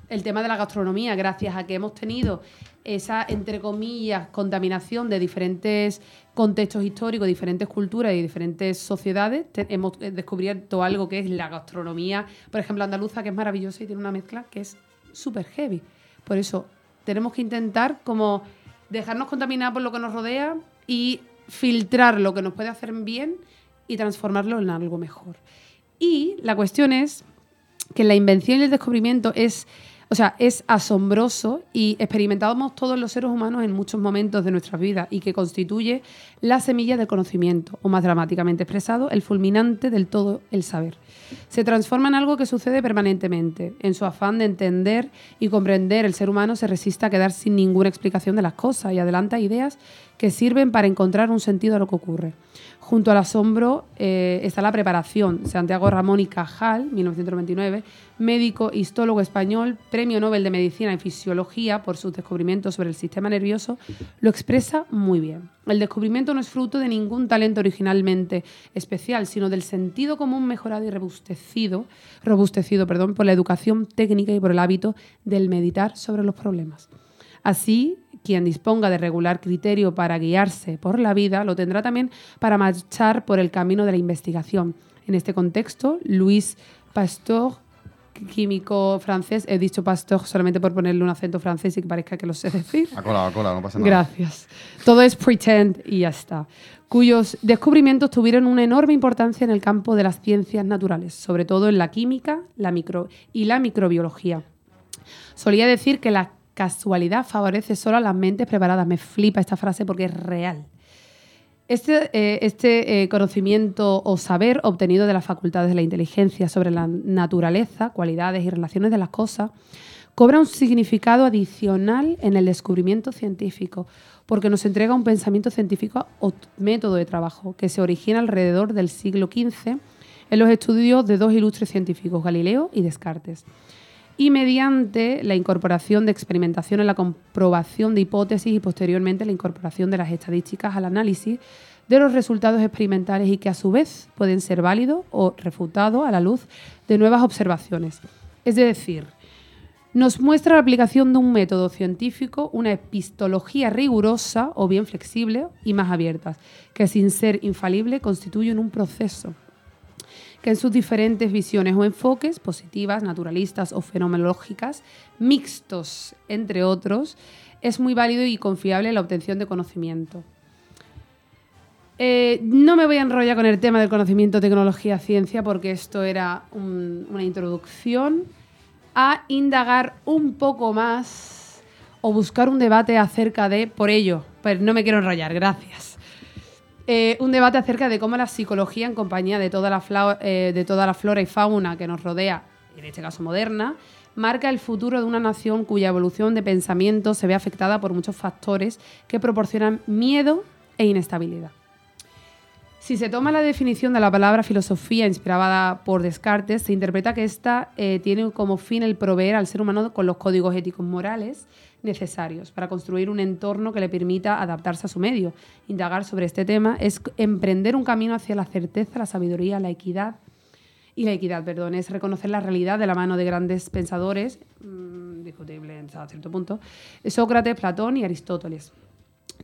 el tema de la gastronomía, gracias a que hemos tenido esa, entre comillas, contaminación de diferentes contextos históricos, diferentes culturas y diferentes sociedades, hemos eh, descubierto algo que es la gastronomía, por ejemplo, andaluza, que es maravillosa y tiene una mezcla que es súper heavy. Por eso tenemos que intentar como dejarnos contaminar por lo que nos rodea y filtrar lo que nos puede hacer bien y transformarlo en algo mejor. Y la cuestión es que la invención y el descubrimiento es, o sea, es asombroso y experimentamos todos los seres humanos en muchos momentos de nuestras vidas y que constituye la semilla del conocimiento, o más dramáticamente expresado, el fulminante del todo el saber. Se transforma en algo que sucede permanentemente. En su afán de entender y comprender, el ser humano se resiste a quedar sin ninguna explicación de las cosas y adelanta ideas que sirven para encontrar un sentido a lo que ocurre. Junto al asombro eh, está la preparación. Santiago Ramón y Cajal, 1999, médico histólogo español, premio Nobel de Medicina y Fisiología por sus descubrimientos sobre el sistema nervioso, lo expresa muy bien. El descubrimiento no es fruto de ningún talento originalmente especial, sino del sentido común mejorado y robustecido, robustecido perdón, por la educación técnica y por el hábito del meditar sobre los problemas. Así, quien disponga de regular criterio para guiarse por la vida lo tendrá también para marchar por el camino de la investigación. En este contexto, Louis Pasteur, químico francés, he dicho Pasteur solamente por ponerle un acento francés y que parezca que lo sé decir. A cola, a cola, no pasa nada. Gracias. Todo es pretend y ya está. Cuyos descubrimientos tuvieron una enorme importancia en el campo de las ciencias naturales, sobre todo en la química la micro y la microbiología. Solía decir que la casualidad favorece solo a las mentes preparadas. Me flipa esta frase porque es real. Este, eh, este eh, conocimiento o saber obtenido de las facultades de la inteligencia sobre la naturaleza, cualidades y relaciones de las cosas cobra un significado adicional en el descubrimiento científico, porque nos entrega un pensamiento científico o método de trabajo que se origina alrededor del siglo XV en los estudios de dos ilustres científicos, Galileo y Descartes y mediante la incorporación de experimentación en la comprobación de hipótesis y posteriormente la incorporación de las estadísticas al análisis de los resultados experimentales y que a su vez pueden ser válidos o refutados a la luz de nuevas observaciones. Es decir, nos muestra la aplicación de un método científico, una epistología rigurosa o bien flexible y más abiertas, que sin ser infalible constituyen un proceso que en sus diferentes visiones o enfoques, positivas, naturalistas o fenomenológicas, mixtos, entre otros, es muy válido y confiable la obtención de conocimiento. Eh, no me voy a enrollar con el tema del conocimiento, tecnología, ciencia, porque esto era una introducción a indagar un poco más o buscar un debate acerca de, por ello, pues no me quiero enrollar, gracias. Eh, un debate acerca de cómo la psicología, en compañía de toda, la eh, de toda la flora y fauna que nos rodea, en este caso moderna, marca el futuro de una nación cuya evolución de pensamiento se ve afectada por muchos factores que proporcionan miedo e inestabilidad. Si se toma la definición de la palabra filosofía inspirada por Descartes, se interpreta que ésta eh, tiene como fin el proveer al ser humano con los códigos éticos morales necesarios para construir un entorno que le permita adaptarse a su medio. Indagar sobre este tema es emprender un camino hacia la certeza, la sabiduría, la equidad y la equidad, perdón, es reconocer la realidad de la mano de grandes pensadores, mmm, discutible a cierto punto, Sócrates, Platón y Aristóteles.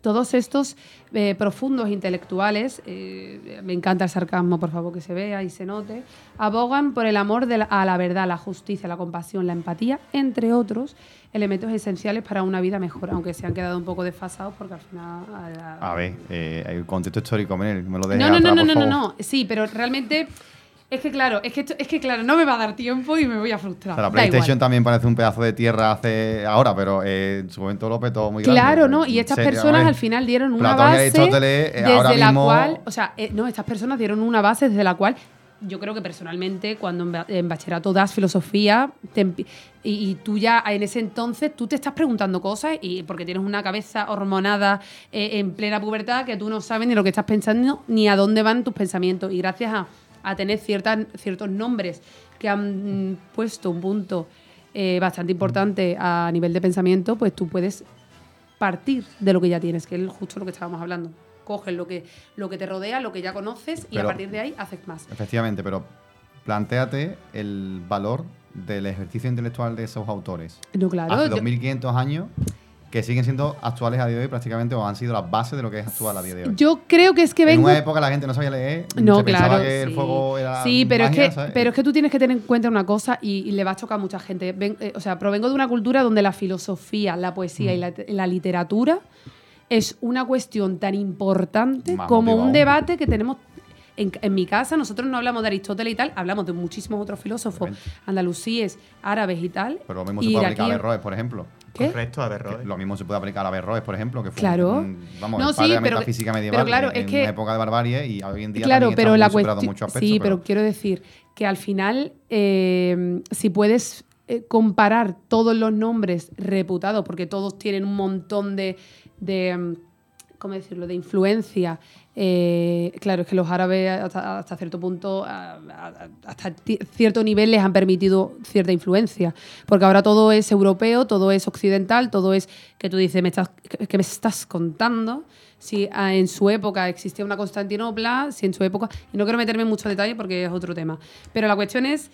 Todos estos eh, profundos intelectuales, eh, me encanta el sarcasmo, por favor, que se vea y se note, abogan por el amor a la verdad, la justicia, la compasión, la empatía, entre otros elementos esenciales para una vida mejor, aunque se han quedado un poco desfasados porque al final... A, ver, eh, el contexto histórico, me lo deja no, no, no, no, no, no, sí, pero realmente es que claro, es que, es que claro, no me va a dar tiempo y me voy a frustrar. la PlayStation también parece un pedazo de tierra hace ahora, pero eh, en su momento lo petó muy grande. Claro, ¿no? Y estas personas al final dieron una base eh, desde la cual, o sea, eh, no, estas personas dieron una base desde la cual yo creo que personalmente cuando en bachillerato das filosofía y, tú ya en ese entonces tú te estás preguntando cosas y porque tienes una cabeza hormonada en plena pubertad que tú no sabes ni lo que estás pensando ni a dónde van tus pensamientos y gracias a a tener ciertas, ciertos nombres que han puesto un punto eh, bastante importante a nivel de pensamiento, pues tú puedes partir de lo que ya tienes, que es justo lo que estábamos hablando. Coges lo que, lo que te rodea, lo que ya conoces y a partir de ahí haces más. Efectivamente, pero planteate el valor del ejercicio intelectual de esos autores. No, claro. Hace 2500 años que siguen siendo actuales a día de hoy prácticamente o han sido las bases de lo que es actual a día de hoy. Yo creo que es que vengo... En una época la gente no sabía leer, no, se claro, que el fuego era Sí, pero, es que, pero es que tú tienes que tener en cuenta una cosa y, le va a chocar a mucha gente. Eh, o sea, provengo de una cultura donde la filosofía, la poesía y mm. la, literatura es una cuestión tan importante como un debate que tenemos en, mi casa nosotros no hablamos de Aristóteles y tal, hablamos de muchísimos otros filósofos andalusíes, árabes y tal. Pero lo mismo se puede aplicar a Averroes, por ejemplo. Correcto, Averroes. Lo mismo se puede aplicar a Averroes, por ejemplo, que fue claro. un, vamos, no, sí, pero, metafísica medieval pero claro, en, es que, una época de barbarie y hoy en día claro, pero la cuestión, muchos aspectos, Sí, pero, quiero decir que al final, eh, si puedes eh, comparar todos los nombres reputados, porque todos tienen un montón de, de ¿cómo decirlo?, de influencia eh, claro, es que los árabes hasta, cierto punto, hasta cierto nivel les han permitido cierta influencia, porque ahora todo es europeo, todo es occidental, todo es que tú dices, ¿me estás, ¿qué me estás contando? Si ah, en su época existía una Constantinopla, si en su época, y no quiero meterme en mucho detalle porque es otro tema, pero la cuestión es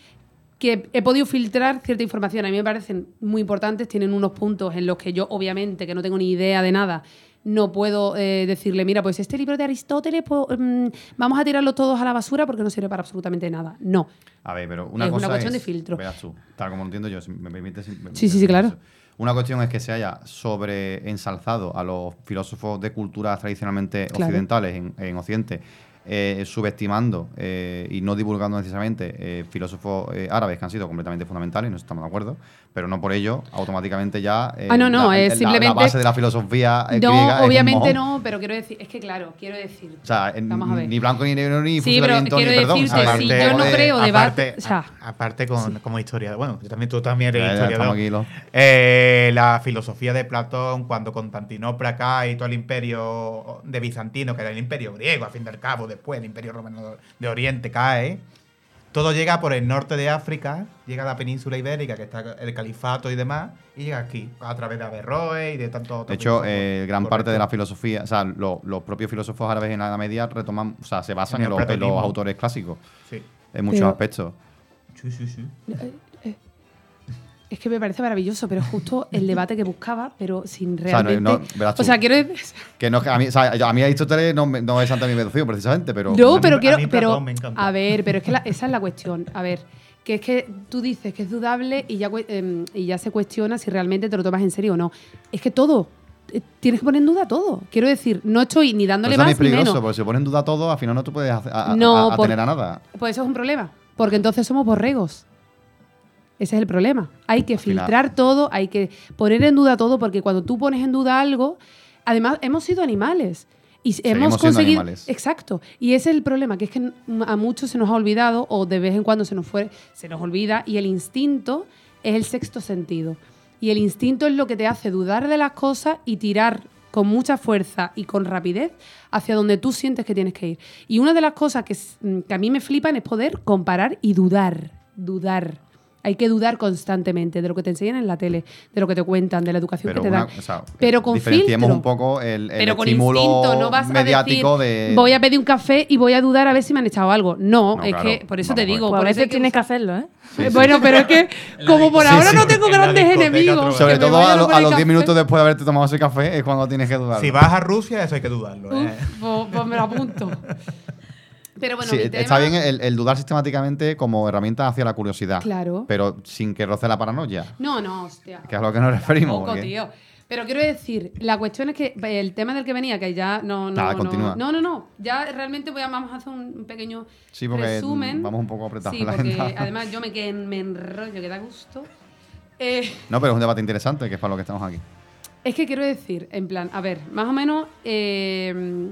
que he podido filtrar cierta información, a mí me parecen muy importantes, tienen unos puntos en los que yo obviamente, que no tengo ni idea de nada, no puedo eh, decirle, mira, pues este libro de Aristóteles, pues, mm, vamos a tirarlo todos a la basura porque no sirve para absolutamente nada. No. A ver, pero una es cosa una cuestión de filtro. Veas tú, tal como lo entiendo yo, si me permites. sí, sí, sí, claro. Una cuestión es que se haya sobre ensalzado a los filósofos de culturas tradicionalmente occidentales en, en Occidente eh, subestimando eh, y no divulgando necesariamente eh, filósofos árabes que han sido completamente fundamentales, no estamos de acuerdo, Pero no por ello, automáticamente ya. eh, Ah, no, no, la, es la- simplemente- La base de la filosofía eh, griega es No, un obviamente mojón. no, pero quiero decir, es que claro, quiero decir. O sea, en- Vamos a ver. ni blanco ni negro, ni Sí, pero ni quiero perdón. decirte, ¿sabes? si yo no de- creo debate, aparte, o sea, a- aparte con, como historiador, bueno, yo también, tú también eres Ya, ya, historiador. los- Eh, la filosofía de Platón, cuando Constantinopla cae y todo el imperio de Bizantino, que era el imperio griego, a fin del cabo, después el imperio romano de Oriente cae, todo llega por el norte de África, llega a la península ibérica, que está el califato y demás, y llega aquí, a través de Averroes y de tantos De hecho, eh, gran Correcto. parte de la filosofía, o sea, lo- los propios filósofos árabes en la Edad Media retoman, o sea, se basan En los, en los platonismo. autores clásicos Sí, en muchos Pero- aspectos. sí, sí. sí. Es que me parece maravilloso, pero es justo el (laughs) debate que buscaba, pero sin sea, no- realmente. no, tú. o sea, quiero decir. (laughs) Que no, a mí, o sea, a mí Aristóteles no, es Santa mi devoción, precisamente, pero. No, a mí- pero a quiero. mí pero, me encanta. a ver, pero es que la- esa es la cuestión. A ver, que es que tú dices que es dudable y ya, em, y ya se cuestiona si realmente te lo tomas en serio o no. Es que todo. eh, Tienes que poner en duda todo. Quiero decir, no estoy ni dándole eso es ni peligroso, menos. porque si pone en duda todo, al final no te puedes hacer- a, a- No, a- a por- tener a nada. Pues eso es un problema. Porque entonces somos borregos. Ese es el problema. Hay que filtrar todo, hay que poner en duda todo, porque cuando tú pones en duda algo, además hemos sido animales. Y Seguimos hemos conseguido. animales. Exacto. Y ese es el problema, que es que a muchos se nos ha olvidado, o de vez en cuando se nos fue, se nos olvida, y el instinto es el sexto sentido. Y el instinto es lo que te hace dudar de las cosas y tirar con mucha fuerza y con rapidez hacia donde tú sientes que tienes que ir. Y una de las cosas que, que a mí me flipan es poder comparar y dudar. Dudar. Hay que dudar constantemente de lo que te enseñan en la tele, de lo que te cuentan, de la educación Pero, que te una- dan. o sea, Pero con filtro. un poco el, el Pero con estímulo instinto, no vas mediático a decir, de. voy a pedir un café y voy a dudar a ver si me han echado algo. No, No, es claro, que por eso te digo. Pues por eso veces hay que tienes que hacerlo, ¿eh? Bueno, pero es que (laughs) como por ahora sí. no tengo En grandes enemigos. Sobre todo a, lo- los 10 café. minutos después de haberte tomado ese café es cuando tienes que dudar. Si vas a Rusia, eso hay que dudarlo. Uf, ¿eh? pues, pues me lo apunto. Pero bueno, Sí, mi está bien el, el dudar sistemáticamente como herramienta hacia la curiosidad. Claro. Pero sin que roce la paranoia. No, no, hostia. Que es a lo que nos referimos. Tampoco, porque- tío. Pero quiero decir, la cuestión es que el tema del que venía, que ya no. no Nada, no, continúa. no, no, no. Ya realmente voy a, vamos a hacer un pequeño Sí, porque resumen. vamos un poco apretados Sí, la porque además yo me, que me enrollo, que da gusto. Eh, No, pero es un debate interesante, que es para lo que estamos aquí. Es que quiero decir, en plan, a ver, más o menos eh,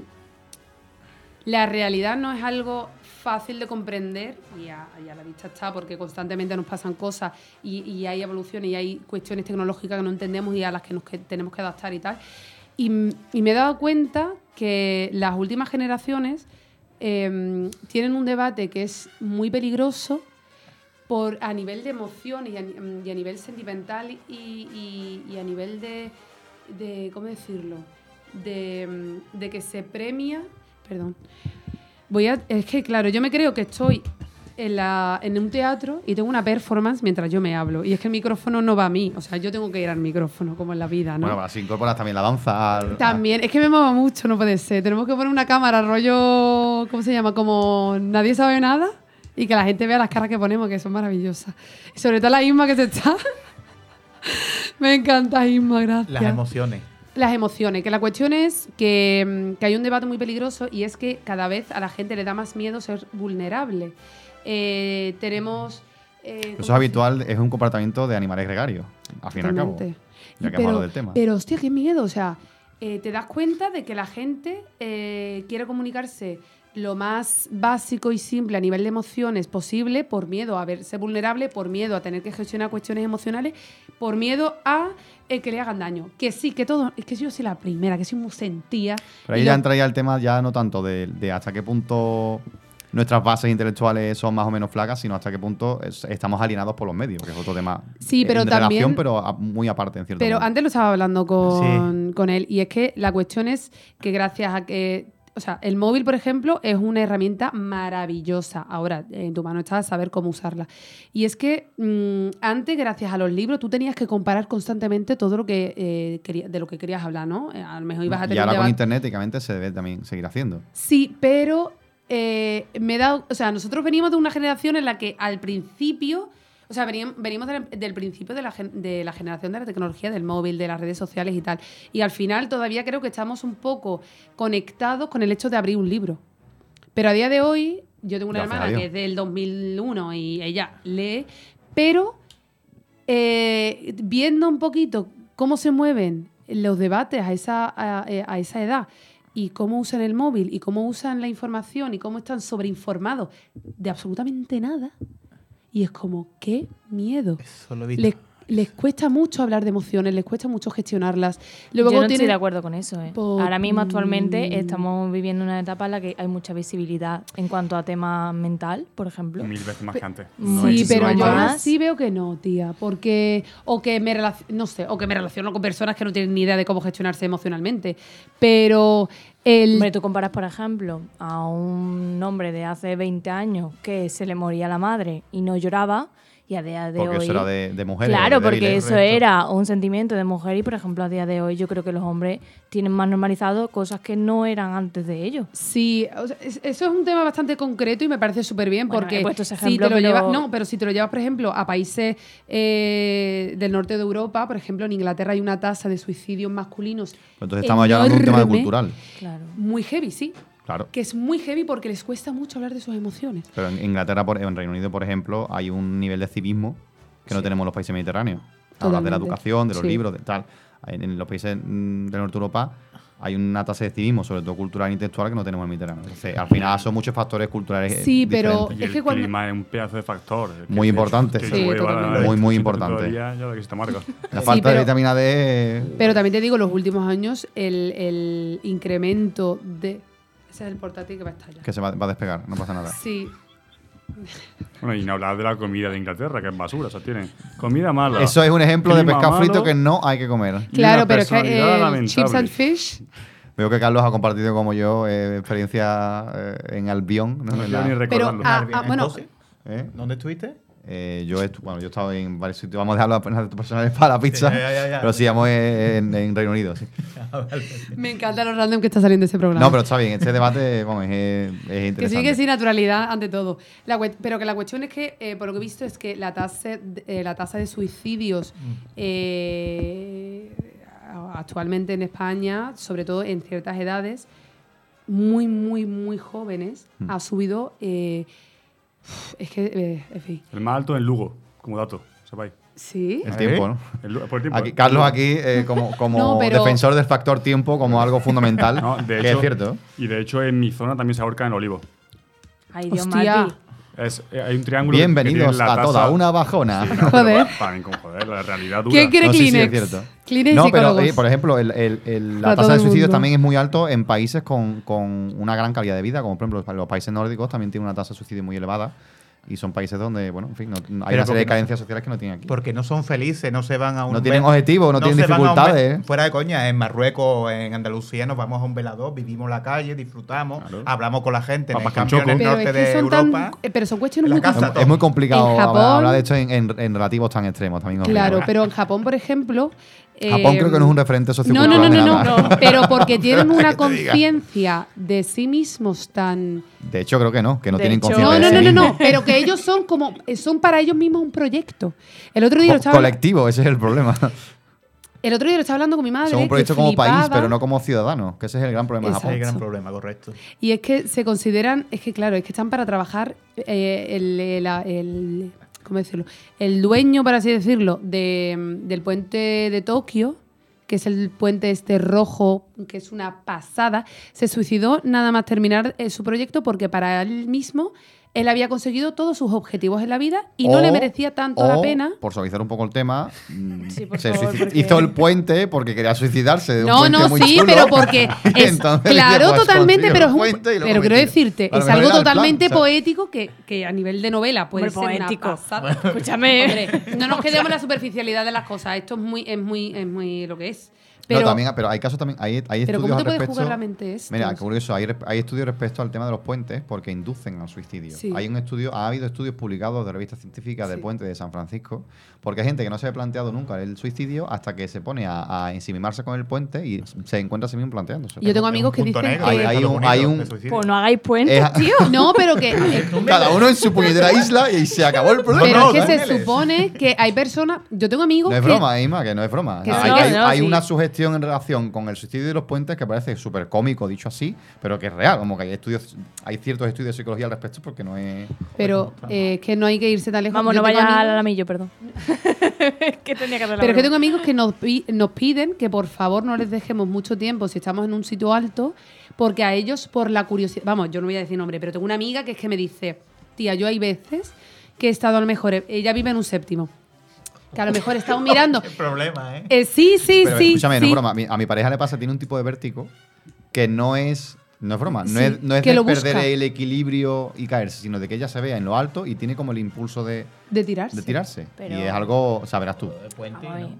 la realidad no es algo fácil de comprender y a, la vista está porque constantemente nos pasan cosas y, hay evoluciones y hay cuestiones tecnológicas que no entendemos y a las que nos tenemos que adaptar y tal. Y, me he dado cuenta que las últimas generaciones eh, tienen un debate que es muy peligroso por, a nivel de emociones y a, a nivel sentimental y, a nivel de, de ¿cómo decirlo? De, de que se premia, perdón, voy a, es que claro, yo me creo que estoy en, la, en un teatro y tengo una performance mientras yo me hablo y es que el micrófono no va a mí, o sea, yo tengo que ir al micrófono como en la vida, ¿no? Bueno, así incorporas también la danza. al- También, es que me muevo mucho, no puede ser. Tenemos que poner una cámara rollo, ¿cómo se llama? Como nadie sabe nada y que la gente vea las caras que ponemos, que son maravillosas. Y sobre todo la Isma que se está. (laughs) me encanta Isma, gracias. Las emociones. Las emociones, que la cuestión es que, mm, que hay un debate muy peligroso y es que cada vez a la gente le da más miedo ser vulnerable. Eh, tenemos... eh, Eso es ¿cómo habitual, es un comportamiento de animales gregarios, al fin y al cabo. Ya que hemos hablado del tema. Pero, hostia, qué miedo. O sea, eh, te das cuenta de que la gente quiere comunicarse lo más básico y simple a nivel de emociones posible por miedo a verse vulnerable, por miedo a tener que gestionar cuestiones emocionales, por miedo a eh, que le hagan daño. Que sí, que todo. Es que yo soy la primera, que soy muy sentía. Pero ahí ya lo- entraría el tema ya no tanto de, de hasta qué punto nuestras bases intelectuales son más o menos flacas, sino hasta qué punto es- estamos alienados por los medios, que es otro tema Sí, pero en también- relación, pero a- muy aparte en cierto Pero modo. antes lo estaba hablando con, con él y es que la cuestión es que gracias a que, o sea, el móvil, por ejemplo, es una herramienta maravillosa. Ahora, en tu mano está saber cómo usarla. Y es que mm, antes, gracias a los libros, tú tenías que comparar constantemente todo lo que eh, quería- de lo que querías hablar, ¿no? Eh, A lo mejor ibas a y tener un ahora con internet, técnicamente, se debe también seguir haciendo. Sí, pero eh, me he dado. O sea, nosotros venimos de una generación en la que al principio. O sea, venimos del, del principio de la, de la generación de la tecnología, del móvil, de las redes sociales y tal. Y al final todavía creo que estamos un poco conectados con el hecho de abrir un libro. Pero a día de hoy, yo tengo una Gracias hermana que es del 2001 y ella lee, pero eh, viendo un poquito cómo se mueven los debates a esa, a, eh, a esa edad y cómo usan el móvil y cómo usan la información y cómo están sobreinformados de absolutamente nada. Y es como, qué miedo. Eso lo. Les, les cuesta mucho hablar de emociones, les cuesta mucho gestionarlas. Luego Yo no estoy de acuerdo con eso. ¿eh? Por- Ahora mismo, actualmente, mm. estamos viviendo una etapa en la que hay mucha visibilidad en cuanto a tema mental, por ejemplo. Mil veces más que antes. Sí, pero yo así veo que no, tía, porque o que me relac- no sé, o que me relaciono con personas que no tienen ni idea de cómo gestionarse emocionalmente, pero el Hombre, tú comparas, por ejemplo, a un hombre de hace 20 años que se le moría la madre y no lloraba, y a día de Porque hoy. eso era de, de mujeres. Claro, de porque débiles. eso era un sentimiento de mujer y, por ejemplo, a día de hoy yo creo que los hombres tienen más normalizado cosas que no eran antes de ellos. Sí, o sea, es- eso es un tema bastante concreto y me parece súper bien Bueno, porque he puesto ese si ejemplo, te lo pero- llevas, no, pero si te lo llevas, por ejemplo, a países eh, del norte de Europa, por ejemplo, en Inglaterra hay una tasa de suicidios masculinos. Entonces estamos ya hablando de un tema enorme, cultural. Claro. Muy heavy, sí. Claro. Que es muy heavy porque les cuesta mucho hablar de sus emociones. Pero en Inglaterra, por, en Reino Unido, por ejemplo, hay un nivel de civismo que no tenemos en los países mediterráneos. Hablas de la educación, de los Sí. libros, de tal. En, los países mm, del norte de Europa hay una tasa de civismo, sobre todo cultural e intelectual, que no tenemos en el Mediterráneo. Entonces, al final son muchos factores culturales. eh, Sí, pero-. Y Es el que cuando- clima es un pedazo de factor. Muy importante. Sí, Muy, muy importante. el ya que se te. La Sí, falta de vitamina D. Pero también te digo, los últimos años, el, el incremento de. Ese es el portátil que va a estallar. que se va, va a despegar, no pasa nada. Sí. Bueno, y no hablar de la comida de Inglaterra, que es basura. O sea, tienen comida mala. Eso es un ejemplo de pescado frito malo, que no hay que comer. Claro, pero es que eh, chips and fish. Veo que Carlos ha compartido como yo eh, experiencia eh, en Albion. ¿no? No la- ni Pero, recordarlo. ah, Bien, ah, bueno, ¿Eh? ¿Dónde estuviste? Eh, yo, bueno, yo he estado en varios sitios. Vamos a dejarlo apenas de tus personales para la pizza. Ya, ya, ya, ya. Pero sí, vamos en, en Reino Unido. sí. (laughs) me encanta lo random que está saliendo ese programa. No, pero está bien. Este debate vamos, es, es interesante. Que sí, que sí, naturalidad ante todo. La pero que la cuestión es que, eh, por lo que he visto, es que la tasa, de- eh, la tasa de suicidios eh, a- actualmente en España, sobre todo en ciertas edades, muy, muy, muy jóvenes, Mm. ha subido. Es que, eh, en fin. El más alto en Lugo, como dato. Sepáis. Sí. El ¿Eh? tiempo, ¿no? El Lu- por el tiempo, Aquí- ¿eh? Carlos aquí eh, como, como No, pero- defensor del factor tiempo como algo fundamental, (laughs) No, de que hecho, es cierto. Y de hecho, en mi zona también se ahorca en Olivo. Ay, Dios Hostia. Martí. Es, eh, hay un triángulo. que Bienvenidos la a tasa- toda una bajona. Sí, no, Joder. pero Para mí, como joder, la realidad dura. ¿Quién quiere No, sí, sí, es Kleenex? Kleenex No, pero eh, por ejemplo, el- el- el- Para la tasa de suicidios también es muy alto en países con, con una gran calidad de vida, como por ejemplo los países nórdicos también tienen una tasa de suicidio muy elevada y son países donde, bueno, en fin, no- hay Pero una serie de no- carencias sociales que no tienen aquí. Porque no son felices, no se van a un... No tienen objetivos, no tienen un dificultades. Fuera de coña, en Marruecos, en Andalucía, nos vamos a un velador, vivimos la calle, disfrutamos, Claro. hablamos con la gente. En Papas el en el pero norte es que de Europa... tan. eh, Pero son cuestiones muy complicadas. es muy complicado Japón- hablar de esto en, en- en relativos tan extremos. También Claro, ¿eh? pero en Japón, por ejemplo. Japón creo que no es un referente No, sociocultural no, no, de no, no, nada. Pero porque (laughs) tienen una conciencia de sí mismos tan. De hecho, creo que no, que no De tienen conciencia No, de no, sí no, no, mismos. no. Pero que ellos son como. Son para ellos mismos un proyecto. El otro día lo estaba. colectivo, ese es el problema. El otro día lo estaba hablando con mi madre. Son un proyecto como país, pero no como ciudadanos, que ese es el gran problema de. Japón. Hay gran problema, correcto. Y es que se consideran, es que claro, es que están para trabajar eh, el, el- el- ¿cómo decirlo? El dueño, por así decirlo, de, del puente de Tokio, que es el puente este rojo, que es una pasada, se suicidó nada más terminar eh, su proyecto porque para él mismo él había conseguido todos sus objetivos en la vida y no le merecía tanto la pena. Por suavizar un poco el tema, (laughs) Sí, por se favor, suici- porque- hizo el puente porque quería suicidarse. de No, no, muy sí, chulo. pero porque (laughs) es claro, pues, totalmente, pero es un, pero quiero decirte, es algo plan, totalmente poético que, que a nivel de novela puede Hombre, ser una poético. pasada. Escúchame. Hombre, no nos quedemos en la (laughs) superficialidad de las cosas. Esto es muy, es muy, es muy lo que es. Pero, no, también, pero hay casos también, hay, hay pero estudios ¿cómo te al puede respecto. jugar la mente esto? Mira, curioso, hay, hay estudios respecto al tema de los puentes porque inducen al suicidio. Sí. Hay un estudio, ha habido estudios publicados de revistas científicas del Sí. puente de San Francisco, porque hay gente que no se ha planteado nunca el suicidio hasta que se pone a, a ensimimarse con el puente y se encuentra a sí mismo planteándose. Yo tengo amigos que dicen negro que- Hay- un- hay. Pues no hagáis puentes, Es- tío. No, pero que (laughs) Cada uno en su puñetera isla y se acabó el problema. pero no, es que se supone que hay personas, yo tengo amigos No es broma, Ima, que no es broma. Hay una sugestión en relación con el suicidio de los puentes que parece súper cómico dicho así, pero que es real. Como que hay estudios, hay ciertos estudios de psicología al respecto porque no es... Pero eh, es que no hay que irse tan lejos. Vamos, Yo no vayas al alamillo, perdón. (laughs) que tenía que hacer Pero es que tengo amigos que nos, pi- nos piden que por favor no les dejemos mucho tiempo si estamos en un sitio alto, porque a ellos por la curiosidad, vamos, yo no voy a decir nombre, pero tengo una amiga que es que me dice, tía, yo hay veces que he estado a lo mejor, ella vive en un séptimo, que a lo mejor he estado mirando, (laughs) Qué problema, ¿eh? Eh, sí, sí, Pero sí, escúchame, no es broma. A mi, a mi pareja le pasa, tiene un tipo de vértigo que no es. No es broma, no Sí, es, no es que de lo perder busca. el equilibrio y caerse, sino de que ella se vea en lo alto y tiene como el impulso de, de tirarse. de tirarse. Pero- Y es algo, o sea, verás tú.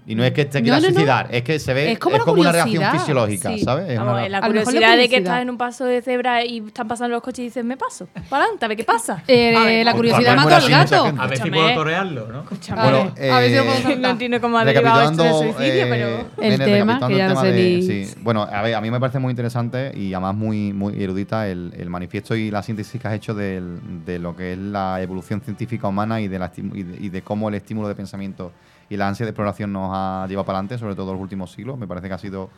Y no es que te quieras no, no. suicidar, es que se ve, Es como la una reacción fisiológica, sí. ¿sabes? Es Vamos, una- la curiosidad de que estás en un paso de cebra y están pasando los coches y dices, me paso. Para adelante, a ver qué pasa. Eh, A ver, la curiosidad mató al gato. A ver si Escúchame. puedo torearlo, ¿no? A Bueno, ver, a ver si lo eh, puedo No entiendo cómo ha derivado esto Recapitulando, de suicidio, eh, pero... El tema, que el ya no tema sé de- ni- sí. Bueno, a ver, a mí me parece muy interesante y además muy, muy erudita el, el manifiesto y la síntesis que has hecho del- de lo que es la evolución científica humana y de, la y de, y de cómo el estímulo de pensamiento y la ansia de exploración nos ha llevado para adelante, sobre todo en los últimos siglos. Me parece que ha sido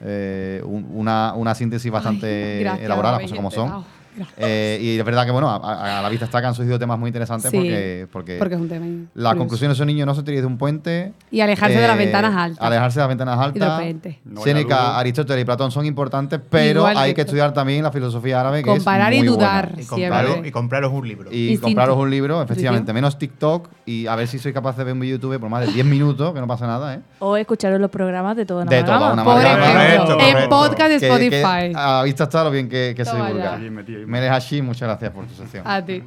eh, un- una, una síntesis bastante Ay, gracias, elaborada, cosas como son. (laughs) Eh, y es verdad que, bueno, a, la vista está que han surgido temas muy interesantes Sí, porque, porque, Porque es un tema. las curioso. conclusiones de esos niños no se tiran de un puente. Y alejarse de las eh, ventanas altas. Alejarse de las ventanas altas. No Séneca. Aristóteles y Platón son importantes, pero Igual hay que esto. estudiar también la filosofía árabe, que Comparar es y dudar. buena. Y, compraros, y compraros un libro. Y compraros un libro, efectivamente. Menos TikTok y a ver si sois capaces de ver un YouTube por más de 10 minutos, que no pasa nada, ¿eh? O escucharos los programas de toda una De toda una Por ejemplo, en podcast de Que- que Spotify. a la vista está lo bien que, que se divulga. Melech Hashi, muchas gracias por tu sección. A ti.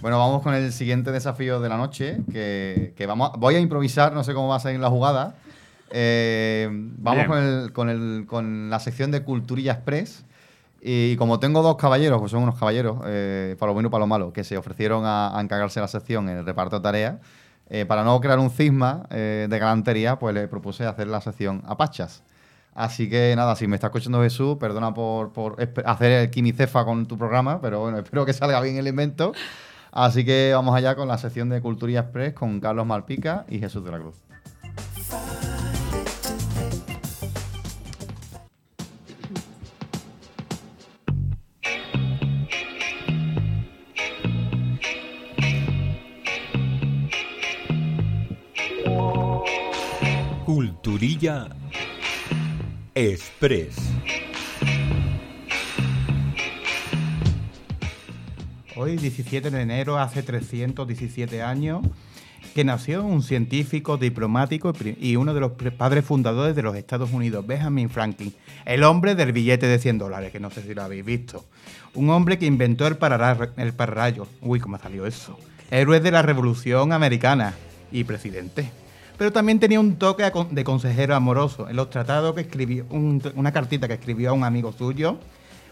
Bueno, vamos con el siguiente desafío de la noche, que, que vamos, a- voy a improvisar, no sé cómo va a salir la jugada. Eh, vamos Bien. con, el- con el- con la sección de Culturilla Express. Y como tengo dos caballeros, pues son unos caballeros, eh, para lo bueno y para lo malo, que se ofrecieron a, encargarse de la sección en el reparto de tareas, eh, para no crear un cisma eh, de galantería, pues le propuse hacer la sección a Pachas. Así que nada, si me está escuchando Jesús, perdona por, por hacer el quimicefa con tu programa, pero bueno, (laughs) espero que salga bien el invento. Así que vamos allá con la sección de Cultura Express con Carlos Malpica y Jesús de la Cruz. Express. Hoy, 17 de enero, hace 317 años, que nació un científico, diplomático y uno de los padres fundadores de los Estados Unidos, Benjamin Franklin, el hombre del billete de 100 dólares, que no sé si lo habéis visto. Un hombre que inventó el, el pararrayo. Uy, ¿cómo salió eso? Héroe de la Revolución Americana y presidente. Pero también tenía un toque de consejero amoroso. En los tratados que escribió, un- una cartita que escribió a un amigo suyo,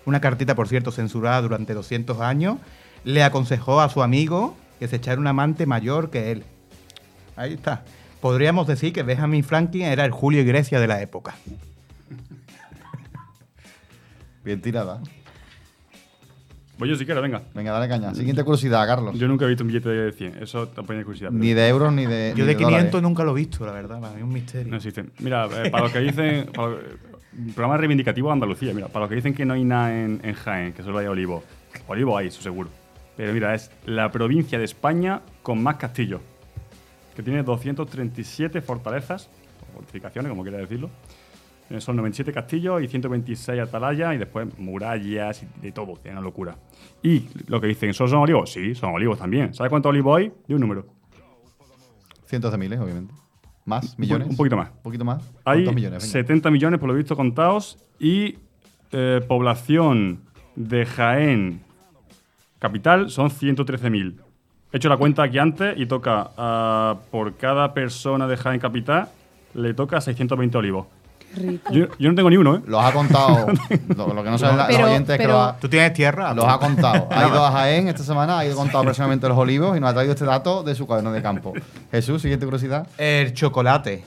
una cartita, por cierto, censurada durante 200 años, le aconsejó a su amigo que se echara un amante mayor que él. Ahí está. Podríamos decir que Benjamin Franklin era el Julio Iglesias de la época. Bien tirada. Voy yo si quieres, venga. Venga, dale caña. Siguiente curiosidad, Carlos. Yo nunca he visto un billete de 100. Eso tampoco hay curiosidad. pero Ni de euros ni de. Yo ni de 500 dólares. nunca lo he visto, la verdad. Para mí es un misterio. No existen. Mira, eh, para los que dicen. (laughs) para un programa reivindicativo de Andalucía. Mira, para los que dicen que no hay nada en, en Jaén, que solo hay olivo. Olivo hay, eso seguro. Pero mira, es la provincia de España con más castillos. Que tiene 237 fortalezas, o fortificaciones, como quiera decirlo. Eh, Son 97 castillos y 126 atalayas y después murallas y de todo. Es una locura. Y lo que dicen, ¿solo son olivos? Sí, son olivos también. ¿Sabes cuántos olivos hay? De un número. Cientos de miles, obviamente. ¿Más? ¿Millones? un poquito más. ¿Un poquito más? Hay ¿Cuántos millones? Venga. 70 millones, por lo visto, contados. Y eh, población de Jaén capital son 113.000. He hecho la cuenta aquí antes y toca por cada persona de Jaén capital le toca 620 olivos. Rico. Yo, yo no tengo ni uno, ¿eh? Los ha contado. (laughs) lo, lo que no saben los Pero- oyentes es que los ha, ¿Tú tienes tierra? los ha contado. Ha ido a Jaén esta semana, ha ido contado personalmente los olivos y nos ha traído este dato de su cuaderno de campo. Jesús, siguiente curiosidad. El chocolate.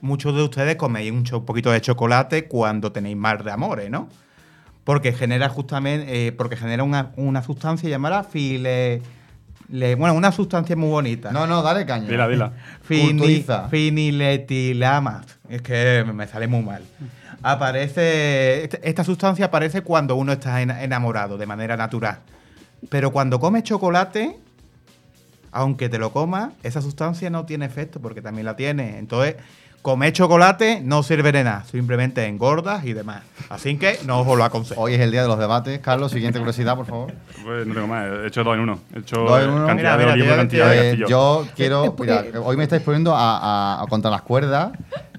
Muchos de ustedes coméis un, poquito de chocolate cuando tenéis mal de amores, ¿no? Porque genera justamente, eh, porque genera una, una sustancia llamada file, le- bueno, una sustancia muy bonita. No, no, dale caña. Dila, dila. (laughs) Fini, finiletilama. Es que me sale muy mal. Aparece. este- Esta sustancia aparece cuando uno está ena- enamorado de manera natural. Pero cuando comes chocolate, aunque te lo comas, esa sustancia no tiene efecto porque también la tiene. Entonces, comer chocolate no sirve de nada. Simplemente engordas y demás. Así que no os lo aconsejo. Hoy es el día de los debates. Carlos, siguiente curiosidad, por favor. Pues no tengo más, he hecho dos en uno. He hecho Dos en uno. cantidad Mira, de mira, olivo, Eh, castillo. yo quiero. Mira, hoy me estáis poniendo a, a- contra las cuerdas.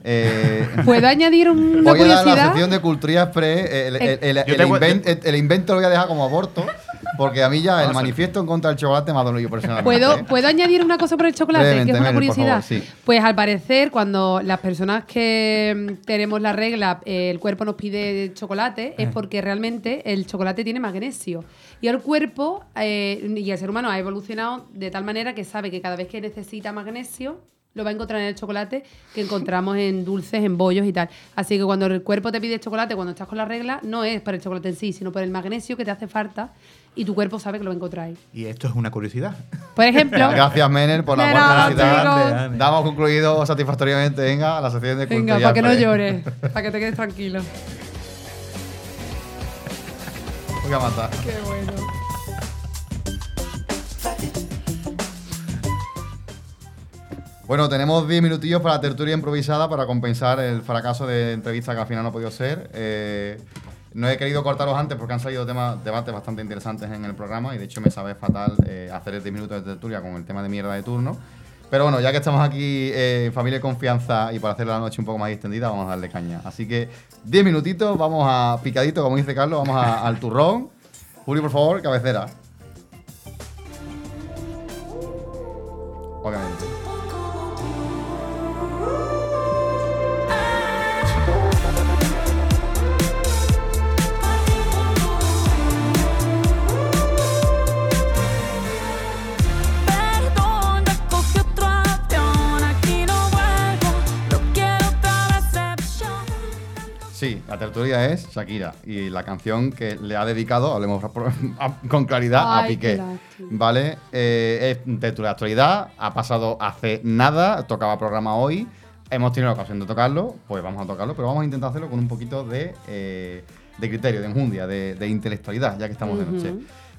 Eh, (laughs) ¿Puedo añadir una voy a dar la sección de Cultura Express. El, el- el- Yo el te- invent- el- el invento lo voy a dejar como aborto. Porque a mí ya el manifiesto en contra del chocolate me ha dolido personalmente. ¿Puedo, ¿Puedo añadir una cosa por el chocolate? Brevemente, que es una curiosidad. favor, sí. Pues al parecer, cuando las personas que mm, tenemos la regla, eh, el cuerpo nos pide chocolate, es porque realmente el chocolate tiene magnesio. Y el cuerpo eh, y el ser humano ha evolucionado de tal manera que sabe que cada vez que necesita magnesio, lo va a encontrar en el chocolate que encontramos en dulces, en bollos y tal. Así que cuando el cuerpo te pide chocolate, cuando estás con la regla, no es por el chocolate en sí, sino por el magnesio que te hace falta y tu cuerpo sabe que lo va a encontrar ahí. Y esto es una curiosidad. Por ejemplo, (laughs) Gracias, Menel, por la buena chicos. Damos concluido satisfactoriamente. Venga, a la sección de Venga, para que no llores, (laughs) para que te quedes tranquilo. Voy a matar. Qué bueno. Bueno, tenemos 10 minutillos para tertulia improvisada para compensar el fracaso de entrevista que al final no ha podido ser. Eh, no he querido cortarlos antes porque han salido temas, debates bastante interesantes en el programa y de hecho me sabe fatal eh, hacer 10 minutos de tertulia con el tema de mierda de turno. Pero bueno, ya que estamos aquí eh, en familia y confianza y para hacer la noche un poco más extendida, vamos a darle caña. Así que 10 minutitos, vamos a picadito, como dice Carlos, vamos al turrón. Juli, por favor, cabecera. Obviamente. Sí, la tertulia es Shakira y la canción que le ha dedicado, hablemos (laughs) a- con claridad, a Piqué. ¿Vale? Eh, es tertulia de actualidad, ha pasado hace nada, tocaba programa hoy, hemos tenido la ocasión de tocarlo, pues vamos a tocarlo, pero vamos a intentar hacerlo con un poquito de, eh, de criterio, de enjundia, de, de intelectualidad, ya que estamos de noche.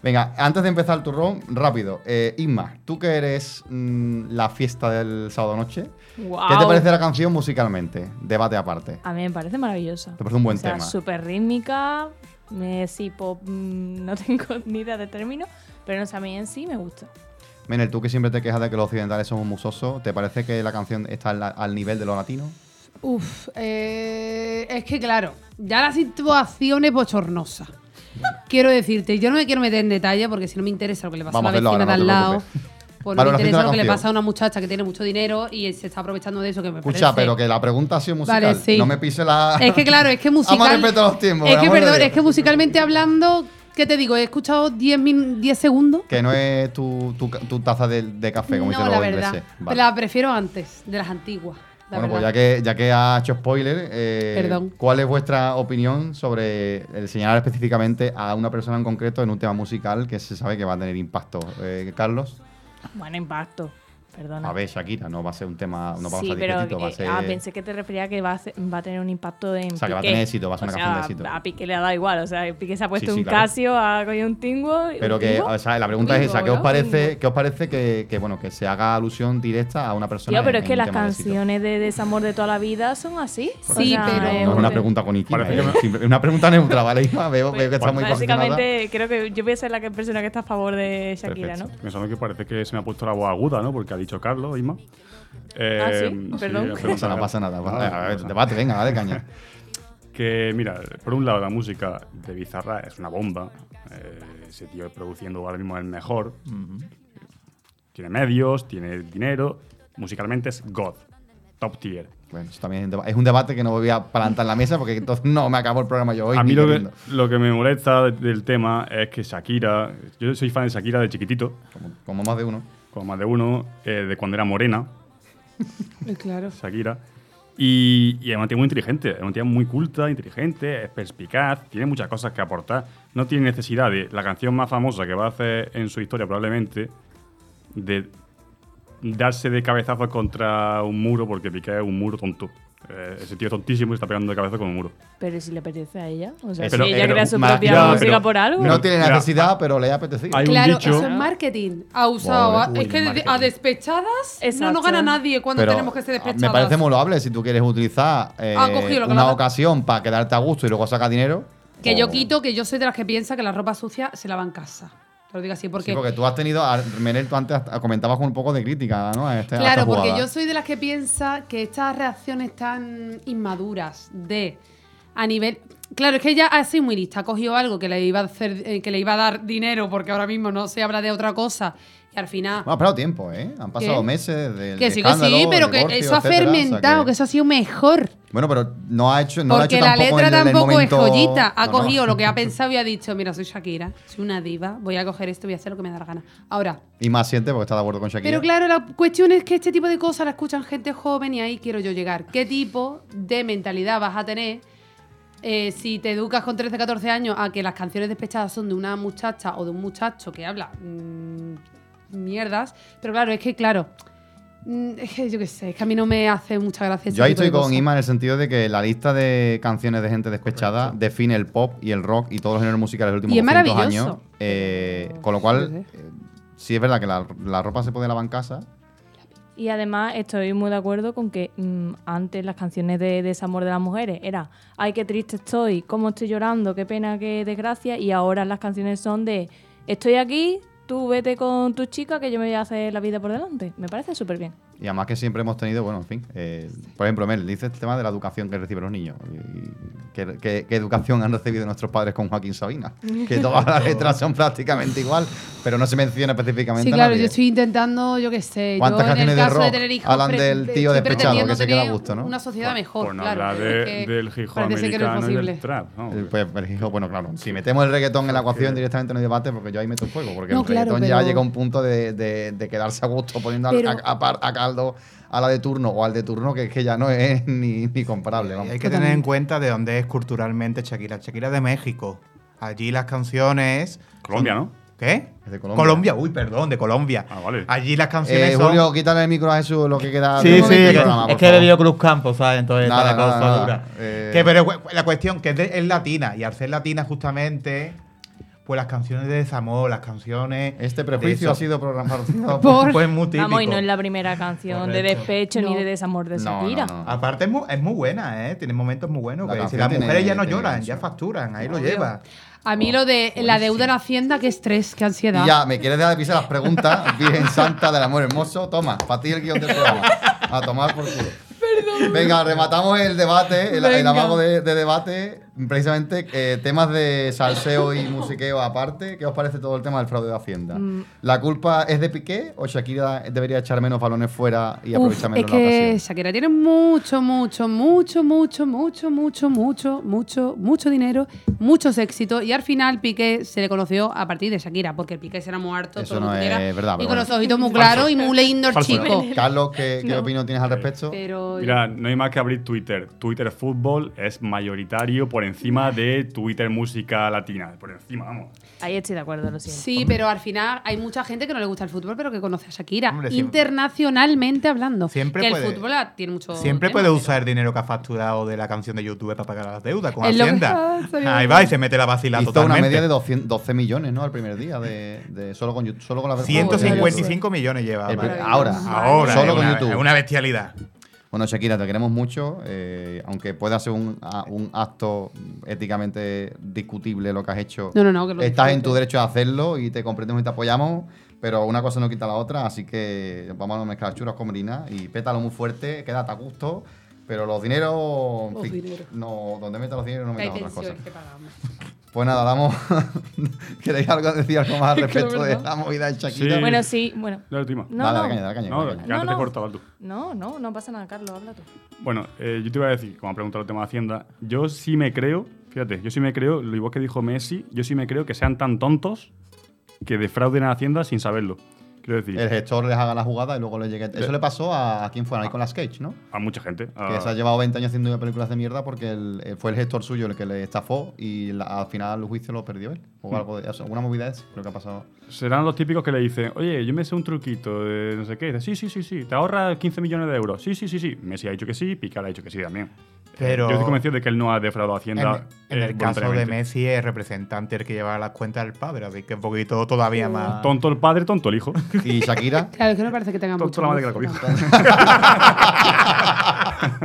Venga, antes de empezar el turrón, rápido. Eh, Isma, tú que eres mm, la fiesta del sábado noche, ¿qué te parece la canción musicalmente? Debate aparte. A mí me parece maravillosa. Te parece un buen o sea, tema. súper rítmica. Me, sí, pop, mm, (laughs) no tengo ni idea de término, pero no sé, a mí en sí me gusta. Menel, tú que siempre te quejas de que los occidentales somos musosos, ¿te parece que la canción está al, al nivel de lo latino? Uf, eh, es que claro, ya la situación es bochornosa. Quiero decirte, yo no me quiero meter en detalle porque si no me interesa lo que le pasa Vamos a la vecina de al lado. Pues no me interesa lo que le pasa a una muchacha que tiene mucho dinero y se está aprovechando de eso que me Escucha, parece- pero que la pregunta ha sido musical. Vale, sí. No me pise la. Es que claro, es que (laughs) musical... los tiempos. Es que, perdón, es que musicalmente hablando, ¿qué te digo? He escuchado 10 min- 10 segundos. Que no es tu, tu, tu taza de, de café, como no, dicen la verdad. ingleses. Vale. La prefiero antes, de las antiguas. La Bueno, pues ya que, ya que ha hecho spoiler, eh, Perdón. ¿cuál es vuestra opinión sobre el señalar específicamente a una persona en concreto en un tema musical que se sabe que va a tener impacto? Eh, Carlos, Bueno, impacto. Perdona. a ver, Shakira, no va a ser un tema, no va a sí, ser pero va a ser... ah, pensé que te refería a que va a, hacer- va a tener un impacto en O sea, que va a tener éxito, va a ser O una sea, canción de éxito. A Piqué le ha dado igual, o sea, Piqué se ha puesto sí, un claro. Casio, ha cogido un tingo. Pero ¿un que, tingo? o sea, la pregunta es esa, ¿qué os parece. ¿qué os parece que, que, bueno, que se haga alusión directa a una persona Tío, pero en- es que las de canciones de desamor de toda la vida son así. O Sí, sea, pero- No es una un- pregunta con eh, es una pregunta neutra, ¿vale? (laughs) Veo, veo que está muy posicionada. Básicamente, creo que yo voy a ser la que- persona que está a favor de Shakira. ¿no? Pensando que parece que se me ha puesto la voz aguda, ¿no? Porque dicho Carlos, Isma. Eh, Ah, ¿sí? Perdón. la No pasa nada. Ah, a ver, debate, venga, dale caña. (laughs) Que, mira, por un lado, la música de Bizarra es una bomba. Eh, ese tío produciendo ahora mismo el mejor. Tiene medios, tiene dinero. Musicalmente es God. Top tier. Bueno, eso también es es un debate que no voy a plantar en la mesa porque entonces no me acabo el programa yo hoy. a mí lo que, lo que me molesta de- del tema es que Shakira. Yo soy fan de Shakira de chiquitito, Como, como más de uno. Como más de uno, eh, de cuando era morena. Eh, Claro. (laughs) Shakira. Y, y es una tía muy inteligente, es una tía muy culta, inteligente, es perspicaz, tiene muchas cosas que aportar. No tiene necesidad de la canción más famosa que va a hacer en su historia probablemente, de darse de cabezazo contra un muro, porque Piqué es un muro tonto. Eh, ese tío es tontísimo y está pegando de cabeza con un muro. Pero si le apetece a ella. O sea, Pero- si ella pero crea su más- propia ya, música pero- por algo. No tiene Mira, necesidad, pero le ha apetecido. hay un Claro, dicho- eso es marketing. Ha usado. Joder, a- uy, es que marketing. a despechadas no Exacto. nos gana nadie cuando Pero tenemos que ser ah, despechadas. me parece muy loable si tú quieres utilizar eh, Ha cogido lo que una ocasión para quedarte a gusto y luego sacar dinero. Que yo o- quito, que yo soy de las que piensa que la ropa sucia se lava en casa. Te lo digo así, porque. Sí, porque tú has tenido, Menel, tú antes comentabas con un poco de crítica, ¿no? A este- Claro, porque yo soy de las que piensa que estas reacciones tan inmaduras de a nivel. Claro, es que ella ha sido muy lista, ha cogido algo que le iba a hacer, eh, que le iba a dar dinero, porque ahora mismo no se habla de otra cosa, y al final. Bueno, ha esperado tiempo, ¿eh? Han pasado ¿Qué? meses del que sí, que sí, pero que divorcio, eso ha etcétera, fermentado, que... eso ha sido mejor. Bueno, pero no ha hecho, no lo ha porque hecho la letra en en tampoco momento- es joyita. Ha No, no. cogido lo que ha (laughs) pensado y ha dicho: Mira, soy Shakira, soy una diva, voy a coger esto, voy a hacer lo que me da la gana. Ahora, Y más siente porque está de acuerdo con Shakira. Pero claro, la cuestión es que este tipo de cosas la escuchan gente joven y ahí quiero yo llegar. ¿Qué tipo de mentalidad vas a tener eh, si te educas con 13, 14 años a que las canciones despechadas son de una muchacha o de un muchacho que habla mm, mierdas? Pero claro, es que claro, mm, es que yo qué sé, es que a mí no me hace mucha gracia. Yo ahí de estoy con. Ima en el sentido de que la lista de canciones de gente despechada define el pop y el rock y todos los géneros musicales de los últimos Y es 200 maravilloso. años. Eh, con lo cual, eh, sí es verdad que la, la ropa se puede lavar en casa. Y además estoy muy de acuerdo con que mm, antes las canciones de desamor de las mujeres era ay, qué triste estoy, cómo estoy llorando, qué pena, qué desgracia. Y ahora las canciones son de estoy aquí, tú vete con tu chica que yo me voy a hacer la vida por delante. Me parece súper bien. Y además que siempre hemos tenido, bueno, en fin. eh, por ejemplo, Mel, dice el tema de la educación que reciben los niños. Y- ¿Qué, qué- qué educación han recibido nuestros padres con Joaquín Sabina? Que todas las (laughs) letras son prácticamente igual, pero no se menciona específicamente Sí, a claro, nadie. yo estoy intentando, yo qué sé. ¿Cuántas yo en el canciones de caso de rock tener hijos hablan pre- del tío despechado que se queda a gusto, no? Una sociedad Por- mejor, por no claro. hablar es de- que del hip hop no americano y del posible. trap. ¿no? Eh, Pues, pues, hijo, bueno, claro, si metemos el reggaetón en la ecuación directamente no hay debate porque yo ahí meto el fuego, porque No, el claro, reggaetón ya llega a un punto de, de- de quedarse a gusto poniendo a, a a la de turno o al de turno que es que ya no es (laughs) ni, ni comparable. Vamos. hay que tener en cuenta de dónde es culturalmente Shakira. Shakira es de México. Allí las canciones. Colombia, son- ¿no? ¿Qué? Es de Colombia. uy, perdón, de Colombia. Ah, vale. Allí las canciones Eh, son. Julio, quítale el micro a Jesús lo que queda Sí, sí, es, programa, es que he bebido Cruz Campo, ¿sabes? Entonces Nada, está la cosa nada, nada. dura. Eh, Que, pero la cuestión que es, de- es latina, y al ser latina justamente, pues las canciones de desamor, las canciones... Este de prejuicio ha sido programado. (laughs) Por- Pues muy típico. Vamos, y no es la primera canción de Correcto. despecho ni No. de desamor de Shakira. no, no. Aparte es muy, es muy buena, ¿eh? Tiene momentos muy buenos. La Que si las tiene- mujeres ya no lloran, eso. ya facturan, ahí lo lleva. A mí lo de la deuda en Hacienda, qué estrés, qué ansiedad. Y ya, ¿me quieres dejar de pisar las preguntas? (laughs) Virgen Santa del Amor Hermoso. Toma, para ti el guion del programa. A tomar por culo. Venga, rematamos el debate, el, el amago de, de debate. Precisamente eh, temas de salseo y musiqueo aparte. ¿Qué os parece todo el tema del fraude de Hacienda? Mm. ¿La culpa es de Piqué o Shakira debería echar menos balones fuera y Uf, aprovechar es menos la que ocasión? Shakira tiene mucho, mucho, mucho, mucho, mucho, mucho, mucho, mucho, mucho dinero, muchos éxitos y al final Piqué se le conoció a partir de Shakira, porque Piqué será muy harto, Eso todo lo no que es verdad, y con bueno. los ojitos muy claros y muy lindo el Falso. chico. Carlos, ¿qué, qué No. opinión tienes al respecto? Pero Mira, no hay más que abrir Twitter. Twitter Fútbol es mayoritario por encima de Twitter Música Latina. Por encima, vamos. Ahí estoy de acuerdo, lo siento. Sí, pero al final hay mucha gente que no le gusta el fútbol, pero que conoce a Shakira. Hombre, siempre- internacionalmente hablando. Siempre que puede- el fútbol ah, tiene mucho. Siempre tema, puede pero- usar el dinero que ha facturado de la canción de YouTube para pagar las deudas con Es lo que- Hacienda. Ah, Ahí va y se mete la vacila Hizo totalmente. una media de 200 12 millones, ¿no? El primer día, de, de- solo, con, Yu- solo con la 155 millones lleva. El- vale. ahora, Ahora, solo es con una, YouTube. es una bestialidad. Bueno, Shakira, te queremos mucho, eh, aunque pueda ser un, a- un acto éticamente discutible lo que has hecho. No, no, no, que lo Estás en tu derecho de hacerlo y te comprendemos y te apoyamos, pero una cosa no quita la otra, así que vamos a mezclar churras con merinas y pétalo muy fuerte, quédate a gusto, pero los dineros, Los dineros. no, donde metas los dineros no metas otras cosas. pensiones que pagamos. (laughs) Pues nada, damos. (laughs) ¿Queréis algo decir algo más al (laughs) respecto de la movida de Shakira? Sí. Bueno, sí, bueno. Dale, Tima. No, dale, no. caña, dale caña. No, dale caña. antes No, te no. cortaba tú. No, no, no pasa nada, Carlos, habla tú. Bueno, eh, yo te iba a decir, como ha preguntado el tema de Hacienda, yo sí me creo, fíjate, yo sí me creo, lo igual que dijo Messi, yo sí me creo que sean tan tontos que defrauden a Hacienda sin saberlo. Quiero decir, El gestor les haga la jugada y luego le llegue. Eso le pasó a, a quién fue, a Nicolas Cage, ¿no? a mucha gente. a- Que se ha llevado 20 años haciendo películas de mierda porque el- eh, fue el gestor suyo el que le estafó y la- al final el juicio lo perdió él. O algo de, o sea, alguna movida es, creo que ha pasado. Serán los típicos que le dicen, oye, yo me sé un truquito de no sé qué. Dice, sí, sí, sí, sí, te ahorra 15 millones de euros. Sí, sí, sí, sí. Messi ha dicho que sí, Picar ha dicho que sí también. Pero- Yo estoy convencido de que él no ha defraudado a En, Hacienda. en eh, el caso de. Messi es representante el que lleva las cuentas del padre, así que un poquito todavía más. Tonto el padre, tonto el hijo. Y Shakira. Claro, es que no parece que tenga tonto mucho. la madre que la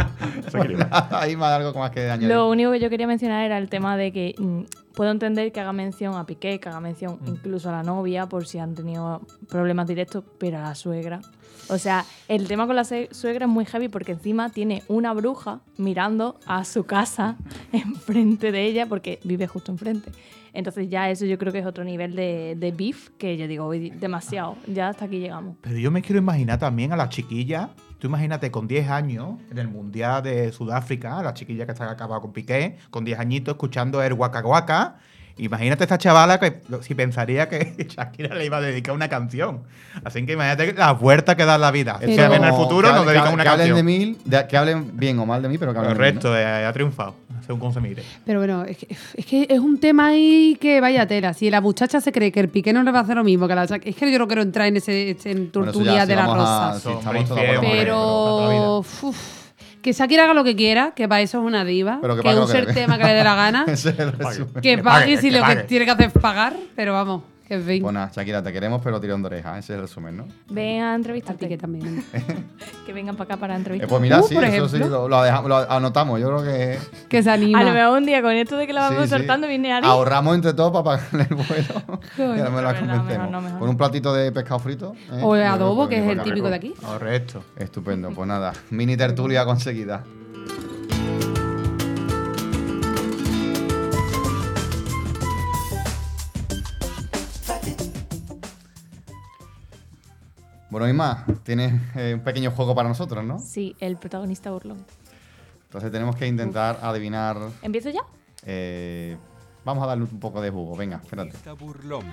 (laughs) (laughs) Ahí más algo más que añadir. Lo único que yo quería mencionar era el tema de que mm, puedo entender que haga mención a Piqué, que haga mención incluso a la novia por si han tenido problemas directos, pero a la suegra. O sea, el tema con la suegra es muy heavy porque encima tiene una bruja mirando a su casa (laughs) enfrente de ella porque vive justo enfrente. Entonces ya eso yo creo que es otro nivel de, de beef que yo digo, "Uy, demasiado, ya hasta aquí llegamos. Pero yo me quiero imaginar también a la chiquilla. Tú imagínate con 10 años en el Mundial de Sudáfrica, la chiquilla que está acabada con Piqué, con 10 añitos, escuchando el Waka Waka. Imagínate esta chavala que si pensaría que (laughs) Shakira le iba a dedicar una canción. Así que imagínate la vuelta que da la vida. Es Si en el como futuro que nos que, una que hablen de canción. mí, de- que hablen bien o mal de mí, pero que hablen de mí, Correcto, eh, ha triunfado, según se mire. Pero bueno, es que, es que es un tema ahí que vaya tela. Si la muchacha se cree que el piqué no le va a hacer lo mismo que la Es que yo no quiero entrar en ese en Bueno, si de la vamos a- si Hombre, vida. Pero uf, que Shakira haga lo que quiera, que para eso es una diva, Pero que que, pague use que el tema que le dé la gana, (laughs) el resumen. que Que pague pague, si que lo que pague. tiene que hacer es pagar, pero vamos, que fin. Pues nada, Shakira, te queremos, pero tirón de oreja. Ese es el resumen, ¿no? Ven a A entrevistarte. Piqué también. (laughs) Que vengan para acá para Eh, entrevistar. pues mira, Uh, sí, eso sí, lo, lo dejamos- lo anotamos. Yo creo que. Que se anima. A lo mejor un día con esto de que la vamos sí, sí. soltando viene Ari. Ahorramos entre todos para pagarle el vuelo. Joder. y ahora me la convencemos. mejor no, mejor Con un platito de pescado frito. ¿eh? O creo adobo, que es el típico de aquí. Correcto. Estupendo, pues nada. Mini tertulia (laughs) conseguida. Bueno, Isma, tienes eh, un pequeño juego para nosotros, ¿no? Sí, el protagonista burlón. Entonces tenemos que intentar adivinar. ¿Empiezo ya? eh, vamos a darle un poco de jugo. Venga, espérate. Burlón.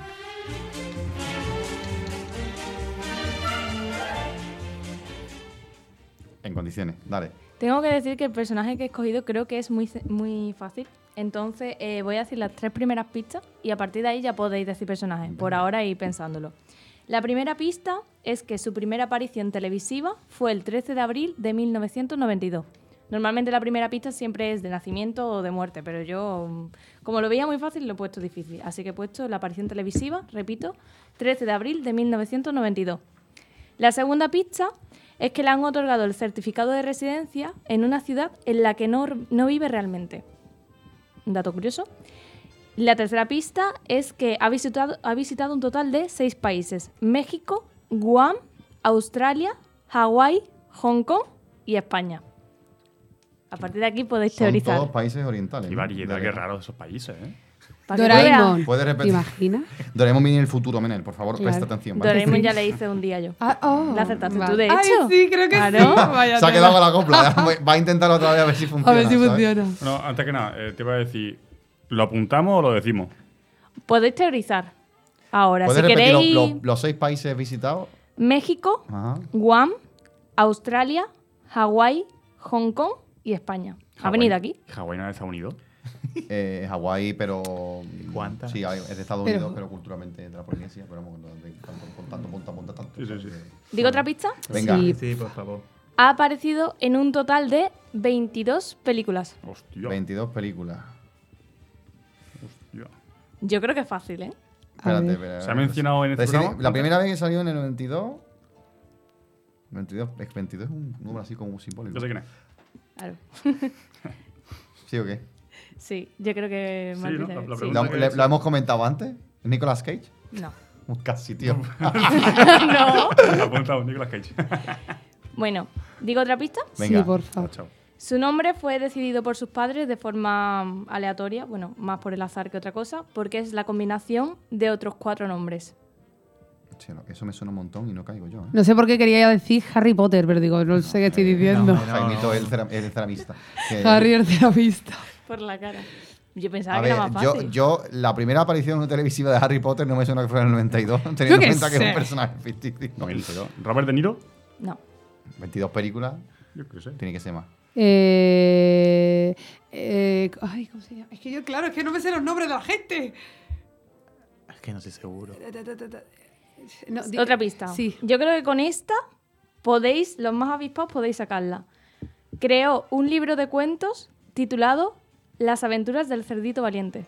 En condiciones, dale. Tengo que decir que el personaje que he escogido creo que es muy, muy fácil. Entonces eh, voy a decir las tres primeras pistas y a partir de ahí ya podéis decir personajes. Por ahora ir pensándolo. La primera pista es que su primera aparición televisiva fue el 13 de abril de 1992. Normalmente la primera pista siempre es de nacimiento o de muerte, pero yo, mm, como lo veía muy fácil, lo he puesto difícil. Así que he puesto la aparición televisiva, repito, 13 de abril de 1992. La segunda pista es que le han otorgado el certificado de residencia en una ciudad en la que no, no vive realmente. Un dato curioso. La tercera pista es que ha visitado, ha visitado un total de seis países. México, Guam, Australia, Hawái, Hong Kong y España. A partir de aquí podéis Son teorizar. todos países orientales. Y ¿no? variedad, qué raro esos países, ¿eh? Doraemon. ¿Puedes ¿Te imaginas? Doraemon viene en el futuro, Menel. Por favor, Claro. presta atención. ¿vale? Doraemon ya le hice un día yo. Ah, oh, La acertaste vale. tú, de Ay, hecho. sí, creo que Claro. sí. (laughs) Vaya Se ha quedado con la copla. (laughs) Va a intentar otra vez a ver si A funciona. ver si ¿sabes? funciona. Bueno, antes que nada, eh, te iba a decir, ¿lo apuntamos o lo decimos? Podéis teorizar. Ahora, ¿Puedes si repetir queréis, lo- los seis países visitados? México, Ajá. Guam, Australia, Hawái, Hong Kong y España. ¿Ha venido aquí? ¿Hawái no es Estados Unidos? (laughs) Eh, Hawái, pero. ¿Cuántas? Sí, es de Estados Pero- Unidos, pero culturalmente de la Polinesia. Pero vamos, con tanto punta, punta, tanto. Sí, sí, sí. ¿Digo otra pista? Venga. Sí. Sí, por favor. Ha aparecido en un total de 22 películas. Hostia. 22 películas. Yo creo que es fácil, ¿eh? Espérate, espérate. ¿Se ha mencionado en este programa? La primera vez que salió en el 92. 22, es que 22 es un número así como simbólico. Yo sé quién es. Claro. (laughs) ¿Sí o qué? Sí, yo creo que Sí, Martí ¿no? se- La- la sí. pregunta- ¿Lo, que hemos comentado antes? ¿Es Nicolas Cage? No. (laughs) Casi, tío. no. (laughs) Apuntado, Nicolas Cage. Bueno, ¿digo otra pista? Venga. Sí, por favor. Chao. Su nombre fue decidido por sus padres de forma mm, aleatoria, bueno, más por el azar que otra cosa, porque es la combinación de otros cuatro nombres. Che, no, que eso me suena un montón y no caigo yo. ¿eh? No sé por qué quería decir Harry Potter, pero digo, no sé qué estoy diciendo. no, Jaimito, el, cera- el ceramista. Que- (laughs) Harry el terapista. Por la cara. Yo pensaba A que ver, era más yo, fácil. yo, la primera aparición televisiva de Harry Potter no me suena que fuera en el 92, teniendo en qué cuenta que es sé. un personaje ficticio. 92. ¿Robert De Niro? No. 22 películas, Yo qué sé. tiene que ser más. Eh, eh, ay, ¿cómo se llama? Es que yo, claro, es que no me sé los nombres de la gente. que no estoy seguro. No, Otra pista. Sí. Yo creo que con esta podéis, los más avispados podéis sacarla. Creó un libro de cuentos titulado Las aventuras del cerdito valiente.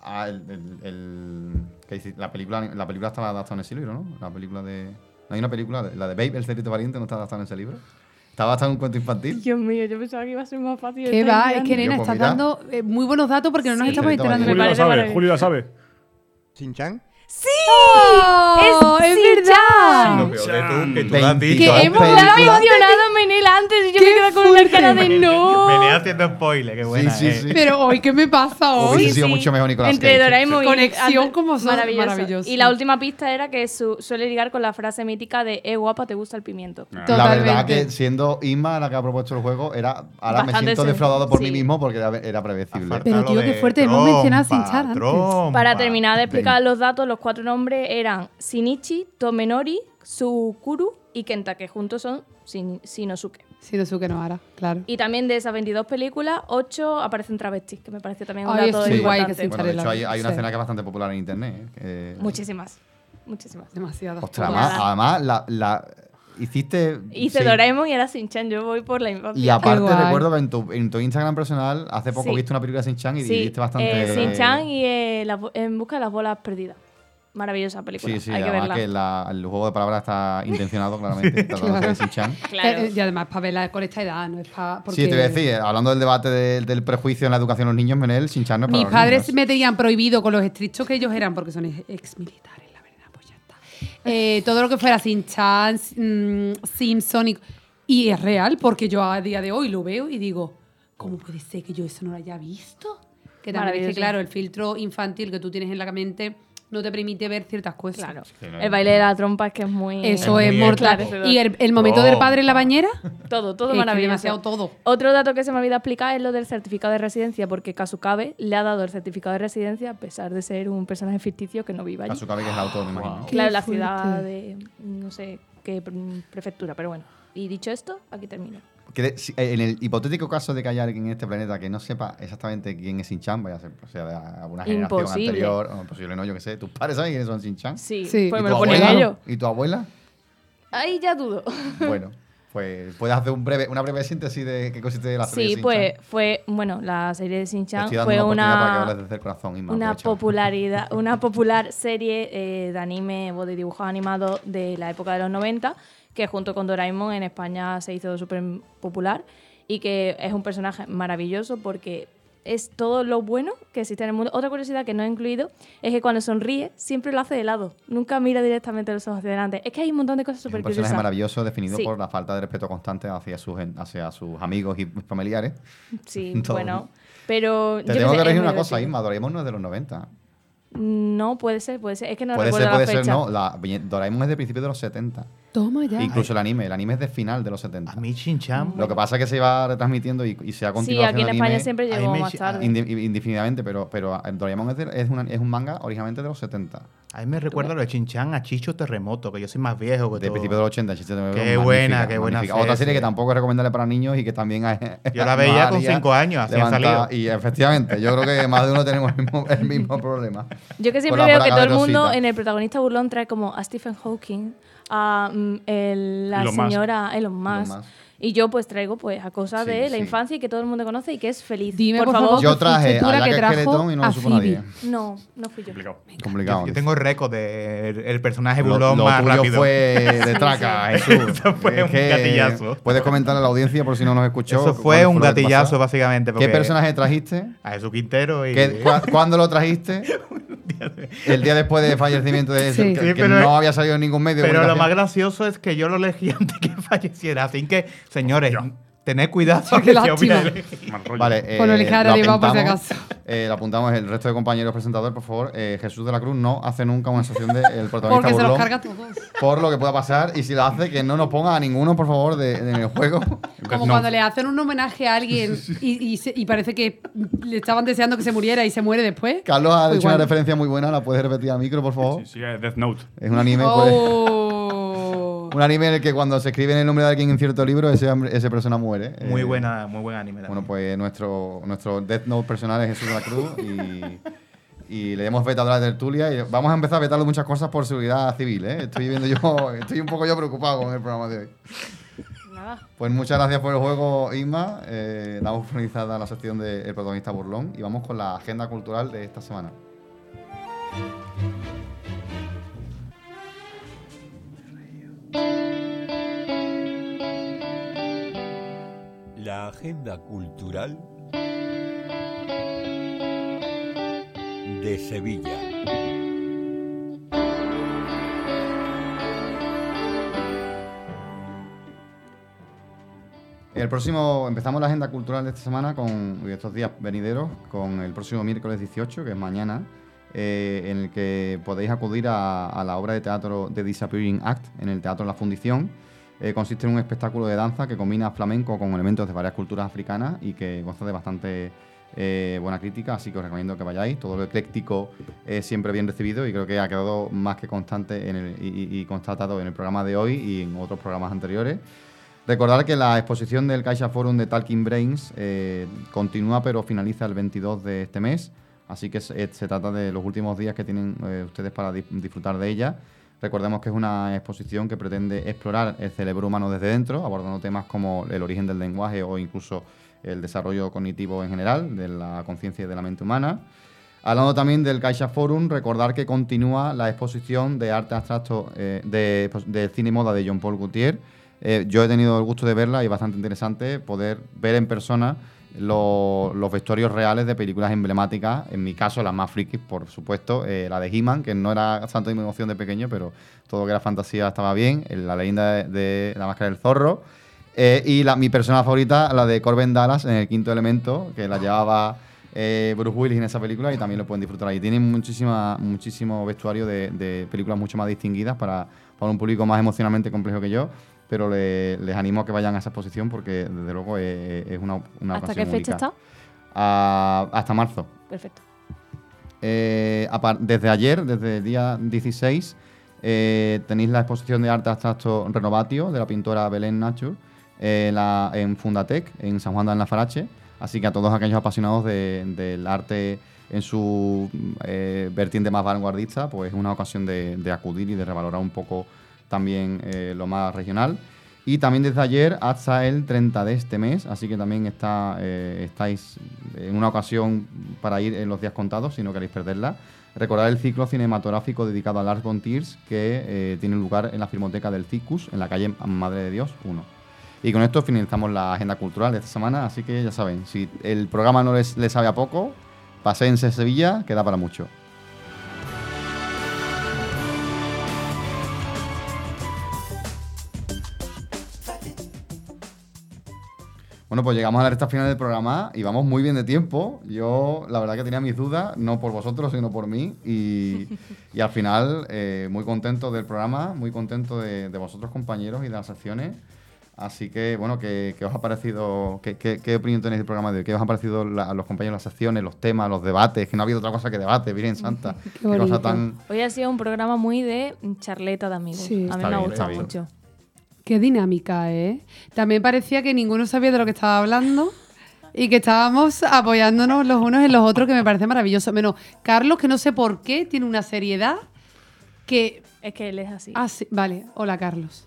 Ah, el, el- el- ¿qué dice? la película la película estaba adaptada en ese libro, ¿no? La película de no hay una película, la de Babe, el cerdito valiente, no está adaptada en ese libro. Está basada en un cuento infantil. Dios mío, yo pensaba que iba a ser más fácil. ¿Qué va? Es que, nena, pues, estás dando eh, muy buenos datos porque no nos Sí, estamos enterando. Julio la sabe. Julio la sabe. ¡Sí! ¡Oh, es verdad! Lo peor de tú, que tú lo has dicho. Que hemos mencionado Menel antes y yo me ¡Qué quedo con una cara de no. Venía haciendo spoiler, qué buena. sí, eh. sí. Pero hoy, ¿qué me pasa hoy? Hubiese sido mucho mejor Nicolas Entre. Doraemon y Conexión como son, maravilloso. maravilloso. Y la última pista era que su- suele ligar con la frase mítica de eh guapa, te gusta el pimiento. La Totalmente. verdad que siendo Isma la que ha propuesto el juego, era ahora me siento defraudado por sí. mí mismo porque era, era predecible. Falta Pero, tío, qué fuerte, hemos mencionado a trompa, Shin-chan antes. Para terminar de explicar los datos, los cuatro nombres eran Shinichi, Tomenori, Sukuru y Kenta, que juntos son Shin- Shinosuke. Shinosuke Nohara, claro. Y también de esas 22 películas, 8 aparecen travestis, que me pareció también un Ay, dato es muy guay que se Bueno, de hecho hay, hay una Sí. escena que es bastante popular en internet. ¿eh? Que- Muchísimas, muchísimas. Demasiado. Ostras, además, además la, la- hiciste... Hice sí. Doraemon y ahora Shin-chan, yo voy por la infancia. Y aparte recuerdo que en tu, en tu Instagram personal hace poco Sí. viste una película de Shin-Chan y Sí, dijiste bastante... eh, Shin-chan y eh, la En busca de las bolas perdidas. Maravillosa película, Sí, sí, hay que además verla. que la- el juego de palabras está intencionado claramente, (laughs) tratándose de Shin-Chan. Claro. Eh, eh, y además para verla con esta edad, no es para... Sí, te voy a decir, hablando del debate de- del prejuicio en la educación de los niños, Menel, Shin-Chan no es para Mis los padres niños. me tenían prohibido con los estrictos que ellos eran, porque son ex- exmilitares, la verdad, pues ya está. Eh, todo lo que fuera Sin Chan, Simpson y, y es real, porque yo a día de hoy lo veo y digo, ¿cómo puede ser que yo eso no lo haya visto? Que también es que, claro, el filtro infantil que tú tienes en la mente no te permite ver ciertas cosas. Claro. El baile de la trompa es que es muy. Eso Es es, muy mortal. esclarecedor. Y el, el momento del padre en la bañera, Todo, todo es maravilloso. demasiado todo. Otro dato que se me olvidó explicar es lo del certificado de residencia, porque Kasukabe le ha dado el certificado de residencia a pesar de ser un personaje ficticio que no vive allí. Kasukabe, que es el autor, me imagino. Claro, la ciudad de no sé qué pre- prefectura, pero bueno. Y dicho esto, aquí termino. En el hipotético caso de que haya alguien en este planeta que no sepa exactamente quién es Shin-Chan, vaya a ser, o sea, de alguna generación Imposible. anterior, o imposible no, yo qué sé, tus padres saben quiénes son Shin-Chan. Sí, Sí. pues ¿Y me tu lo ponen abuela? ellos. ¿Y tu abuela? Ahí ya dudo. Bueno, pues puedes hacer un breve, una breve síntesis de qué consiste la serie Sí, de pues fue, bueno, la serie de dando fue una oportunidad para que una, corazón, Inma, popularidad, (laughs) una popular serie eh, de anime o de dibujos animados de la época de los 90, que junto con Doraemon en España se hizo súper popular y que es un personaje maravilloso porque es todo lo bueno que existe en el mundo. Otra curiosidad que no he incluido es que cuando sonríe siempre lo hace de lado, nunca mira directamente los ojos hacia adelante. Es que hay un montón de cosas Es un súper personaje curiosas. maravilloso definido Sí. por la falta de respeto constante hacia sus, hacia sus amigos y familiares. Sí, (laughs) bueno, pero... Te yo tengo que corregir muy una cosa. Isma, Doraemon no es de los 90. No, puede ser, puede ser. Es que no puede ser, recuerdo puede la ser, fecha. no. La, Doraemon es de principios de los 70. Toma ya. Incluso el anime, el anime es de final de los 70. A mí Shin-Chan, Lo que pasa es que se iba retransmitiendo y, y se ha Sí, continuado aquí en España anime siempre llegó más tarde. indefinidamente, pero, pero Doraemon es, de- es, una- es un manga originalmente de los 70. a mí me recuerda lo de Shin-Chan a Chicho Terremoto, que yo soy más viejo que De todo. principios de los 80. chiste de- Qué magnífica, buena, qué buena magnífica. Otra serie. serie que tampoco es recomendable para niños y que también hay. (laughs) Yo la veía con cinco años, así ha salido. Y efectivamente, yo creo que más de uno tenemos el mismo, el mismo problema. Yo que siempre veo que todo el mundo en el protagonista burlón trae como a Stephen Hawking, a mm, el- la Elon Musk. señora Elon Musk. Musk. Y yo pues traigo pues a cosas Sí, de la infancia y que todo el mundo conoce y que es feliz. Dime, por, por favor. Yo traje a la Jack que trajo Skeleton y no lo a supo nadie. No, no fui yo. Complicado. Complicado. Yo tengo el récord del el personaje burlón lo más tuyo rápido. fue (laughs) de traca, Jesús. (laughs) Eso fue Es un que gatillazo. Puedes comentarle a la audiencia por si no nos escuchó. Eso fue un gatillazo, básicamente. ¿Qué personaje trajiste? A Jesús Quintero y. ¿Qué- cua- ¿Cuándo lo trajiste? (laughs) El día después del fallecimiento de Sí. que, Sí, que no había salido en ningún medio. de Pero lo más gracioso es que yo lo elegí antes que falleciera. Así que, señores, tened cuidado. qué que elegido. Mal rollo. Vale, Por lo eh, elegir a lo por si acaso. eh, lo apuntamos el resto de compañeros presentadores, por favor. Eh, Jesús de la Cruz no hace nunca una sesión del el protagonista Porque se los carga a todos. por lo que pueda pasar y si lo hace que no nos ponga a ninguno, por favor, de, de en el juego. Como No. cuando le hacen un homenaje a alguien y, y se- y parece que le estaban deseando que se muriera y se muere después. Carlos ha Pues hecho una igual. referencia muy buena, la puedes repetir al micro, por favor. Sí, sí, es Death Note. Es un anime, pues, Oh. Un anime en el que cuando se escribe en el nombre de alguien en cierto libro, ese, persona muere. Muy Eh, buena, muy buen anime. Bueno, pues nuestro, nuestro Death Note personal es Jesús de la Cruz y, y le hemos vetado la tertulia y vamos a empezar a vetarle muchas cosas por seguridad civil, ¿eh? Estoy viendo yo, (laughs) estoy un poco yo preocupado con el programa de hoy. Nada. Pues muchas gracias por el juego, Isma. Eh, damos finalizada la sección del protagonista burlón y vamos con la agenda cultural de esta semana. Agenda cultural de Sevilla. El próximo, empezamos la agenda cultural de esta semana con estos días venideros, con el próximo miércoles 18, que es mañana, eh, en el que podéis acudir a, a la obra de teatro The Disappearing Act en el Teatro La Fundición. Eh, consiste en un espectáculo de danza que combina flamenco con elementos de varias culturas africanas y que goza de bastante eh, buena crítica, así que os recomiendo que vayáis. Todo lo ecléctico es siempre bien recibido y creo que ha quedado más que constante en el- y, constatado en el programa de hoy y en otros programas anteriores. Recordar que la exposición del Caixa Forum de Talking Brains eh, continúa pero finaliza el 22 de este mes, así que se, se trata de los últimos días que tienen ustedes para di- disfrutar de ella. Recordemos que es una exposición que pretende explorar el cerebro humano desde dentro, abordando temas como el origen del lenguaje o incluso el desarrollo cognitivo en general, de la conciencia y de la mente humana. Hablando también del Caixa Forum, recordar que continúa la exposición de arte abstracto eh, de, de cine y moda de John Paul Gaultier. Eh, yo he tenido el gusto de verla y es bastante interesante poder ver en persona lo- los vestuarios reales de películas emblemáticas. En mi caso, las más frikis, por supuesto. eh, la de He-Man, que no era tanto de emoción de pequeño, pero todo lo que era fantasía estaba bien. eh, La leyenda de, la máscara del zorro. Eh, y la, mi persona favorita, la de Corbin Dallas en el quinto elemento, que la llevaba Bruce Willis en esa película y también lo pueden disfrutar ahí. Tienen muchísima, muchísimo vestuario de, películas mucho más distinguidas para un público más emocionalmente complejo que yo, pero le- les animo a que vayan a esa exposición porque desde luego es, es una, una ¿Hasta ocasión qué fecha única. está? Hasta marzo. Perfecto. Eh, desde ayer, desde el día 16, eh, tenéis la exposición de arte abstracto Renovatio de la pintora Belén Nacho eh, la- en Fundatec, en San Juan de Alnafarache. Así que a todos aquellos apasionados de- del arte en su eh, vertiente más vanguardista, pues es una ocasión de, de acudir y de revalorar un poco también eh, lo más regional. Y también desde ayer hasta el 30 de este mes, así que también está, eh, estáis en una ocasión para ir en los días contados, si no queréis perderla. Recordar el ciclo cinematográfico dedicado a Art on Tears, que eh, tiene lugar en la Filmoteca del Cicus, en la calle Madre de Dios 1. Y con esto finalizamos la agenda cultural de esta semana, así que ya saben, si el programa no les, les sabe a poco, paséense a Sevilla, que da para mucho. Bueno, pues llegamos a la recta final del programa y vamos muy bien de tiempo. Yo, la verdad que tenía mis dudas, no por vosotros, sino por mí. Y, (laughs) y al final, eh, muy contento del programa, muy contento de, de vosotros, compañeros, y de las secciones. Así que, bueno, ¿qué, qué os ha parecido? ¿Qué, qué, qué opinión tenéis del programa de hoy? ¿Qué os ha parecido la- a los compañeros las secciones, los temas, los debates? Que no ha habido otra cosa que debate, Virgen (laughs) Santa. Qué, cosa bonito. tan. Hoy ha sido un programa muy de charleta de amigos. Sí. A mí Está me ha gustado bien. mucho. Qué dinámica, ¿eh? También parecía que ninguno sabía de lo que estaba hablando y que estábamos apoyándonos los unos en los otros, que me parece maravilloso. Menos Carlos, que no sé por qué, tiene una seriedad que... Es que él es así. Ah, sí, vale. Hola, Carlos.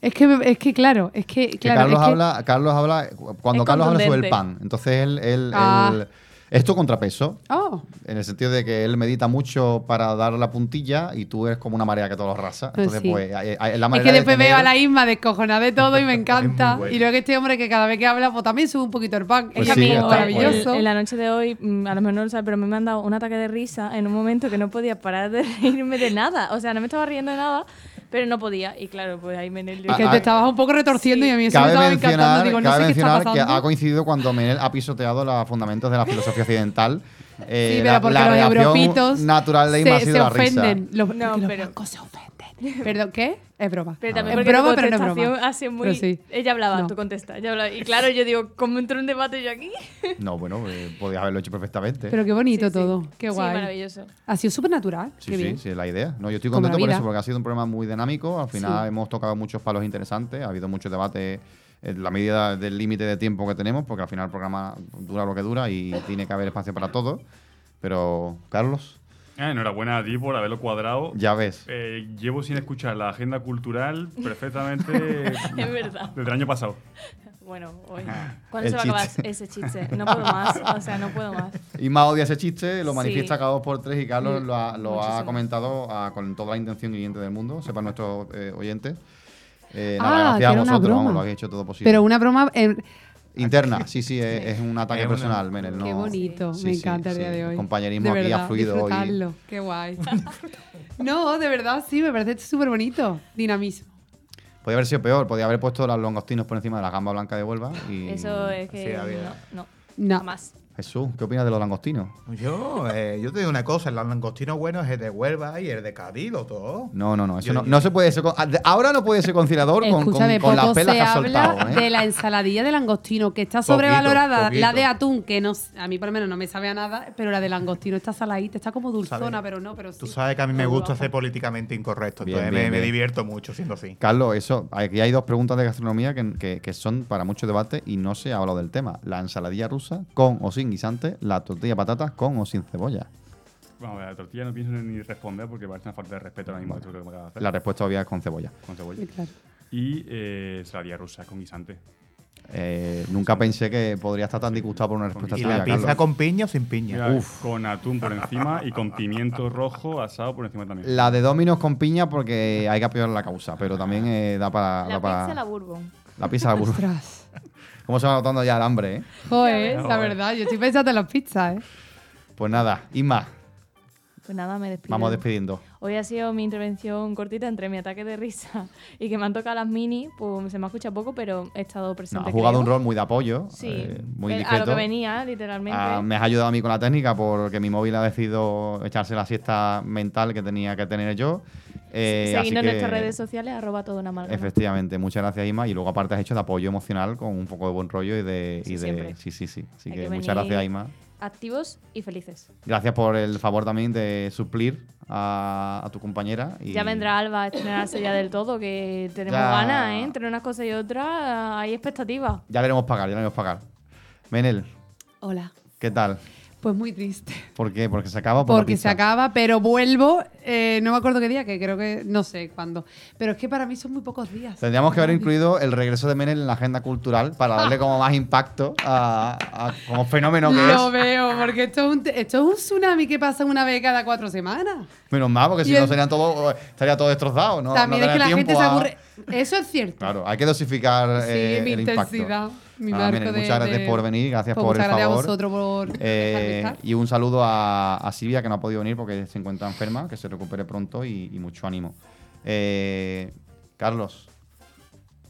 es, que, es que, claro, es que... Que Claro, Carlos, es que- habla, Carlos habla. Cuando Carlos habla sobre el pan, entonces él. él, Ah. él- es tu contrapeso. Oh, En el sentido de que él medita mucho para dar la puntilla y tú eres como una marea que todos los rasa. Pues Entonces, sí. pues, la es que de después tener- veo a la Isma descojonada de todo y me (laughs) encanta. bueno. Y luego este hombre que cada vez que habla, pues también sube un poquito el pan. Pues Ella sí, está maravilloso. En, en la noche de hoy, mm, a lo mejor no lo sabe, pero a mí me han dado un ataque de risa en un momento que no podía parar de (laughs) reírme de nada. O sea, no me estaba riendo de nada, pero no podía. Y claro, pues ahí me nervió. Es que Ah, te ah, estabas un poco retorciendo sí. y a mí eso me estaba encantando. mencionar, Digo, no cabe sé qué está mencionar que pasando. ha coincidido cuando Menel ha pisoteado los fundamentos de la filosofía occidental. Eh, Sí, la- pero porque la los europitos natural de se, ofenden. Los, No, los pero- blancos se ofenden. Perdón, ¿qué? Es broma. Pero Ah, también es porque broma, pero no es broma. ha sido muy... Pero sí. Ella hablaba, No. tú contestas. ella hablaba. Y claro, yo digo, ¿cómo entro en un debate yo aquí? No, bueno, eh, podías haberlo hecho perfectamente. Pero qué bonito Sí, sí. todo. Qué Sí, guay. maravilloso. ha sido súper natural. Sí, qué sí, bien. sí, es la idea. No, yo estoy contento por eso, porque ha sido un programa muy dinámico. Al final Sí. hemos tocado muchos palos interesantes. Ha habido muchos debates la medida del límite de tiempo que tenemos, porque al final el programa dura lo que dura y tiene que haber espacio para todo. Pero, Carlos, Ah, enhorabuena a ti por haberlo cuadrado. ya ves. Eh, llevo sin escuchar la agenda cultural perfectamente (laughs) Es verdad. desde el año pasado. Bueno, hoy. ¿Cuándo El se va a acabar ese chiste? No puedo más. O sea, no puedo más. Isma odia ese chiste, lo Sí. manifiesta cada dos por tres y Carlos lo ha, lo ha comentado ah, con toda la intención hiriente del mundo, sepan nuestros eh, oyentes. Eh, Ah, nada, gracias que a era una vosotros, vamos, broma. lo habéis hecho todo posible. Pero una broma. en- Interna, (laughs) sí, sí, es, es un ataque Es una- personal, Menel. Qué no- bonito, Sí, me sí, encanta el sí, día de hoy. compañerismo de aquí verdad, ha fluido hoy. Qué guay. (laughs) no, de verdad, sí, me parece súper bonito. Dinamismo. Podría haber sido peor, podía haber puesto los longostinos por encima de la gamba blanca de Huelva. Y... Eso es que. No, no. No. Jamás. Jesús, ¿qué opinas de los langostinos? Yo, eh, yo te digo una cosa, el langostino bueno es el de Huelva y el de Cádiz, los dos. No, no, no, eso Yo- no, no se puede ser. ah, Ahora no puede ser conciliador con, con, con las pelas se que has habla soltado. ¿eh? de la ensaladilla de langostino, que está sobrevalorada. poquito. La de atún, que no, a mí por lo menos no me sabe a nada, pero la de langostino está saladita, está como dulzona, pero no, pero sí. Tú sabes que a mí me gusta ser políticamente incorrecto, Bien, entonces bien, me, divierto mucho siendo así. Carlos, eso, aquí hay dos preguntas de gastronomía que, que- que son para mucho debate y no se ha hablado del tema. La ensaladilla rusa con o sin guisante, la tortilla de patatas con o sin cebolla. Vamos a ver, la tortilla no pienso ni responder porque parece una falta de respeto ahora mismo esto que me hacer. La respuesta obvia es con cebolla. Con cebolla. Sí, claro. Y eh, saladilla rusa con guisante. Eh, nunca pensé que podría estar tan disgustado por una respuesta ¿Y tuya, la pizza Carlos. con piña o sin piña? Mira, Con atún por encima y con pimiento rojo asado por encima también. La de Dominos con piña porque hay que apoyar la causa, pero también eh, da para... La da para- pizza la bourbon. la pizza de burro. ¿Cómo se va notando ya el hambre, eh? Joder, la verdad, yo estoy pensando en las pizzas, ¿eh? Pues nada, Isma, Pues nada, me despido. vamos despidiendo. Hoy ha sido mi intervención cortita entre mi ataque de risa (laughs) y que me han tocado las mini. Pues se me ha escuchado poco, pero he estado No, presente. has jugado creo. un rol muy de apoyo, Sí, eh, muy eh, a discreto. lo que venía, literalmente. Ah, me has ayudado a mí con la técnica porque mi móvil ha decidido echarse la siesta mental que tenía que tener yo. Eh, Seguidnos en nuestras redes sociales, arroba todo una amalgama. Efectivamente, muchas gracias Isma. Y luego aparte has hecho de apoyo emocional con un poco de buen rollo y de... Sí, y de sí, sí, sí. Así Hay que, que muchas gracias Isma. Activos y felices. Gracias por el favor también de suplir a, a tu compañera. Y Ya vendrá Alba a estrenarse ya del todo, que tenemos Ya. ganas, ¿eh? Entre una cosa y otra hay expectativas. Ya le haremos pagar, ya le haremos pagar. Menel, Hola. ¿qué tal? Pues muy triste. ¿Por qué? Porque se acaba por Porque se acaba, pero vuelvo, eh, no me acuerdo qué día, que creo que no sé cuándo. Pero es que para mí son muy pocos días. Tendríamos que haber incluido el regreso de Menel en la agenda cultural para darle como más impacto a, a- como fenómeno que Lo es. veo, porque esto es, un, esto es un tsunami que pasa una vez cada cuatro semanas. Menos mal, porque si no serían todo, estaría todo destrozado. ¿no? También no es que la gente se aburre. Eso es cierto. Claro, hay que dosificar Sí, eh, mi el intensidad, impacto. Mi de- muchas gracias de- por venir, gracias Pues por el muchas gracias a favor. vosotros por Eh, y un saludo a, a Silvia, que no ha podido venir porque se encuentra enferma, que se recupere pronto y, y mucho ánimo. Eh, Carlos,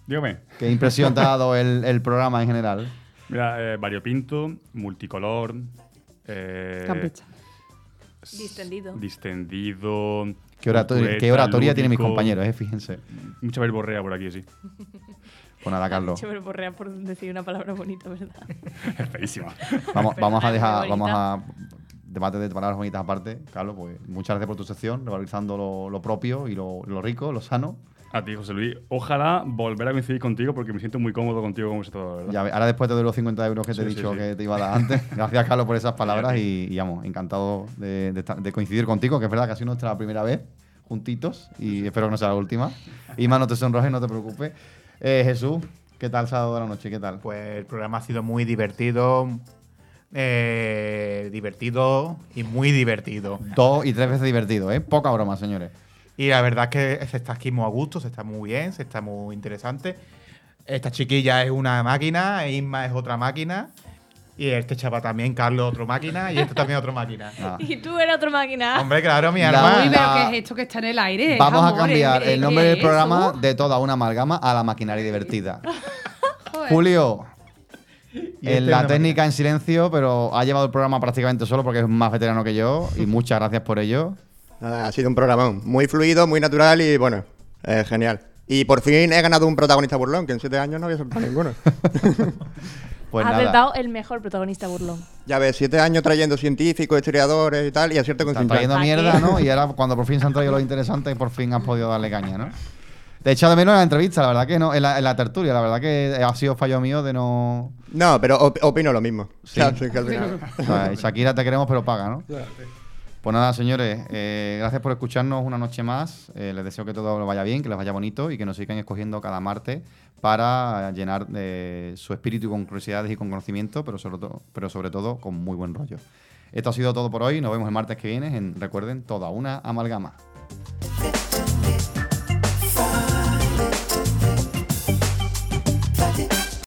Dígame. ¿qué impresión te ha dado el, el programa en general? Mira, eh, variopinto, multicolor. eh, Campecha. Distendido. Distendido. ¿Qué, orato- cultureta, qué oratoria tienen mis lúdico. compañeros, eh? Fíjense. Mucha verborrea por aquí, sí. Pues nada, Carlos. Borrea por decir una palabra bonita, ¿verdad? (laughs) Es feísima. Vamos, vamos a dejar, vamos a debate de palabras bonitas aparte. Carlos, pues muchas gracias por tu sección, revalorizando lo, lo propio y lo, lo rico, lo sano. A ti, José Luis. Ojalá volver a coincidir contigo porque me siento muy cómodo contigo como todo, ¿verdad? Ya ahora después te doy los 50 euros que te he Sí, sí, dicho sí. que te iba a dar antes. (laughs) Gracias, Carlos, por esas palabras y, y, vamos, encantado de, de estar- de coincidir contigo, que es verdad que ha sido nuestra primera vez juntitos y espero que no sea la última. Y más, no te sonrojes, no te preocupes. Eh, Jesús, ¿qué tal sábado de la noche? ¿Qué tal? Pues el programa ha sido muy divertido, eh, divertido y muy divertido. Dos y tres veces divertido, ¿eh? Poca broma, señores. Y la verdad es que se está aquí muy a gusto, se está muy bien, se está muy interesante. Esta chiquilla es una máquina, Isma es otra máquina. Y este chaval también, Carlos, otra máquina. Y este también otra máquina. (laughs) Y tú eres otra máquina. Hombre, claro, mi arma. Uy, pero ¿qué es esto que está en el aire? Vamos a cambiar ¿qué- el nombre del programa eso? de toda una amalgama a la maquinaria divertida. (laughs) Julio, Y en este la técnica en silencio, pero ha llevado el programa prácticamente solo porque es más veterano que yo y (laughs) muchas gracias por ello. Nada, ha sido un programón muy fluido, muy natural y bueno, eh, genial. Y por fin he ganado un protagonista burlón, que en siete años no había soltado ninguno. Pues Has nada, acertado el mejor protagonista burlón. Ya ves, siete años trayendo científicos, historiadores y tal, y acierto con están trayendo ¿Para mierda? ¿no? Y ahora cuando por fin se han traído lo interesante, por fin has podido darle caña, ¿no? Te he echado de menos en la entrevista, la verdad que no, en la, en la tertulia, la verdad que ha sido fallo mío de no. No, pero op- opino lo mismo. Sí. Sí que al final- O sea, Shakira te queremos, pero paga, ¿no? Pues nada, señores, eh, gracias por escucharnos una noche más. Eh, les deseo que todo les vaya bien, que les vaya bonito y que nos sigan escogiendo cada martes para llenar de su espíritu con curiosidades y con conocimiento, pero sobre, todo, pero sobre todo con muy buen rollo. Esto ha sido todo por hoy. Nos vemos el martes que viene en, recuerden, toda una amalgama.